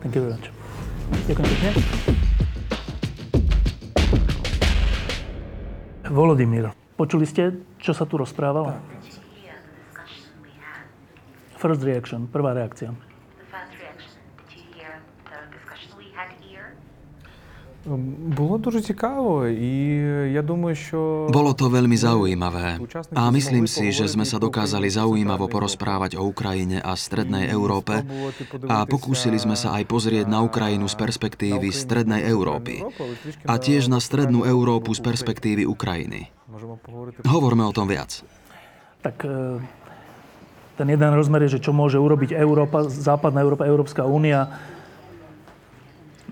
Thank you very much. Ďakujem pekne. Volodymyr, počuli ste, čo sa tu rozprávalo? first reaction, prvá reakcia? Bolo дуже цікаво і я думаю, що... Bolo to veľmi zaujímavé a myslím si, že sme sa dokázali zaujímavo porozprávať o Ukrajine a Strednej Európe a pokúsili sme sa aj pozrieť na Ukrajinu z perspektívy Strednej Európy a tiež na Strednú Európu z perspektívy Ukrajiny. Hovorme o tom viac. Tak e, ten jeden rozmer je, že čo môže urobiť Európa, Západná Európa, Európska únia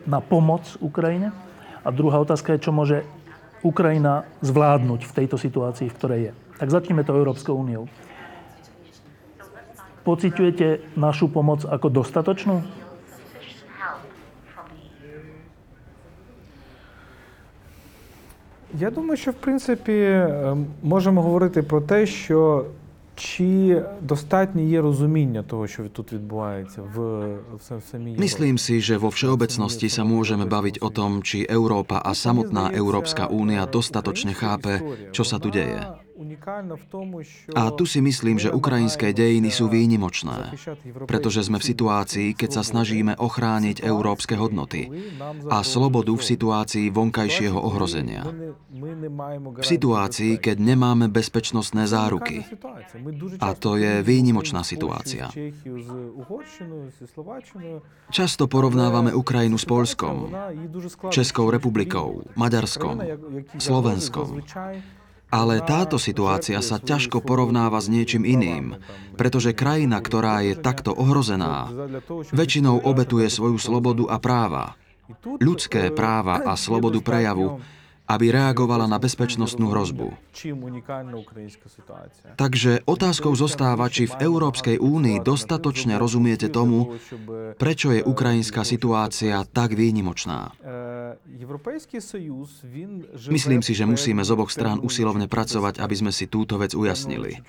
na pomoc Ukrajine. A druhá otázka je, čo môže Ukrajina zvládnuť v tejto situácii, v ktorej je. Tak začneme to Európskou úniou. Pociťujete našu pomoc ako dostatočnú? Я думаю, що в принципі можемо говорити про те, що Či dostatne je rozumіння toho, čo тут відбувається v, v samej Myslím si, že vo všeobecnosti sa môžeme baviť o tom, či Európa a samotná Európska únia dostatočne chápe, čo sa tu deje. A tu si myslím, že ukrajinské dejiny sú výnimočné, pretože sme v situácii, keď sa snažíme ochrániť európske hodnoty a slobodu v situácii vonkajšieho ohrozenia. V situácii, keď nemáme bezpečnostné záruky. A to je výnimočná situácia. Často porovnávame Ukrajinu s Polskom, Českou republikou, Maďarskom, Slovenskom. Ale táto situácia sa ťažko porovnáva s niečím iným, pretože krajina, ktorá je takto ohrozená, väčšinou obetuje svoju slobodu a práva, ľudské práva a slobodu prejavu, aby reagovala na bezpečnostnú hrozbu. Takže otázkou zostáva, či v Európskej únii dostatočne rozumiete tomu, prečo je ukrajinská situácia tak výnimočná. Myslím si, že musíme z oboch strán usilovne pracovať, aby sme si túto vec ujasnili.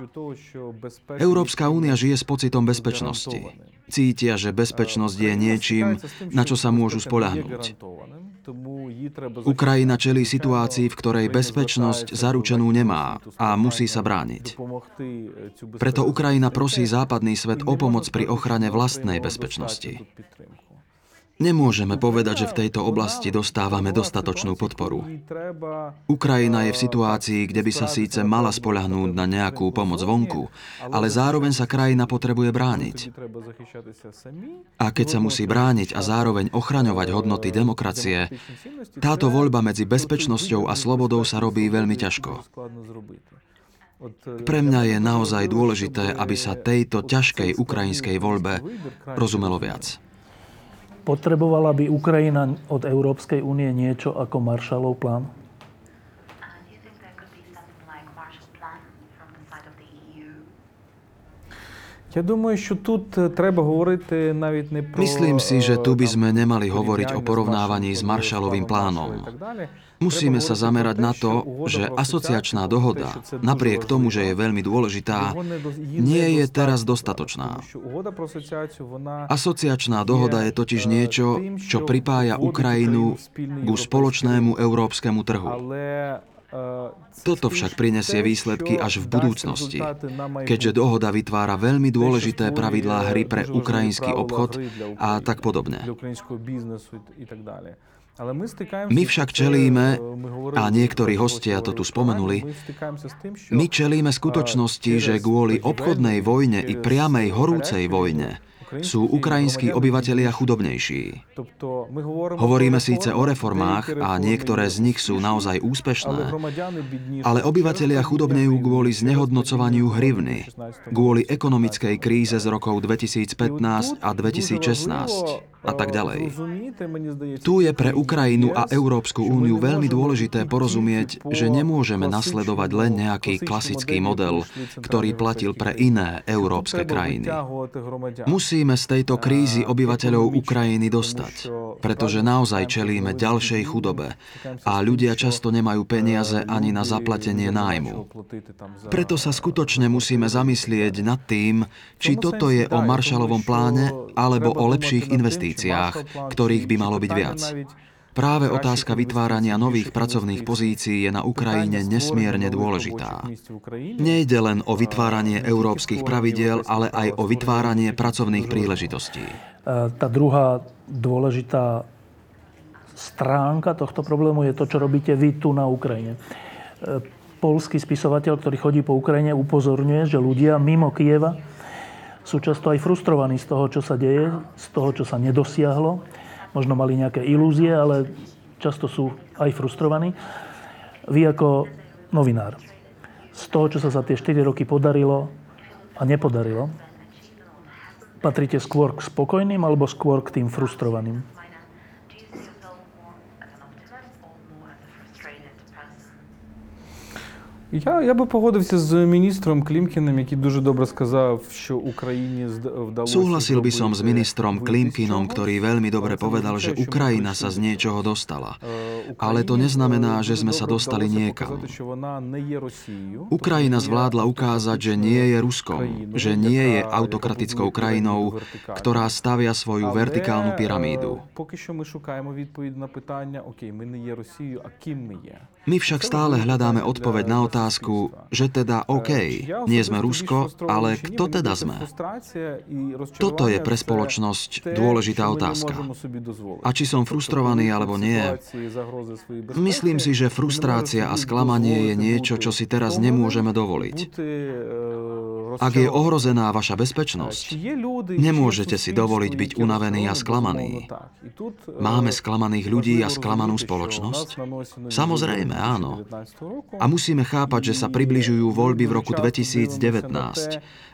Európska únia žije s pocitom bezpečnosti. Cítia, že bezpečnosť je niečím, na čo sa môžu spolahnúť. Ukrajina čelí situácii, v ktorej bezpečnosť zaručenú nemá a musí sa brániť. Preto Ukrajina prosí západný svet o pomoc pri ochrane vlastnej bezpečnosti. Nemôžeme povedať, že v tejto oblasti dostávame dostatočnú podporu. Ukrajina je v situácii, kde by sa síce mala spoľahnúť na nejakú pomoc vonku, ale zároveň sa krajina potrebuje brániť. A keď sa musí brániť a zároveň ochraňovať hodnoty demokracie, táto voľba medzi bezpečnosťou a slobodou sa robí veľmi ťažko. Pre mňa je naozaj dôležité, aby sa tejto ťažkej ukrajinskej voľbe rozumelo viac. Potrebovala by Ukrajina od Európskej únie niečo ako Marshallov plán? Myslím si, že tu by sme nemali hovoriť o porovnávaní s Marshallovým plánom. Musíme sa zamerať na to, že asociačná dohoda, napriek tomu, že je veľmi dôležitá, nie je teraz dostatočná. Asociačná dohoda je totiž niečo, čo pripája Ukrajinu ku spoločnému európskemu trhu. Toto však prinesie výsledky až v budúcnosti, keďže dohoda vytvára veľmi dôležité pravidlá hry pre ukrajinský obchod a tak podobne. My však čelíme, a niektorí hostia to tu spomenuli, my čelíme skutočnosti, že kvôli obchodnej vojne i priamej horúcej vojne sú ukrajinskí obyvatelia chudobnejší. Hovoríme síce o reformách a niektoré z nich sú naozaj úspešné, ale obyvatelia chudobnejú kvôli znehodnocovaniu hrivny, kvôli ekonomickej kríze z rokov 2015 a 2016 a tak ďalej. Tu je pre Ukrajinu a Európsku úniu veľmi dôležité porozumieť, že nemôžeme nasledovať len nejaký klasický model, ktorý platil pre iné európske krajiny. Musíme z tejto krízy obyvateľov Ukrajiny dostať, pretože naozaj čelíme ďalšej chudobe a ľudia často nemajú peniaze ani na zaplatenie nájmu. Preto sa skutočne musíme zamyslieť nad tým, či toto je o Marshallovom pláne alebo o lepších investíciách, ktorých by malo byť viac. Práve otázka vytvárania nových pracovných pozícií je na Ukrajine nesmierne dôležitá. Nejde len o vytváranie európskych pravidiel, ale aj o vytváranie pracovných príležitostí. Tá druhá dôležitá stránka tohto problému je to, čo robíte vy tu na Ukrajine. E, polský spisovateľ, ktorý chodí po Ukrajine, upozorňuje, že ľudia mimo Kieva sú často aj frustrovaní z toho, čo sa deje, z toho, čo sa nedosiahlo. Možno mali nejaké ilúzie, ale často sú aj frustrovaní. Vy ako novinár, z toho, čo sa za tie 4 roky podarilo a nepodarilo, patríte skôr k spokojným alebo skôr k tým frustrovaným? Я я би погодився з міністром Клімкіним, який дуже добре сказав, що Україні вдалося... Súhlasil by som s ministrom Klimkinom, ktorý veľmi dobre povedal, že Ukrajina sa z niečoho dostala. ale to neznamená, že sme sa dostali niekam. Ukrajina zvládla ukázať, že nie je Ruskom, že nie je autokratickou krajinou, ktorá stavia svoju vertikálnu pyramídu. My však stále hľadáme odpoveď na otázku, že teda OK, nie sme Rusko, ale kto teda sme? Toto je pre spoločnosť dôležitá otázka. A či som frustrovaný alebo nie, myslím si, že frustrácia a sklamanie je niečo, čo si teraz nemôžeme dovoliť. Ak je ohrozená vaša bezpečnosť, nemôžete si dovoliť byť unavený a sklamaný. Máme sklamaných ľudí a sklamanú spoločnosť? Samozrejme, áno. A musíme chápať, že sa približujú voľby v roku 2019.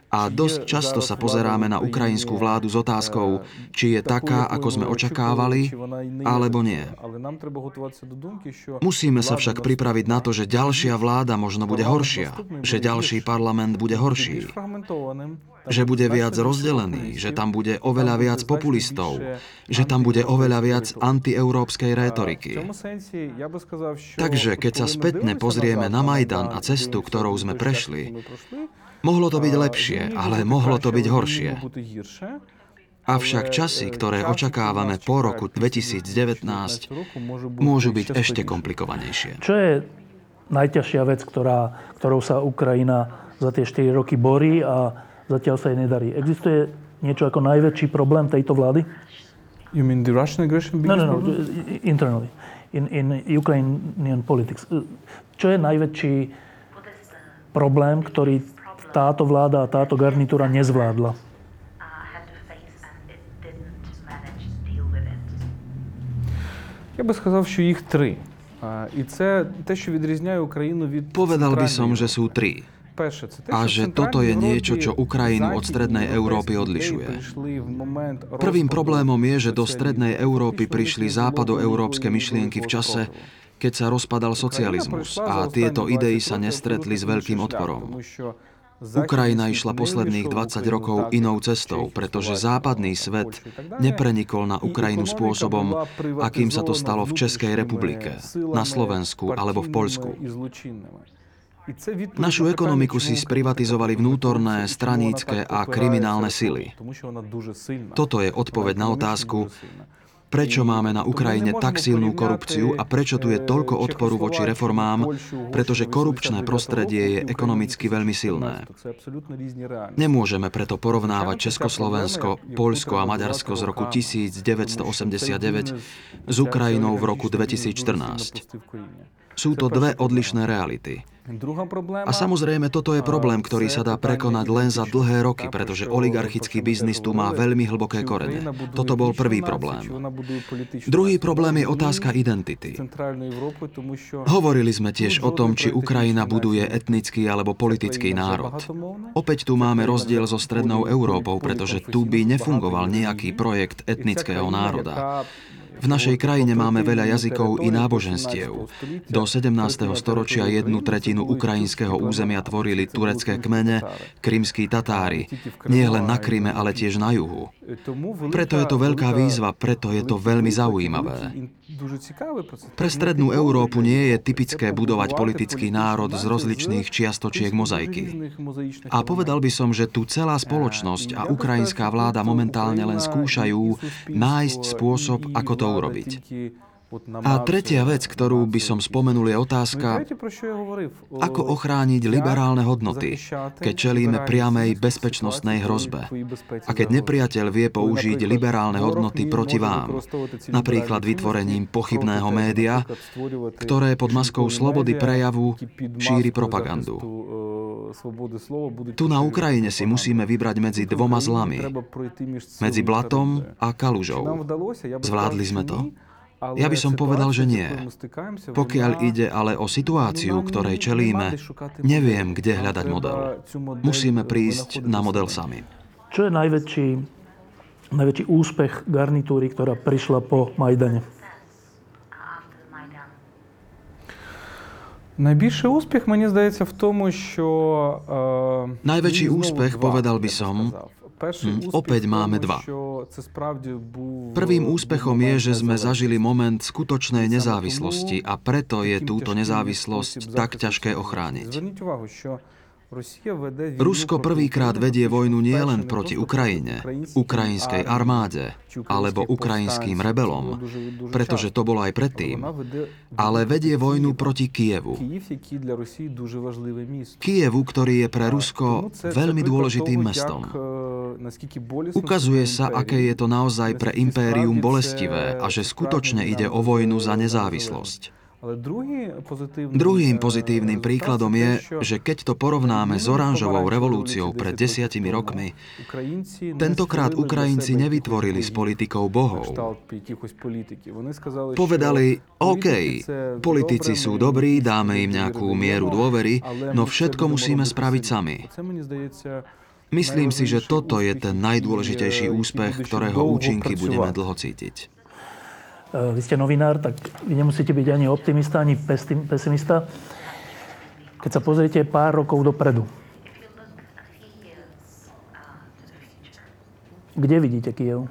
A dosť často sa pozeráme na ukrajinskú vládu s otázkou, či je taká, ako sme očakávali, alebo nie. Musíme sa však pripraviť na to, že ďalšia vláda možno bude horšia, že ďalší parlament bude horší, že bude viac rozdelený, že tam bude oveľa viac populistov, že tam bude oveľa viac antieurópskej rétoriky. Takže keď sa spätne pozrieme na Majdan a cestu, ktorou sme prešli, Mohlo to byť lepšie, ale mohlo to byť horšie. Avšak časy, ktoré očakávame po roku 2019, môžu byť ešte komplikovanejšie. Čo je najťažšia vec, ktorá, ktorou sa Ukrajina za tie 4 roky borí a zatiaľ sa jej nedarí? Existuje niečo ako najväčší problém tejto vlády? You mean the Russian aggression? No, no, no, internally. In, in Ukrainian politics. Čo je najväčší problém, ktorý táto vláda a táto garnitúra nezvládla. Я би сказав, що їх три. І це те, що відрізняє Україну від Povedal by som, že sú tri. A že toto je niečo, čo Ukrajinu od Strednej Európy odlišuje. Prvým problémom je, že do Strednej Európy prišli západoeurópske myšlienky v čase, keď sa rozpadal socializmus a tieto idei sa nestretli s veľkým odporom. Ukrajina išla posledných 20 rokov inou cestou, pretože západný svet neprenikol na Ukrajinu spôsobom, akým sa to stalo v Českej republike, na Slovensku alebo v Poľsku. Našu ekonomiku si sprivatizovali vnútorné, stranícke a kriminálne sily. Toto je odpoveď na otázku, Prečo máme na Ukrajine tak silnú korupciu a prečo tu je toľko odporu voči reformám? Pretože korupčné prostredie je ekonomicky veľmi silné. Nemôžeme preto porovnávať Československo, Poľsko a Maďarsko z roku 1989 s Ukrajinou v roku 2014. Sú to dve odlišné reality. A samozrejme, toto je problém, ktorý sa dá prekonať len za dlhé roky, pretože oligarchický biznis tu má veľmi hlboké korene. Toto bol prvý problém. Druhý problém je otázka identity. Hovorili sme tiež o tom, či Ukrajina buduje etnický alebo politický národ. Opäť tu máme rozdiel so Strednou Európou, pretože tu by nefungoval nejaký projekt etnického národa. V našej krajine máme veľa jazykov i náboženstiev. Do 17. storočia jednu tretinu ukrajinského územia tvorili turecké kmene, krymskí Tatári. Nie len na Kryme, ale tiež na juhu. Preto je to veľká výzva, preto je to veľmi zaujímavé. Pre strednú Európu nie je typické budovať politický národ z rozličných čiastočiek mozaiky. A povedal by som, že tu celá spoločnosť a ukrajinská vláda momentálne len skúšajú nájsť spôsob, ako to urobiť. A tretia vec, ktorú by som spomenul, je otázka, ako ochrániť liberálne hodnoty, keď čelíme priamej bezpečnostnej hrozbe. A keď nepriateľ vie použiť liberálne hodnoty proti vám, napríklad vytvorením pochybného média, ktoré pod maskou slobody prejavu šíri propagandu. Tu na Ukrajine si musíme vybrať medzi dvoma zlami. Medzi blatom a kalužou. Zvládli sme to? Ja by som povedal, že nie. Pokiaľ ide ale o situáciu, ktorej čelíme, neviem, kde hľadať model. Musíme prísť na model sami. Čo je najväčší, najväčší úspech garnitúry, ktorá prišla po Majdane? Najväčší úspech, mne zdaje, v tom, že... Najväčší úspech, povedal by som, Hm, opäť máme dva. Prvým úspechom je, že sme zažili moment skutočnej nezávislosti a preto je túto nezávislosť tak ťažké ochrániť. Rusko prvýkrát vedie vojnu nielen proti Ukrajine, ukrajinskej armáde alebo ukrajinským rebelom, pretože to bolo aj predtým, ale vedie vojnu proti Kievu. Kievu, ktorý je pre Rusko veľmi dôležitým mestom. Ukazuje sa, aké je to naozaj pre impérium bolestivé a že skutočne ide o vojnu za nezávislosť. Druhým pozitívnym príkladom je, že keď to porovnáme s oranžovou revolúciou pred desiatimi rokmi, tentokrát Ukrajinci nevytvorili s politikou bohov. Povedali, OK, politici sú dobrí, dáme im nejakú mieru dôvery, no všetko musíme spraviť sami. Myslím si, že toto je ten najdôležitejší úspech, ktorého účinky budeme dlho cítiť. Eh, vy ste novinár, tak vy nemusíte byť ani optimista, ani pesimista. Keď sa pozriete pár rokov dopredu, kde vidíte Kiev?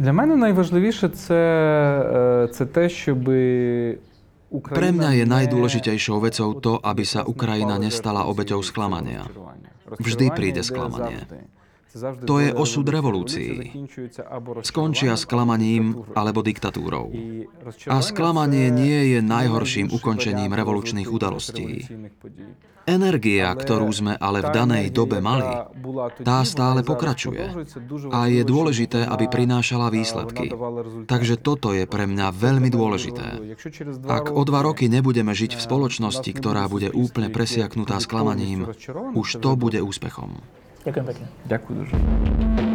Для мене найважливіше це, це те, щоб Pre mňa je najdôležitejšou vecou to, aby sa Ukrajina nestala obeťou sklamania. Vždy príde sklamanie. To je osud revolúcií. Skončia sklamaním alebo diktatúrou. A sklamanie nie je najhorším ukončením revolučných udalostí. Energia, ktorú sme ale v danej dobe mali, tá stále pokračuje. A je dôležité, aby prinášala výsledky. Takže toto je pre mňa veľmi dôležité. Ak o dva roky nebudeme žiť v spoločnosti, ktorá bude úplne presiaknutá sklamaním, už to bude úspechom. Ďakujem pekne. Ďakujem.